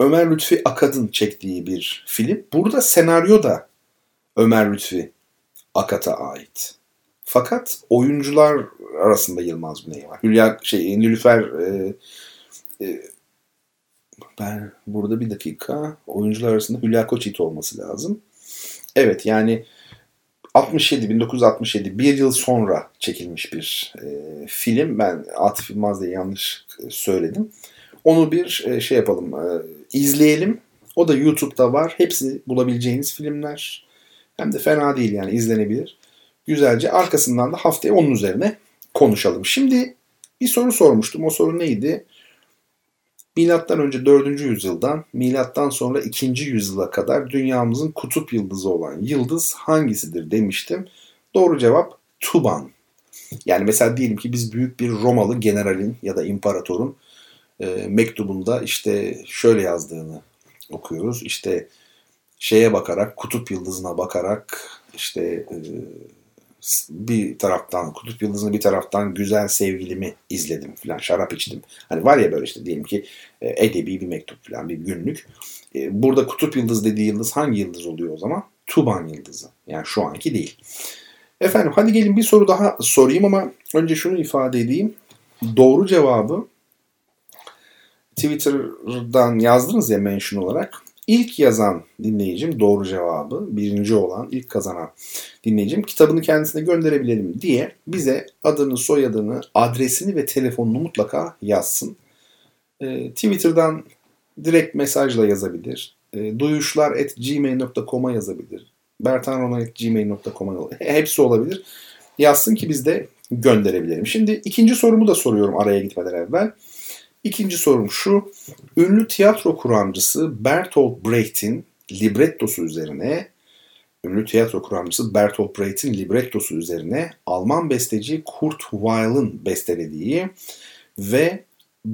Ömer Lütfi Akad'ın çektiği bir film. Burada senaryo da Ömer Lütfi Akat'a ait. Fakat oyuncular arasında Yılmaz Güney var. Hülya şey Nilüfer e, e, ben burada bir dakika oyuncular arasında Hülya Koçyiğit olması lazım. Evet yani 67 1967 bir yıl sonra çekilmiş bir e, film. Ben Atıf Yılmaz diye yanlış söyledim. Onu bir e, şey yapalım, e, izleyelim. O da YouTube'da var. Hepsi bulabileceğiniz filmler. Hem de fena değil yani izlenebilir. Güzelce arkasından da haftaya onun üzerine konuşalım. Şimdi bir soru sormuştum. O soru neydi? Milattan önce 4. yüzyıldan milattan sonra 2. yüzyıla kadar dünyamızın kutup yıldızı olan yıldız hangisidir demiştim. Doğru cevap Tuban. Yani mesela diyelim ki biz büyük bir Romalı generalin ya da imparatorun e, mektubunda işte şöyle yazdığını okuyoruz. İşte şeye bakarak, kutup yıldızına bakarak işte e, bir taraftan kutup yıldızını bir taraftan güzel sevgilimi izledim falan şarap içtim. Hani var ya böyle işte diyelim ki e, edebi bir mektup falan bir günlük. E, burada kutup yıldız dediği yıldız hangi yıldız oluyor o zaman? Tuban yıldızı. Yani şu anki değil. Efendim hadi gelin bir soru daha sorayım ama önce şunu ifade edeyim. Doğru cevabı Twitter'dan yazdınız ya mention olarak. İlk yazan dinleyicim doğru cevabı, birinci olan ilk kazanan dinleyicim kitabını kendisine gönderebilelim diye bize adını, soyadını, adresini ve telefonunu mutlaka yazsın. Ee, Twitter'dan direkt mesajla yazabilir. E, duyuşlar at gmail.com'a yazabilir. bertanrona.gmail.com'a hepsi olabilir. Yazsın ki biz de gönderebilelim. Şimdi ikinci sorumu da soruyorum araya gitmeden evvel. İkinci sorum şu. Ünlü tiyatro kuramcısı Bertolt Brecht'in librettosu üzerine ünlü tiyatro kuramcısı Bertolt Brecht'in librettosu üzerine Alman besteci Kurt Weill'ın bestelediği ve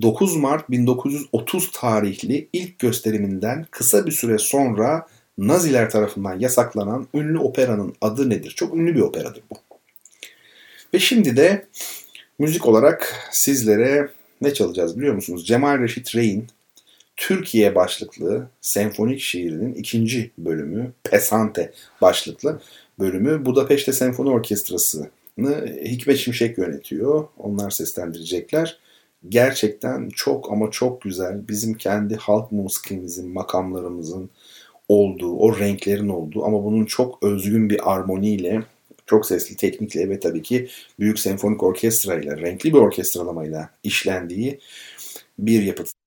9 Mart 1930 tarihli ilk gösteriminden kısa bir süre sonra Naziler tarafından yasaklanan ünlü operanın adı nedir? Çok ünlü bir operadır bu. Ve şimdi de müzik olarak sizlere ne çalacağız biliyor musunuz? Cemal Reşit Rey'in Türkiye başlıklı senfonik şiirinin ikinci bölümü, Pesante başlıklı bölümü Budapeşte Senfoni Orkestrası'nı Hikmet Şimşek yönetiyor. Onlar seslendirecekler. Gerçekten çok ama çok güzel. Bizim kendi halk musikimizin, makamlarımızın olduğu, o renklerin olduğu ama bunun çok özgün bir armoniyle çok sesli teknikle ve tabii ki büyük senfonik orkestra ile, renkli bir orkestralamayla işlendiği bir yapıt.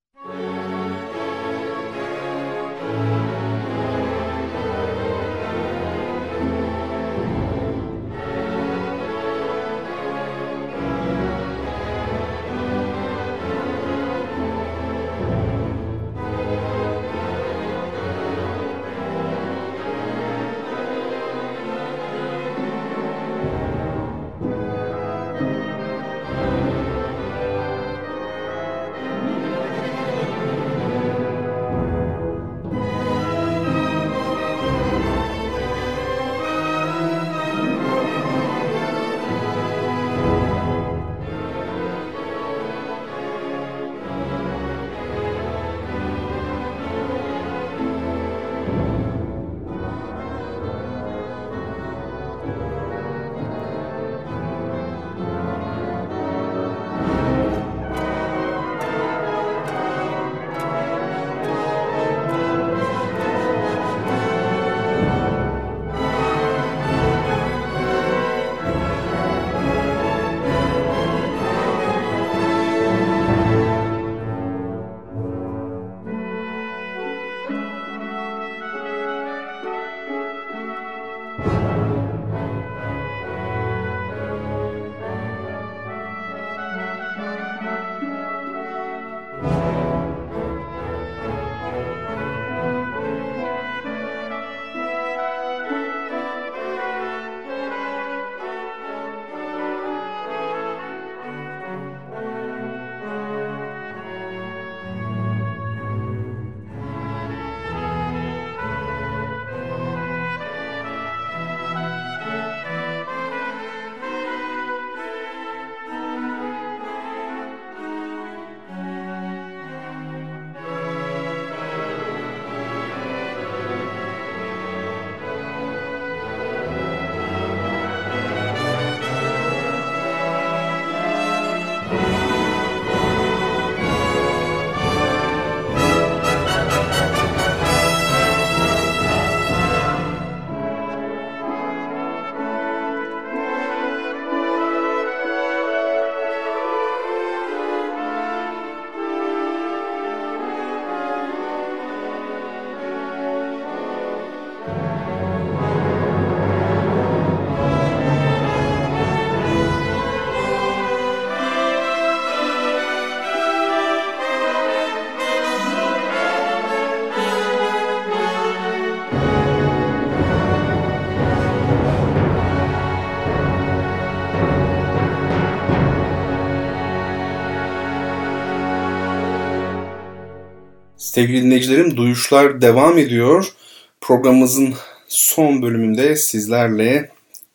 Sevgili dinleyicilerim duyuşlar devam ediyor. Programımızın son bölümünde sizlerle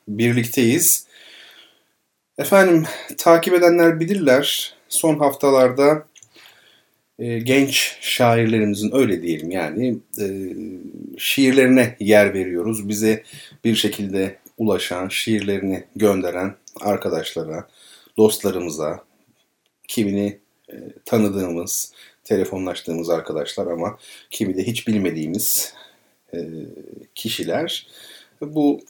birlikteyiz. Efendim takip edenler bilirler son haftalarda e, genç şairlerimizin öyle diyelim yani e, şiirlerine yer veriyoruz. Bize bir şekilde ulaşan, şiirlerini gönderen arkadaşlara, dostlarımıza, kimini e, tanıdığımız, telefonlaştığımız arkadaşlar ama kimi de hiç bilmediğimiz e, kişiler bu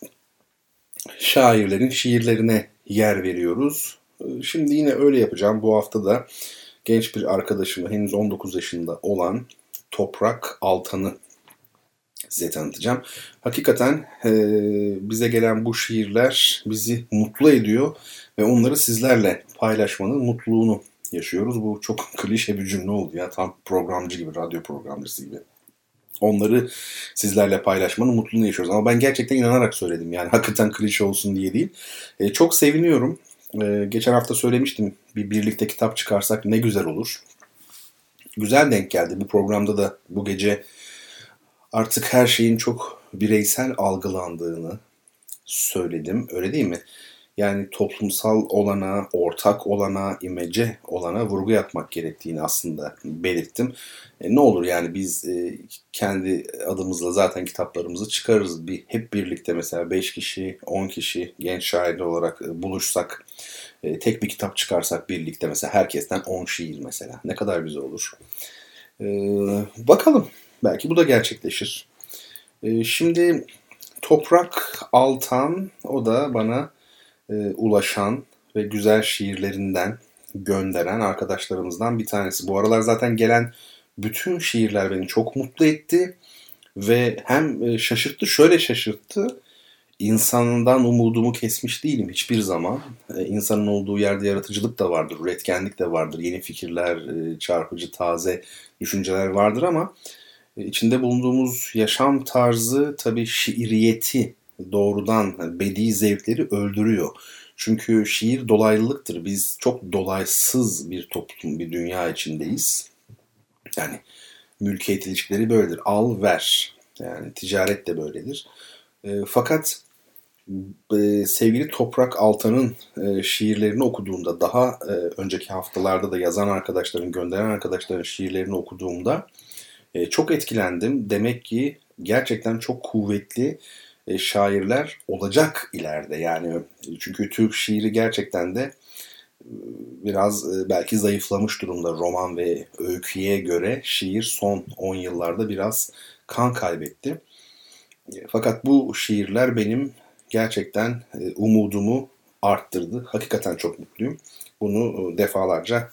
şairlerin şiirlerine yer veriyoruz. E, şimdi yine öyle yapacağım. Bu hafta da genç bir arkadaşımı henüz 19 yaşında olan Toprak Altan'ı size tanıtacağım. Hakikaten e, bize gelen bu şiirler bizi mutlu ediyor ve onları sizlerle paylaşmanın mutluluğunu yaşıyoruz. Bu çok klişe bir cümle oldu ya. Tam programcı gibi, radyo programcısı gibi. Onları sizlerle paylaşmanın mutluluğunu yaşıyoruz. Ama ben gerçekten inanarak söyledim. Yani hakikaten klişe olsun diye değil. E, çok seviniyorum. E, geçen hafta söylemiştim. Bir birlikte kitap çıkarsak ne güzel olur. Güzel denk geldi. Bu programda da bu gece artık her şeyin çok bireysel algılandığını söyledim. Öyle değil mi? Yani toplumsal olana, ortak olana, imece olana vurgu yapmak gerektiğini aslında belirttim. E, ne olur yani biz e, kendi adımızla zaten kitaplarımızı çıkarırız. Bir, hep birlikte mesela 5 kişi, 10 kişi genç şairler olarak e, buluşsak, e, tek bir kitap çıkarsak birlikte mesela herkesten 10 şiir mesela. Ne kadar güzel olur. E, bakalım belki bu da gerçekleşir. E, şimdi Toprak Altan o da bana e, ulaşan ve güzel şiirlerinden gönderen arkadaşlarımızdan bir tanesi. Bu aralar zaten gelen bütün şiirler beni çok mutlu etti ve hem e, şaşırttı, şöyle şaşırttı. İnsanından umudumu kesmiş değilim hiçbir zaman. E, insanın olduğu yerde yaratıcılık da vardır, üretkenlik de vardır, yeni fikirler, e, çarpıcı, taze düşünceler vardır ama içinde bulunduğumuz yaşam tarzı tabii şiiriyeti doğrudan bedi zevkleri öldürüyor. Çünkü şiir dolaylılıktır. Biz çok dolaysız bir toplum, bir dünya içindeyiz. Yani mülkiyet ilişkileri böyledir. Al ver. Yani ticaret de böyledir. E, fakat e, sevgili Toprak Altan'ın e, şiirlerini okuduğumda, daha e, önceki haftalarda da yazan arkadaşların, gönderen arkadaşların şiirlerini okuduğumda e, çok etkilendim. Demek ki gerçekten çok kuvvetli e, şairler olacak ileride. Yani çünkü Türk şiiri gerçekten de e, biraz e, belki zayıflamış durumda roman ve öyküye göre şiir son 10 yıllarda biraz kan kaybetti. Fakat bu şiirler benim gerçekten umudumu arttırdı. Hakikaten çok mutluyum. Bunu defalarca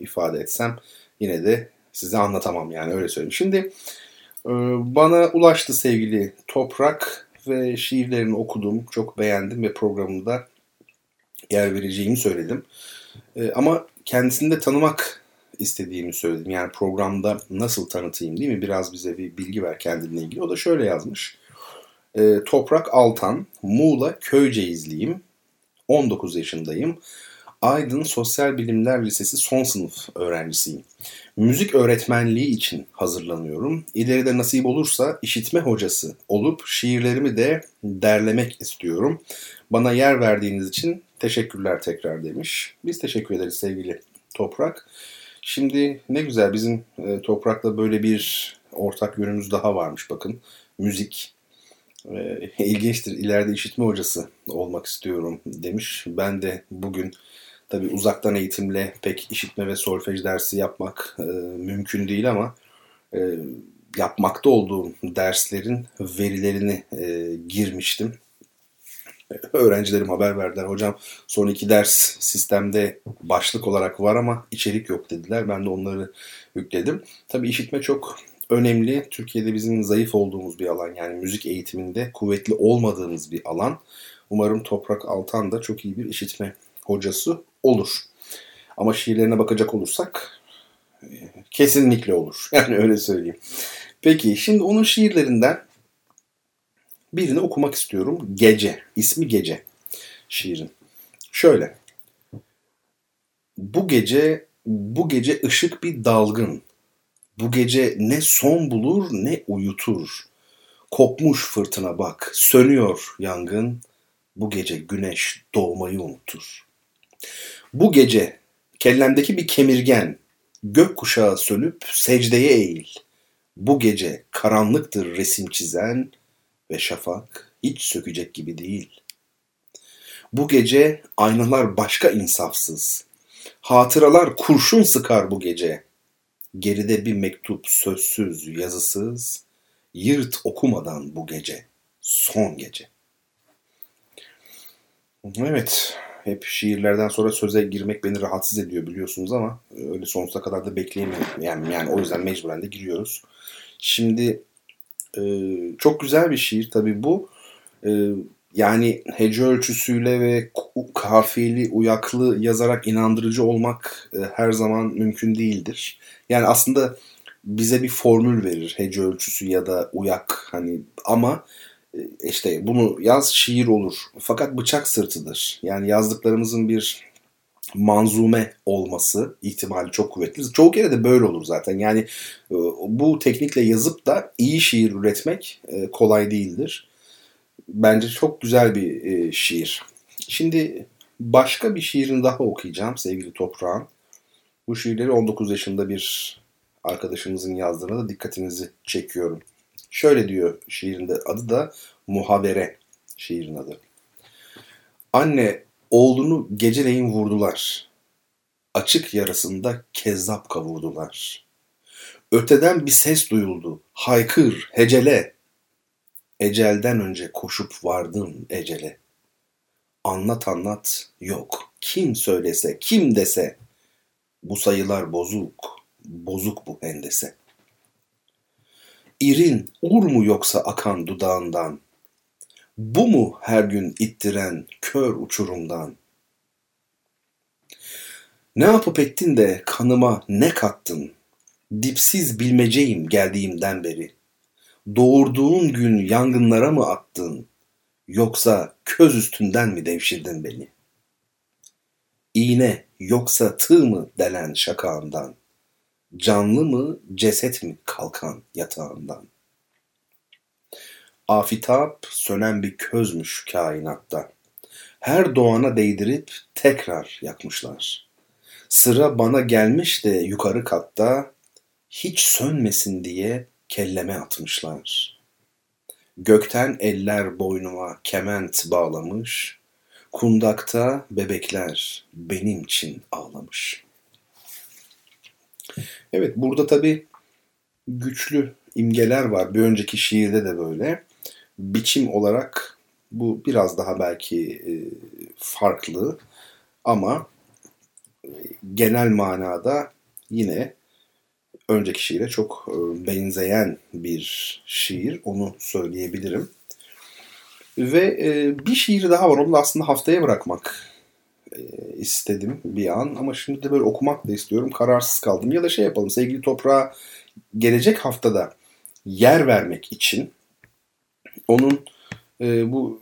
ifade etsem yine de size anlatamam yani öyle söyleyeyim. Şimdi bana ulaştı sevgili Toprak ve şiirlerini okudum, çok beğendim ve programımda yer vereceğimi söyledim. E, ama kendisini de tanımak istediğimi söyledim. Yani programda nasıl tanıtayım değil mi? Biraz bize bir bilgi ver kendinle ilgili. O da şöyle yazmış. E, Toprak Altan, Muğla Köyceğizliyim. 19 yaşındayım. Aydın Sosyal Bilimler Lisesi son sınıf öğrencisiyim. Müzik öğretmenliği için hazırlanıyorum. İleride nasip olursa işitme hocası olup şiirlerimi de derlemek istiyorum. Bana yer verdiğiniz için teşekkürler tekrar demiş. Biz teşekkür ederiz sevgili Toprak. Şimdi ne güzel bizim e, Toprak'la böyle bir ortak yönümüz daha varmış bakın. Müzik. E, ilginçtir. İleride işitme hocası olmak istiyorum demiş. Ben de bugün Tabii uzaktan eğitimle pek işitme ve solfej dersi yapmak e, mümkün değil ama e, yapmakta olduğum derslerin verilerini e, girmiştim. Öğrencilerim haber verdiler. Hocam son iki ders sistemde başlık olarak var ama içerik yok dediler. Ben de onları yükledim. Tabii işitme çok önemli. Türkiye'de bizim zayıf olduğumuz bir alan. Yani müzik eğitiminde kuvvetli olmadığımız bir alan. Umarım Toprak Altan da çok iyi bir işitme hocası olur. Ama şiirlerine bakacak olursak e, kesinlikle olur. Yani öyle söyleyeyim. Peki şimdi onun şiirlerinden birini okumak istiyorum. Gece. İsmi Gece şiirin. Şöyle. Bu gece bu gece ışık bir dalgın. Bu gece ne son bulur ne uyutur. Kopmuş fırtına bak, sönüyor yangın. Bu gece güneş doğmayı unutur. Bu gece kellemdeki bir kemirgen, gök sönüp secdeye eğil. Bu gece karanlıktır resim çizen ve şafak hiç sökecek gibi değil. Bu gece aynalar başka insafsız. Hatıralar kurşun sıkar bu gece. Geride bir mektup sözsüz, yazısız. Yırt okumadan bu gece. Son gece. Evet, hep şiirlerden sonra söze girmek beni rahatsız ediyor biliyorsunuz ama öyle sonsuza kadar da bekleyemiyorum. Yani, yani o yüzden mecburen de giriyoruz. Şimdi e, çok güzel bir şiir tabii bu. E, yani hece ölçüsüyle ve kafiyeli, uyaklı yazarak inandırıcı olmak e, her zaman mümkün değildir. Yani aslında bize bir formül verir hece ölçüsü ya da uyak hani ama e, işte bunu yaz şiir olur. Fakat bıçak sırtıdır. Yani yazdıklarımızın bir manzume olması ihtimali çok kuvvetli. Çoğu kere de böyle olur zaten. Yani e, bu teknikle yazıp da iyi şiir üretmek e, kolay değildir. Bence çok güzel bir e, şiir. Şimdi başka bir şiirini daha okuyacağım sevgili Toprağın. Bu şiirleri 19 yaşında bir arkadaşımızın yazdığına da dikkatinizi çekiyorum. Şöyle diyor şiirinde adı da Muhabere şiirin adı. Anne oğlunu geceleyin vurdular. Açık yarasında kezzap kavurdular. Öteden bir ses duyuldu. Haykır, hecele. Ecelden önce koşup vardın ecele. Anlat anlat yok. Kim söylese, kim dese. Bu sayılar bozuk, bozuk bu hendese. İrin, ur mu yoksa akan dudağından? Bu mu her gün ittiren kör uçurumdan? Ne yapıp ettin de kanıma ne kattın? Dipsiz bilmeceyim geldiğimden beri. Doğurduğun gün yangınlara mı attın? Yoksa köz üstünden mi devşirdin beni? İğne yoksa tığ mı delen şakağından? Canlı mı ceset mi kalkan yatağından? Afitap sönen bir közmüş kainatta. Her doğana değdirip tekrar yakmışlar. Sıra bana gelmiş de yukarı katta hiç sönmesin diye kelleme atmışlar. Gökten eller boynuma kement bağlamış, kundakta bebekler benim için ağlamış. Evet burada tabi güçlü imgeler var. Bir önceki şiirde de böyle biçim olarak bu biraz daha belki e, farklı ama e, genel manada yine önceki şiire çok e, benzeyen bir şiir. Onu söyleyebilirim. Ve bir şiir daha var. Onu da aslında haftaya bırakmak istedim bir an. Ama şimdi de böyle okumak da istiyorum. Kararsız kaldım. Ya da şey yapalım. Sevgili Toprağa gelecek haftada yer vermek için onun e, bu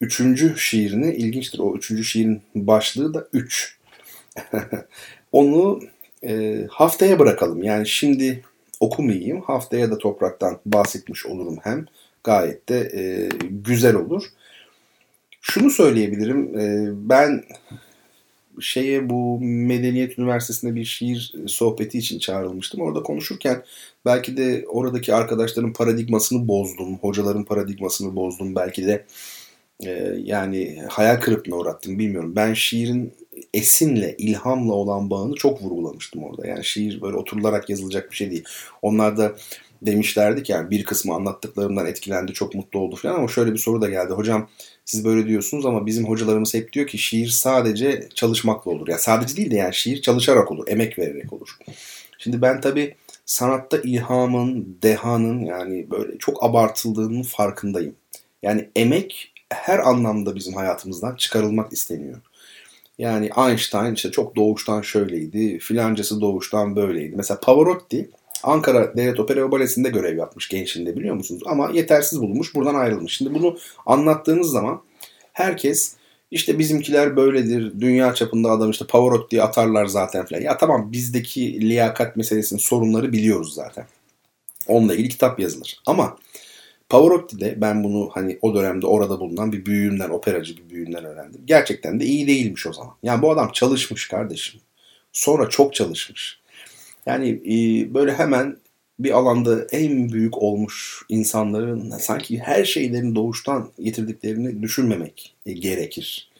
üçüncü şiirini ilginçtir. O üçüncü şiirin başlığı da üç. Onu e, haftaya bırakalım. Yani şimdi okumayayım. Haftaya da topraktan bahsetmiş olurum hem. Gayet de e, güzel olur. Şunu söyleyebilirim. E, ben şeye bu Medeniyet Üniversitesi'nde bir şiir sohbeti için çağrılmıştım. Orada konuşurken belki de oradaki arkadaşların paradigmasını bozdum, hocaların paradigmasını bozdum. Belki de e, yani hayal kırıklığına uğrattım bilmiyorum. Ben şiirin esinle, ilhamla olan bağını çok vurgulamıştım orada. Yani şiir böyle oturularak yazılacak bir şey değil. Onlar da demişlerdi ki yani bir kısmı anlattıklarımdan etkilendi, çok mutlu oldu falan ama şöyle bir soru da geldi. Hocam siz böyle diyorsunuz ama bizim hocalarımız hep diyor ki şiir sadece çalışmakla olur. Ya yani sadece değil de yani şiir çalışarak olur, emek vererek olur. Şimdi ben tabii sanatta ilhamın, dehanın yani böyle çok abartıldığının farkındayım. Yani emek her anlamda bizim hayatımızdan çıkarılmak isteniyor. Yani Einstein işte çok doğuştan şöyleydi, filancası doğuştan böyleydi. Mesela Pavarotti Ankara Devlet Opera ve Balesi'nde görev yapmış gençliğinde biliyor musunuz? Ama yetersiz bulunmuş buradan ayrılmış. Şimdi bunu anlattığınız zaman herkes İşte bizimkiler böyledir. Dünya çapında adam işte Pavarotti diye atarlar zaten falan. Ya tamam bizdeki liyakat meselesinin sorunları biliyoruz zaten. Onunla ilgili kitap yazılır. Ama Pavarotti'de ben bunu hani o dönemde orada bulunan bir büyüğümden, operacı bir büyüğümden öğrendim. Gerçekten de iyi değilmiş o zaman. Yani bu adam çalışmış kardeşim. Sonra çok çalışmış. Yani e, böyle hemen bir alanda en büyük olmuş insanların sanki her şeylerin doğuştan getirdiklerini düşünmemek e, gerekir.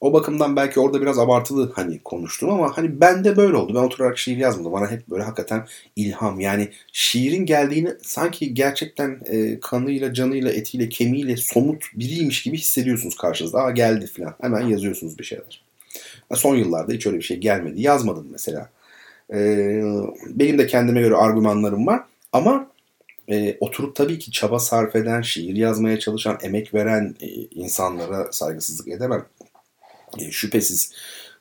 O bakımdan belki orada biraz abartılı hani konuştum ama hani ben de böyle oldu. Ben oturarak şiir yazmadım. Bana hep böyle hakikaten ilham. Yani şiirin geldiğini sanki gerçekten e, kanıyla, canıyla, etiyle, kemiğiyle somut biriymiş gibi hissediyorsunuz karşınızda. Aa geldi falan. Hemen yazıyorsunuz bir şeyler. Son yıllarda hiç öyle bir şey gelmedi. Yazmadım mesela. Ee, benim de kendime göre argümanlarım var. Ama e, oturup tabii ki çaba sarf eden, şiir yazmaya çalışan, emek veren e, insanlara saygısızlık edemem. E, şüphesiz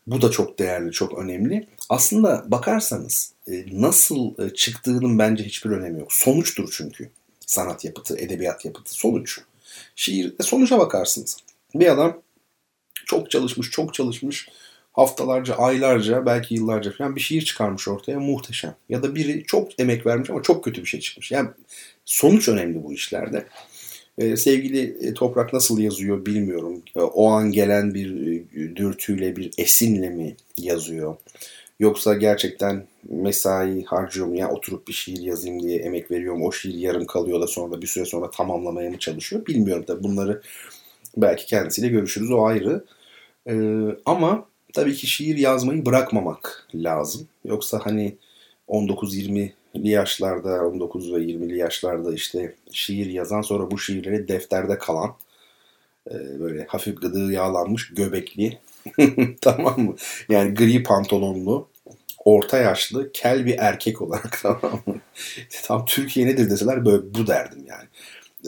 bu da çok değerli, çok önemli. Aslında bakarsanız e, nasıl e, çıktığının bence hiçbir önemi yok. Sonuçtur çünkü. Sanat yapıtı, edebiyat yapıtı sonuç. Şiirde sonuca bakarsınız. Bir adam çok çalışmış, çok çalışmış haftalarca, aylarca, belki yıllarca falan bir şiir çıkarmış ortaya muhteşem. Ya da biri çok emek vermiş ama çok kötü bir şey çıkmış. Yani sonuç önemli bu işlerde. Ee, sevgili e, Toprak nasıl yazıyor bilmiyorum. Ee, o an gelen bir e, dürtüyle, bir esinle mi yazıyor? Yoksa gerçekten mesai harcıyor mu? Yani oturup bir şiir yazayım diye emek veriyor? O şiir yarım kalıyor da sonra bir süre sonra tamamlamaya mı çalışıyor? Bilmiyorum tabii bunları belki kendisiyle görüşürüz o ayrı. Ee, ama tabii ki şiir yazmayı bırakmamak lazım. Yoksa hani 19-20'li yaşlarda, 19 ve 20'li yaşlarda işte şiir yazan sonra bu şiirleri defterde kalan e, böyle hafif gıdığı yağlanmış göbekli tamam mı? Yani gri pantolonlu orta yaşlı kel bir erkek olarak tamam mı? Tam Türkiye nedir deseler böyle bu derdim yani.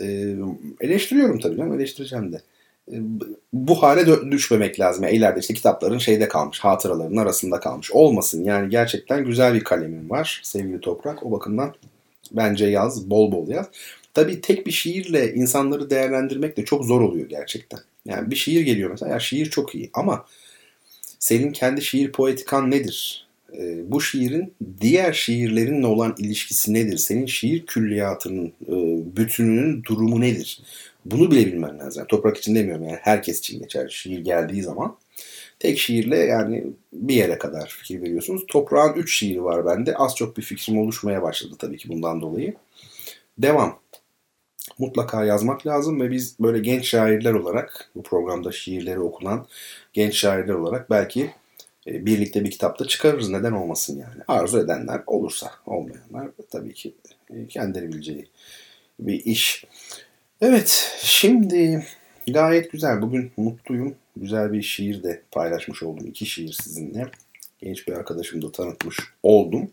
Ee, eleştiriyorum tabii canım eleştireceğim de bu hale düşmemek lazım. Yani ileride işte kitapların şeyde kalmış, hatıraların arasında kalmış. Olmasın yani gerçekten güzel bir kalemin var sevgili Toprak. O bakımdan bence yaz, bol bol yaz. Tabii tek bir şiirle insanları değerlendirmek de çok zor oluyor gerçekten. Yani bir şiir geliyor mesela, ya şiir çok iyi ama senin kendi şiir poetikan nedir? E, bu şiirin diğer şiirlerinle olan ilişkisi nedir? Senin şiir külliyatının e, bütününün durumu nedir? Bunu bile bilmen lazım. Yani toprak için demiyorum yani herkes için geçer şiir geldiği zaman. Tek şiirle yani bir yere kadar fikir veriyorsunuz. Toprağın 3 şiiri var bende. Az çok bir fikrim oluşmaya başladı tabii ki bundan dolayı. Devam. Mutlaka yazmak lazım ve biz böyle genç şairler olarak bu programda şiirleri okunan genç şairler olarak belki e, birlikte bir kitapta çıkarırız. Neden olmasın yani. Arzu edenler olursa olmayanlar tabii ki e, kendileri bileceği bir iş. Evet, şimdi gayet güzel. Bugün mutluyum. Güzel bir şiir de paylaşmış oldum. İki şiir sizinle. Genç bir arkadaşım da tanıtmış oldum.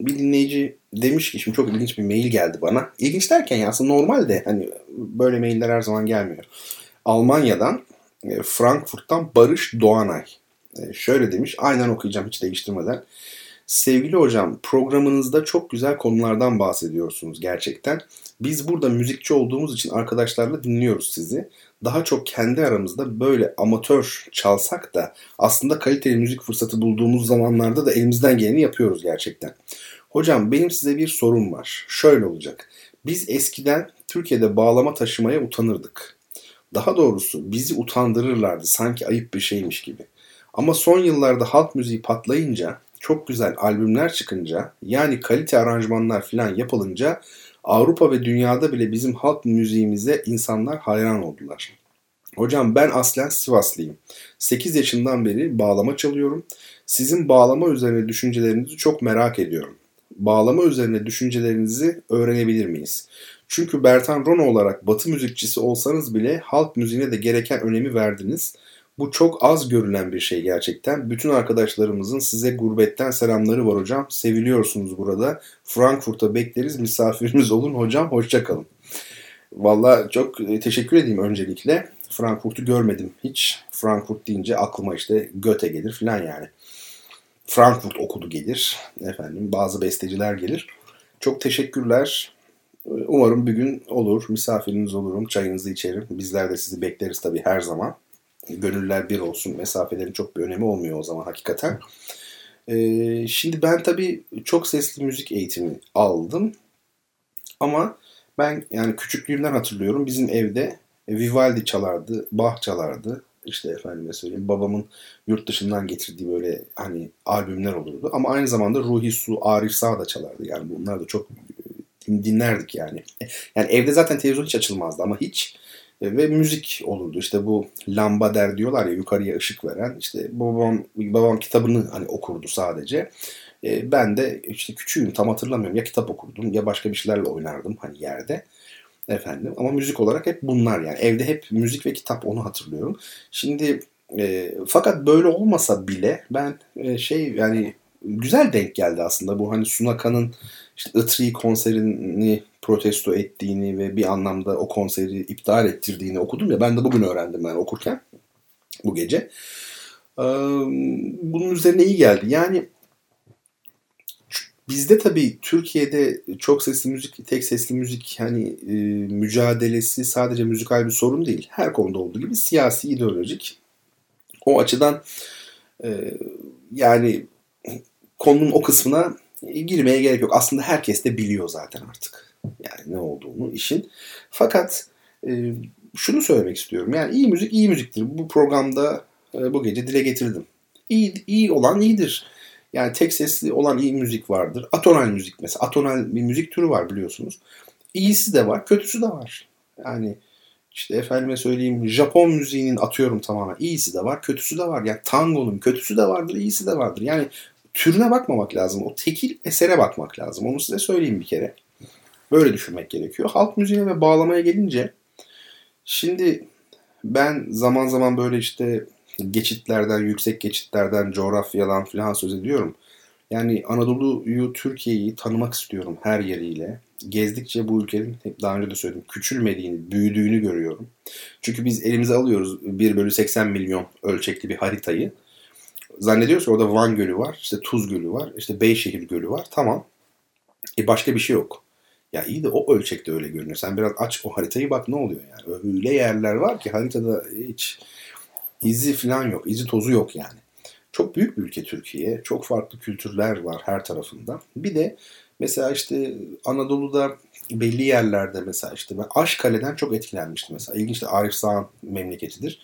Bir dinleyici demiş ki, şimdi çok ilginç bir mail geldi bana. İlginç derken ya aslında normal de hani böyle mailler her zaman gelmiyor. Almanya'dan, e, Frankfurt'tan Barış Doğanay. E, şöyle demiş, aynen okuyacağım hiç değiştirmeden. Sevgili hocam programınızda çok güzel konulardan bahsediyorsunuz gerçekten. Biz burada müzikçi olduğumuz için arkadaşlarla dinliyoruz sizi. Daha çok kendi aramızda böyle amatör çalsak da aslında kaliteli müzik fırsatı bulduğumuz zamanlarda da elimizden geleni yapıyoruz gerçekten. Hocam benim size bir sorum var. Şöyle olacak. Biz eskiden Türkiye'de bağlama taşımaya utanırdık. Daha doğrusu bizi utandırırlardı sanki ayıp bir şeymiş gibi. Ama son yıllarda halk müziği patlayınca, çok güzel albümler çıkınca, yani kalite aranjmanlar falan yapılınca Avrupa ve dünyada bile bizim halk müziğimize insanlar hayran oldular. Hocam ben aslen Sivaslıyım. 8 yaşından beri bağlama çalıyorum. Sizin bağlama üzerine düşüncelerinizi çok merak ediyorum. Bağlama üzerine düşüncelerinizi öğrenebilir miyiz? Çünkü Bertan Rono olarak batı müzikçisi olsanız bile halk müziğine de gereken önemi verdiniz. Bu çok az görülen bir şey gerçekten. Bütün arkadaşlarımızın size gurbetten selamları var hocam. Seviliyorsunuz burada. Frankfurt'a bekleriz. Misafirimiz olun hocam. Hoşçakalın. Valla çok e, teşekkür edeyim öncelikle. Frankfurt'u görmedim hiç. Frankfurt deyince aklıma işte Göte gelir falan yani. Frankfurt okudu gelir. Efendim bazı besteciler gelir. Çok teşekkürler. Umarım bir gün olur. Misafiriniz olurum. Çayınızı içerim. Bizler de sizi bekleriz tabii her zaman. Gönüller bir olsun. Mesafelerin çok bir önemi olmuyor o zaman hakikaten. Ee, şimdi ben tabii çok sesli müzik eğitimi aldım. Ama ben yani küçüklüğümden hatırlıyorum bizim evde Vivaldi çalardı, Bach çalardı. İşte efendime söyleyeyim babamın yurt dışından getirdiği böyle hani albümler olurdu. Ama aynı zamanda Ruhi Su, Arif Sağ da çalardı. Yani bunlar da çok dinlerdik yani. Yani evde zaten televizyon hiç açılmazdı ama hiç ve müzik olurdu. İşte bu lamba der diyorlar ya yukarıya ışık veren. İşte babam babam kitabını hani okurdu sadece. E, ben de işte küçüğüm tam hatırlamıyorum. Ya kitap okurdum ya başka bir şeylerle oynardım hani yerde. Efendim ama müzik olarak hep bunlar yani. Evde hep müzik ve kitap onu hatırlıyorum. Şimdi e, fakat böyle olmasa bile ben e, şey yani güzel denk geldi aslında bu hani Sunaka'nın işte Itri konserini protesto ettiğini ve bir anlamda o konseri iptal ettirdiğini okudum ya ben de bugün öğrendim ben okurken bu gece. Bunun üzerine iyi geldi. Yani bizde tabii Türkiye'de çok sesli müzik, tek sesli müzik hani e, mücadelesi sadece müzikal bir sorun değil. Her konuda olduğu gibi siyasi, ideolojik. O açıdan e, yani konunun o kısmına girmeye gerek yok. Aslında herkes de biliyor zaten artık. Yani ne olduğunu işin. Fakat e, şunu söylemek istiyorum. Yani iyi müzik iyi müziktir. Bu programda e, bu gece dile getirdim. İyi, iyi olan iyidir. Yani tek sesli olan iyi müzik vardır. Atonal müzik mesela. Atonal bir müzik türü var biliyorsunuz. İyisi de var, kötüsü de var. Yani işte efendime söyleyeyim Japon müziğinin atıyorum tamamen iyisi de var, kötüsü de var. Yani tangonun kötüsü de vardır, iyisi de vardır. Yani türüne bakmamak lazım. O tekil esere bakmak lazım. Onu size söyleyeyim bir kere. Böyle düşünmek gerekiyor. Halk müziğine ve bağlamaya gelince şimdi ben zaman zaman böyle işte geçitlerden, yüksek geçitlerden, coğrafyadan falan söz ediyorum. Yani Anadolu'yu, Türkiye'yi tanımak istiyorum her yeriyle. Gezdikçe bu ülkenin, hep daha önce de söyledim, küçülmediğini, büyüdüğünü görüyorum. Çünkü biz elimize alıyoruz 1 bölü 80 milyon ölçekli bir haritayı. Zannediyoruz ki orada Van Gölü var, işte Tuz Gölü var, işte Beyşehir Gölü var. Tamam. E başka bir şey yok. Ya iyi de o ölçekte öyle görünüyor. Sen biraz aç o haritayı bak ne oluyor yani. Öyle yerler var ki haritada hiç izi falan yok. izi tozu yok yani. Çok büyük bir ülke Türkiye. Çok farklı kültürler var her tarafında. Bir de mesela işte Anadolu'da belli yerlerde mesela işte ben Aşkale'den çok etkilenmiştim mesela. İlginç de Arif Sağ'ın memleketidir.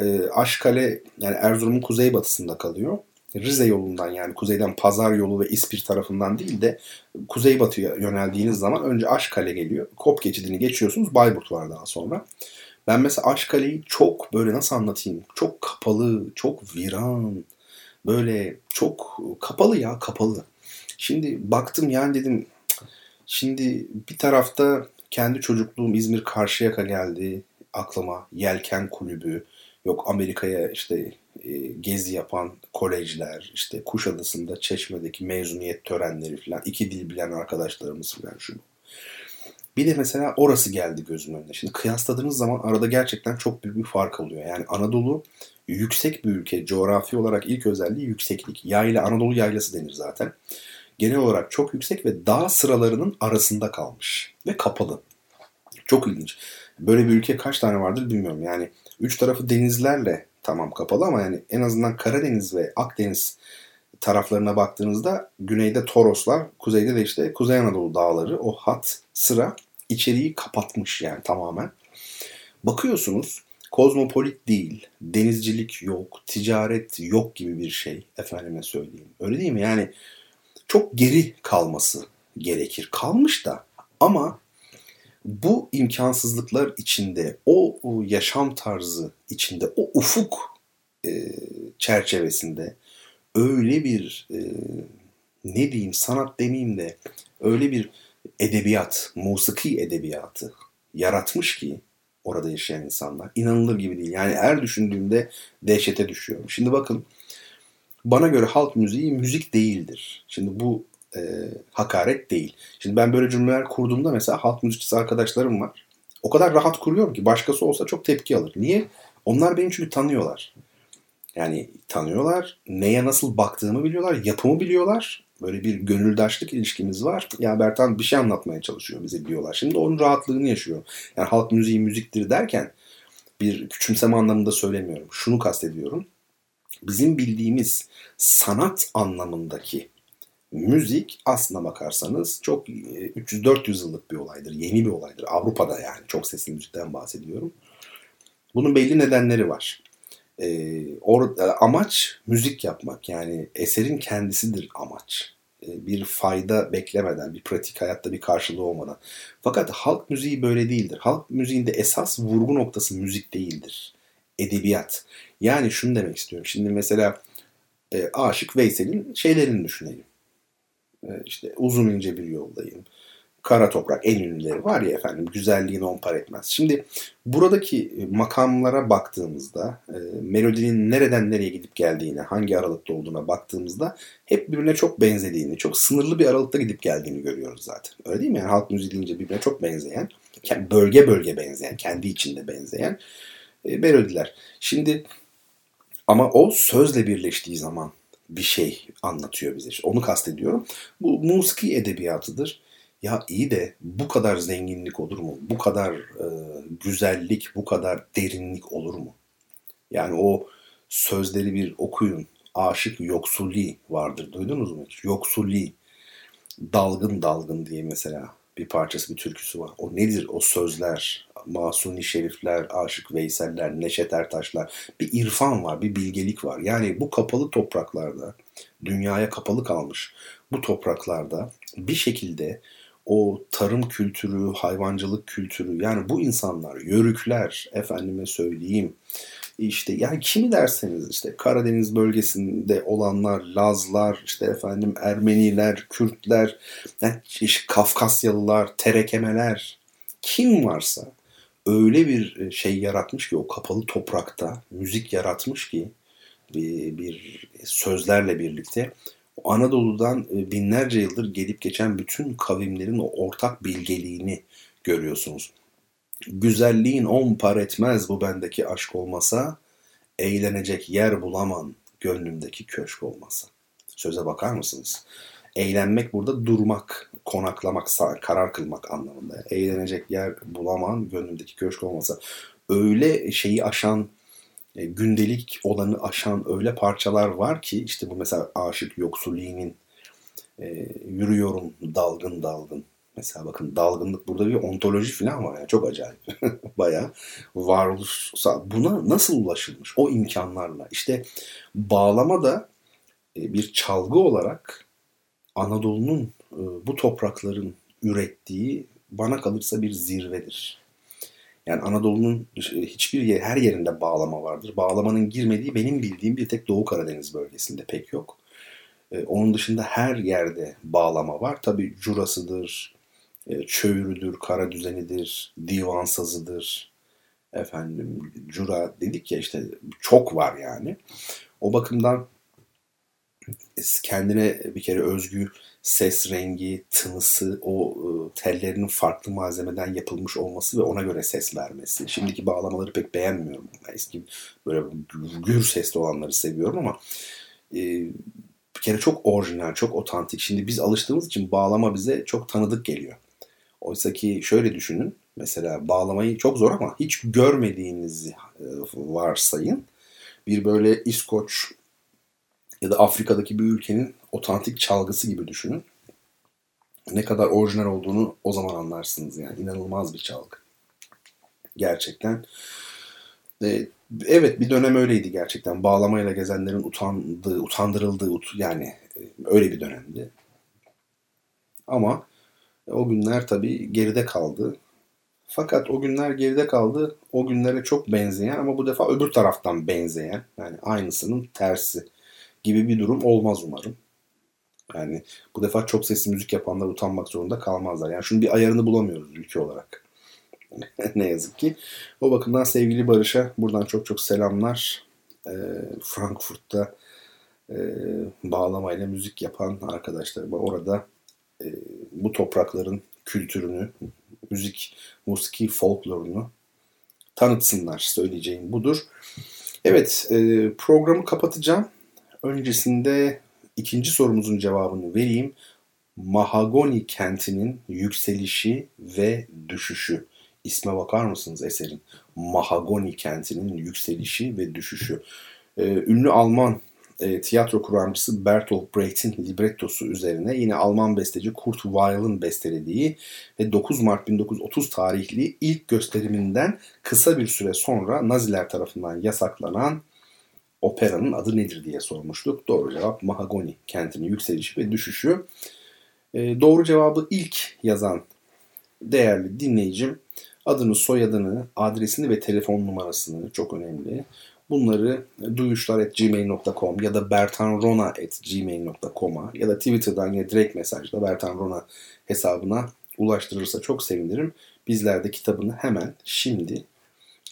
Ee, Aşkale yani Erzurum'un kuzeybatısında kalıyor. Rize yolundan yani kuzeyden Pazar yolu ve İspir tarafından değil de kuzeybatıya yöneldiğiniz zaman önce Aşkale geliyor. Kop geçidini geçiyorsunuz. Bayburt var daha sonra. Ben mesela Aşkale'yi çok böyle nasıl anlatayım? Çok kapalı, çok viran. Böyle çok kapalı ya kapalı. Şimdi baktım yani dedim şimdi bir tarafta kendi çocukluğum İzmir Karşıyaka geldi aklıma. Yelken Kulübü, yok Amerika'ya işte e, gezi yapan kolejler, işte Kuşadası'nda Çeşme'deki mezuniyet törenleri falan, iki dil bilen arkadaşlarımız falan şu. Bir de mesela orası geldi gözümün önüne. Şimdi kıyasladığınız zaman arada gerçekten çok büyük bir fark oluyor. Yani Anadolu yüksek bir ülke. Coğrafi olarak ilk özelliği yükseklik. Yayla, Anadolu yaylası denir zaten. Genel olarak çok yüksek ve dağ sıralarının arasında kalmış. Ve kapalı. Çok ilginç. Böyle bir ülke kaç tane vardır bilmiyorum. Yani üç tarafı denizlerle tamam kapalı ama yani en azından Karadeniz ve Akdeniz taraflarına baktığınızda güneyde Toroslar, kuzeyde de işte Kuzey Anadolu dağları o hat sıra içeriği kapatmış yani tamamen. Bakıyorsunuz kozmopolit değil, denizcilik yok, ticaret yok gibi bir şey efendime söyleyeyim. Öyle değil mi? Yani çok geri kalması gerekir. Kalmış da ama bu imkansızlıklar içinde, o, yaşam tarzı içinde, o ufuk e, çerçevesinde öyle bir e, ne diyeyim sanat demeyeyim de öyle bir edebiyat, musiki edebiyatı yaratmış ki orada yaşayan insanlar. inanılır gibi değil. Yani her düşündüğümde dehşete düşüyorum. Şimdi bakın bana göre halk müziği müzik değildir. Şimdi bu e, hakaret değil. Şimdi ben böyle cümleler kurduğumda mesela halk müzikçisi arkadaşlarım var. O kadar rahat kuruyorum ki başkası olsa çok tepki alır. Niye? Onlar beni çünkü tanıyorlar. Yani tanıyorlar. Neye nasıl baktığımı biliyorlar. Yapımı biliyorlar. Böyle bir gönüldaşlık ilişkimiz var. Ya Bertan bir şey anlatmaya çalışıyor bize diyorlar. Şimdi onun rahatlığını yaşıyor. Yani halk müziği müziktir derken bir küçümseme anlamında söylemiyorum. Şunu kastediyorum. Bizim bildiğimiz sanat anlamındaki müzik aslına bakarsanız çok 300-400 e, yıllık bir olaydır. Yeni bir olaydır. Avrupa'da yani çok sesli müzikten bahsediyorum. Bunun belli nedenleri var. Ee, or, e, amaç müzik yapmak yani eserin kendisidir amaç. Ee, bir fayda beklemeden, bir pratik hayatta bir karşılığı olmadan. Fakat halk müziği böyle değildir. Halk müziğinde esas vurgu noktası müzik değildir. Edebiyat. Yani şunu demek istiyorum. Şimdi mesela e, Aşık Veysel'in şeylerini düşünelim. E, işte uzun ince bir yoldayım. Kara Toprak en ünlüleri var ya efendim güzelliğini on par etmez. Şimdi buradaki e, makamlara baktığımızda e, melodinin nereden nereye gidip geldiğine hangi aralıkta olduğuna baktığımızda hep birbirine çok benzediğini çok sınırlı bir aralıkta gidip geldiğini görüyoruz zaten. Öyle değil mi? Yani halk müziği deyince birbirine çok benzeyen bölge bölge benzeyen kendi içinde benzeyen e, melodiler. Şimdi ama o sözle birleştiği zaman bir şey anlatıyor bize. İşte onu kastediyorum. Bu musiki edebiyatıdır. Ya iyi de bu kadar zenginlik olur mu? Bu kadar e, güzellik, bu kadar derinlik olur mu? Yani o sözleri bir okuyun. Aşık Yoksulli vardır. Duydunuz mu hiç? Yoksulli. Dalgın dalgın diye mesela bir parçası, bir türküsü var. O nedir? O sözler, Masuni Şerifler, Aşık Veyseller, Neşet Ertaşlar. Bir irfan var, bir bilgelik var. Yani bu kapalı topraklarda, dünyaya kapalı kalmış bu topraklarda bir şekilde o tarım kültürü, hayvancılık kültürü yani bu insanlar, yörükler, efendime söyleyeyim, işte yani kimi derseniz işte Karadeniz bölgesinde olanlar, Lazlar, işte efendim Ermeniler, Kürtler, yani işte Kafkasyalılar, terekemeler kim varsa öyle bir şey yaratmış ki o kapalı toprakta müzik yaratmış ki bir, bir sözlerle birlikte Anadolu'dan e, binlerce yıldır gelip geçen bütün kavimlerin o ortak bilgeliğini görüyorsunuz. Güzelliğin on par etmez bu bendeki aşk olmasa, eğlenecek yer bulamam gönlümdeki köşk olmasa. Söze bakar mısınız? Eğlenmek burada durmak, konaklamak, karar kılmak anlamında. Eğlenecek yer bulamam gönlümdeki köşk olmasa. Öyle şeyi aşan e, gündelik olanı aşan öyle parçalar var ki işte bu mesela Aşık Yoksuli'nin e, yürüyorum dalgın dalgın. Mesela bakın dalgınlık burada bir ontoloji falan var. Yani çok acayip. Baya varoluş. Buna nasıl ulaşılmış? O imkanlarla. İşte bağlama da e, bir çalgı olarak Anadolu'nun e, bu toprakların ürettiği bana kalırsa bir zirvedir. Yani Anadolu'nun hiçbir yer, her yerinde bağlama vardır. Bağlamanın girmediği benim bildiğim bir tek Doğu Karadeniz bölgesinde pek yok. Onun dışında her yerde bağlama var. Tabi curasıdır, e, çöğürüdür, kara düzenidir, divan sazıdır. Efendim cura dedik ya işte çok var yani. O bakımdan kendine bir kere özgü ses rengi, tınısı, o e, tellerinin farklı malzemeden yapılmış olması ve ona göre ses vermesi. Şimdiki bağlamaları pek beğenmiyorum. Eski böyle gür sesli olanları seviyorum ama e, bir kere çok orijinal, çok otantik. Şimdi biz alıştığımız için bağlama bize çok tanıdık geliyor. Oysa ki şöyle düşünün. Mesela bağlamayı çok zor ama hiç görmediğinizi e, varsayın. Bir böyle İskoç ya da Afrika'daki bir ülkenin otantik çalgısı gibi düşünün. Ne kadar orijinal olduğunu o zaman anlarsınız yani. inanılmaz bir çalgı. Gerçekten. Ee, evet bir dönem öyleydi gerçekten. Bağlamayla gezenlerin utandığı, utandırıldığı yani e, öyle bir dönemdi. Ama o günler tabii geride kaldı. Fakat o günler geride kaldı. O günlere çok benzeyen ama bu defa öbür taraftan benzeyen yani aynısının tersi gibi bir durum olmaz umarım. Yani bu defa çok sesli müzik yapanlar utanmak zorunda kalmazlar. Yani şunun bir ayarını bulamıyoruz ülke olarak. ne yazık ki. O bakımdan sevgili Barış'a buradan çok çok selamlar. E, Frankfurt'ta e, bağlamayla müzik yapan arkadaşlarıma orada e, bu toprakların kültürünü, müzik, musiki folklorunu tanıtsınlar. Söyleyeceğim budur. Evet, e, programı kapatacağım. Öncesinde ikinci sorumuzun cevabını vereyim. Mahagoni kentinin yükselişi ve düşüşü İsme bakar mısınız eserin? Mahagoni kentinin yükselişi ve düşüşü. Ee, ünlü Alman e, tiyatro kuramcısı Bertolt Brecht'in librettosu üzerine yine Alman besteci Kurt Weill'ın bestelediği ve 9 Mart 1930 tarihli ilk gösteriminden kısa bir süre sonra Naziler tarafından yasaklanan operanın adı nedir diye sormuştuk. Doğru cevap Mahagoni kentinin yükselişi ve düşüşü. E, doğru cevabı ilk yazan değerli dinleyicim adını, soyadını, adresini ve telefon numarasını çok önemli. Bunları duyuşlar.gmail.com ya da bertanrona.gmail.com'a ya da Twitter'dan ya direkt mesajla bertanrona hesabına ulaştırırsa çok sevinirim. Bizler de kitabını hemen şimdi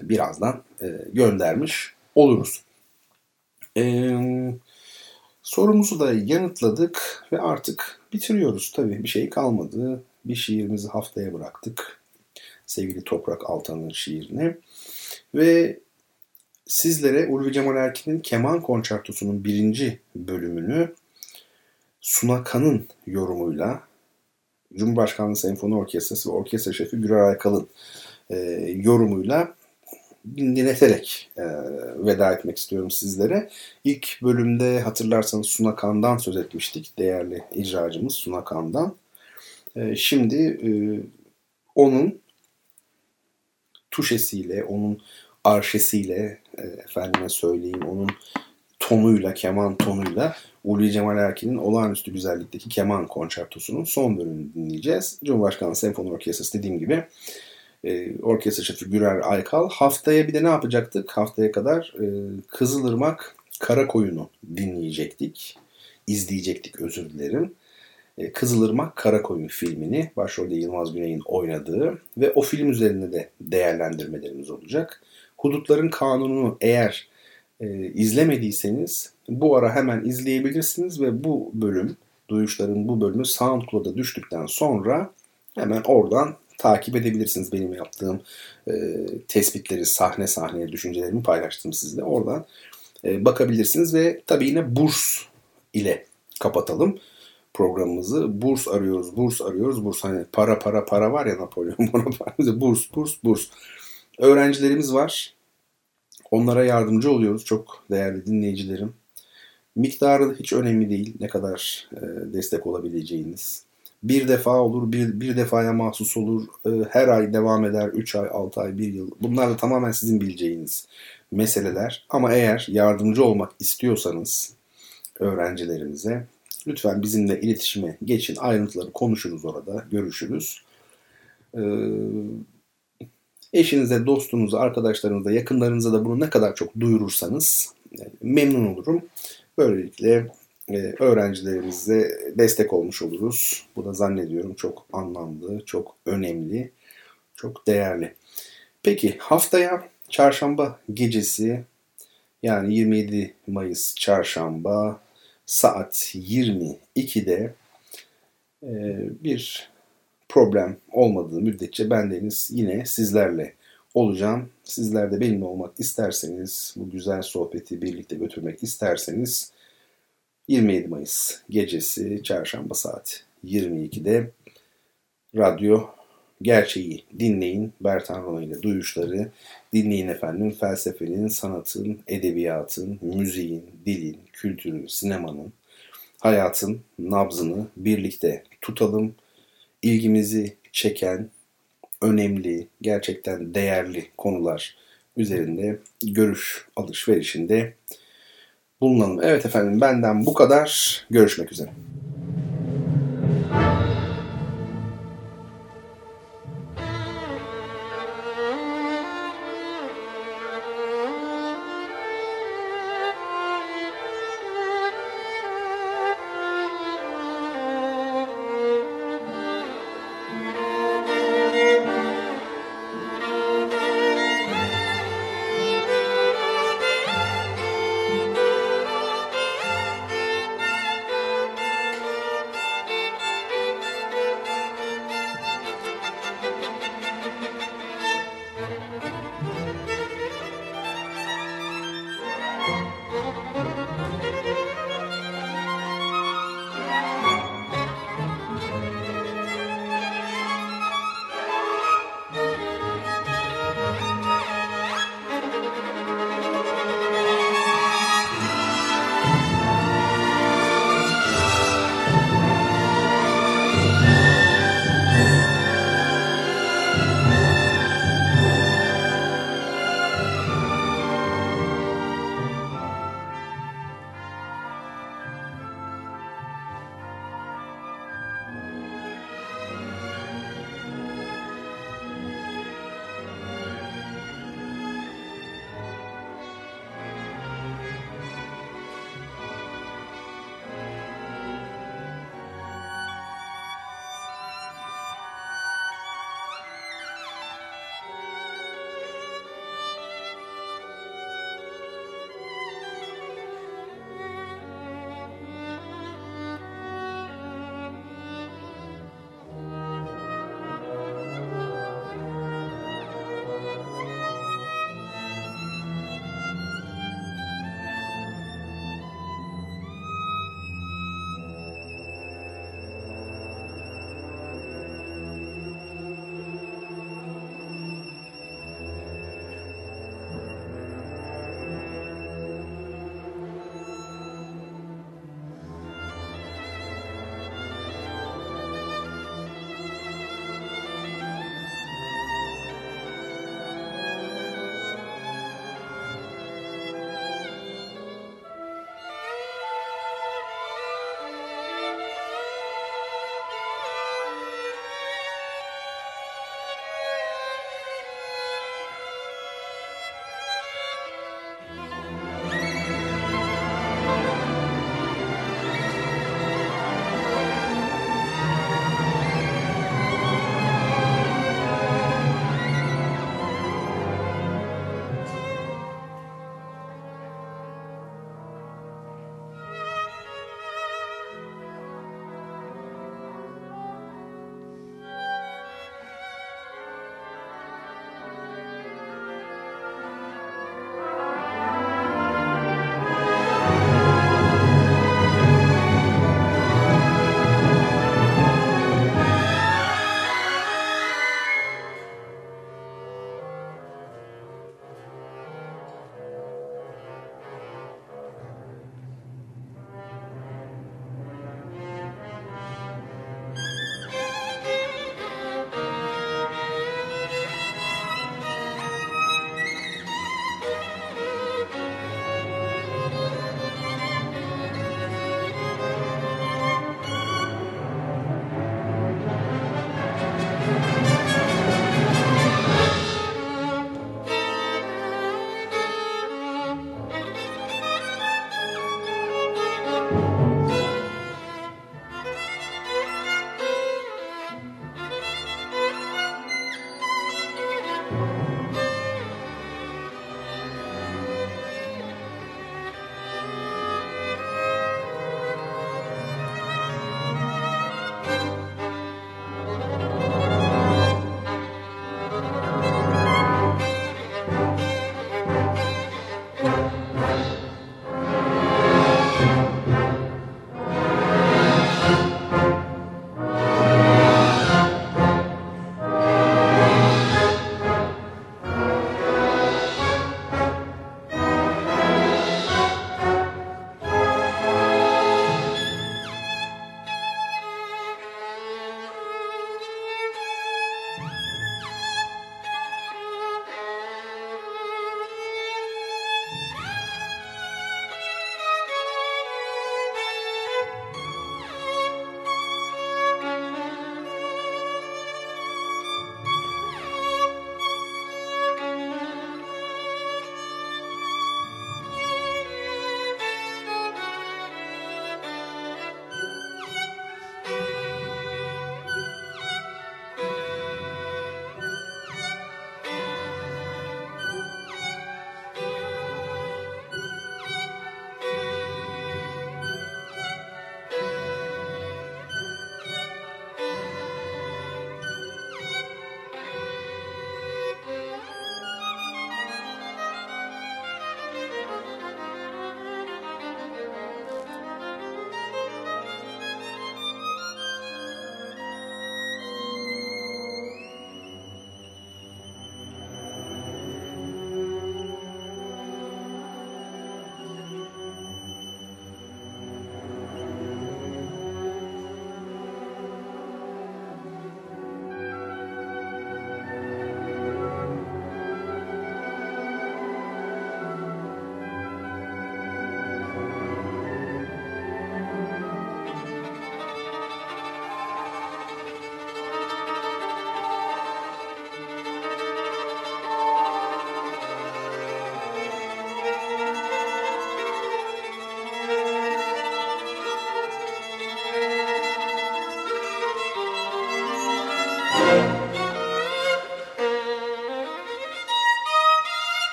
birazdan e, göndermiş oluruz. Ee, sorumuzu da yanıtladık ve artık bitiriyoruz. Tabii bir şey kalmadı. Bir şiirimizi haftaya bıraktık. Sevgili Toprak Altan'ın şiirini. Ve sizlere Ulvi Cemal Erkin'in Keman Konçertosu'nun birinci bölümünü Sunakan'ın yorumuyla Cumhurbaşkanlığı Senfoni Orkestrası ve Orkestra Şefi Gürer Aykal'ın e, yorumuyla dinleterek e, veda etmek istiyorum sizlere. İlk bölümde hatırlarsanız Sunakan'dan söz etmiştik. Değerli icracımız Sunakan'dan. E, şimdi e, onun tuşesiyle, onun arşesiyle, e, efendime söyleyeyim, onun tonuyla, keman tonuyla Ulu Cemal Erkin'in olağanüstü güzellikteki keman konçertosunun son bölümünü dinleyeceğiz. Cumhurbaşkanı Senfoni Orkestrası dediğim gibi e, orkestra şefi Gürer Aykal. Haftaya bir de ne yapacaktık? Haftaya kadar e, Kızılırmak Karakoyun'u dinleyecektik. İzleyecektik özür dilerim. E, Kızılırmak Karakoyun filmini başrolde Yılmaz Güney'in oynadığı ve o film üzerinde de değerlendirmelerimiz olacak. Hudutların Kanunu eğer e, izlemediyseniz bu ara hemen izleyebilirsiniz ve bu bölüm, Duyuşların bu bölümü SoundCloud'a düştükten sonra hemen oradan takip edebilirsiniz benim yaptığım e, tespitleri, sahne sahneye düşüncelerimi paylaştım sizle. Oradan e, bakabilirsiniz ve tabii yine burs ile kapatalım programımızı. Burs arıyoruz, burs arıyoruz, burs. Hani para para para var ya Napolyon Bonaparte. burs, burs, burs. Öğrencilerimiz var. Onlara yardımcı oluyoruz çok değerli dinleyicilerim. Miktarı hiç önemli değil. Ne kadar e, destek olabileceğiniz bir defa olur, bir, bir defaya mahsus olur, e, her ay devam eder, 3 ay, 6 ay, 1 yıl. Bunlar da tamamen sizin bileceğiniz meseleler. Ama eğer yardımcı olmak istiyorsanız öğrencilerimize lütfen bizimle iletişime geçin. Ayrıntıları konuşuruz orada, görüşürüz. Ee, eşinize, dostunuza, arkadaşlarınıza, yakınlarınıza da bunu ne kadar çok duyurursanız memnun olurum. Böylelikle e, öğrencilerimize destek olmuş oluruz. Bu da zannediyorum çok anlamlı, çok önemli, çok değerli. Peki haftaya çarşamba gecesi yani 27 Mayıs çarşamba saat 22'de e, bir problem olmadığı müddetçe bendeniz yine sizlerle olacağım. Sizler de benimle olmak isterseniz, bu güzel sohbeti birlikte götürmek isterseniz 27 Mayıs gecesi çarşamba saat 22'de radyo gerçeği dinleyin. Bertan Rona ile duyuşları dinleyin efendim. Felsefenin, sanatın, edebiyatın, müziğin, dilin, kültürün, sinemanın, hayatın nabzını birlikte tutalım. İlgimizi çeken, önemli, gerçekten değerli konular üzerinde görüş alışverişinde bulunalım. Evet efendim benden bu kadar. Görüşmek üzere.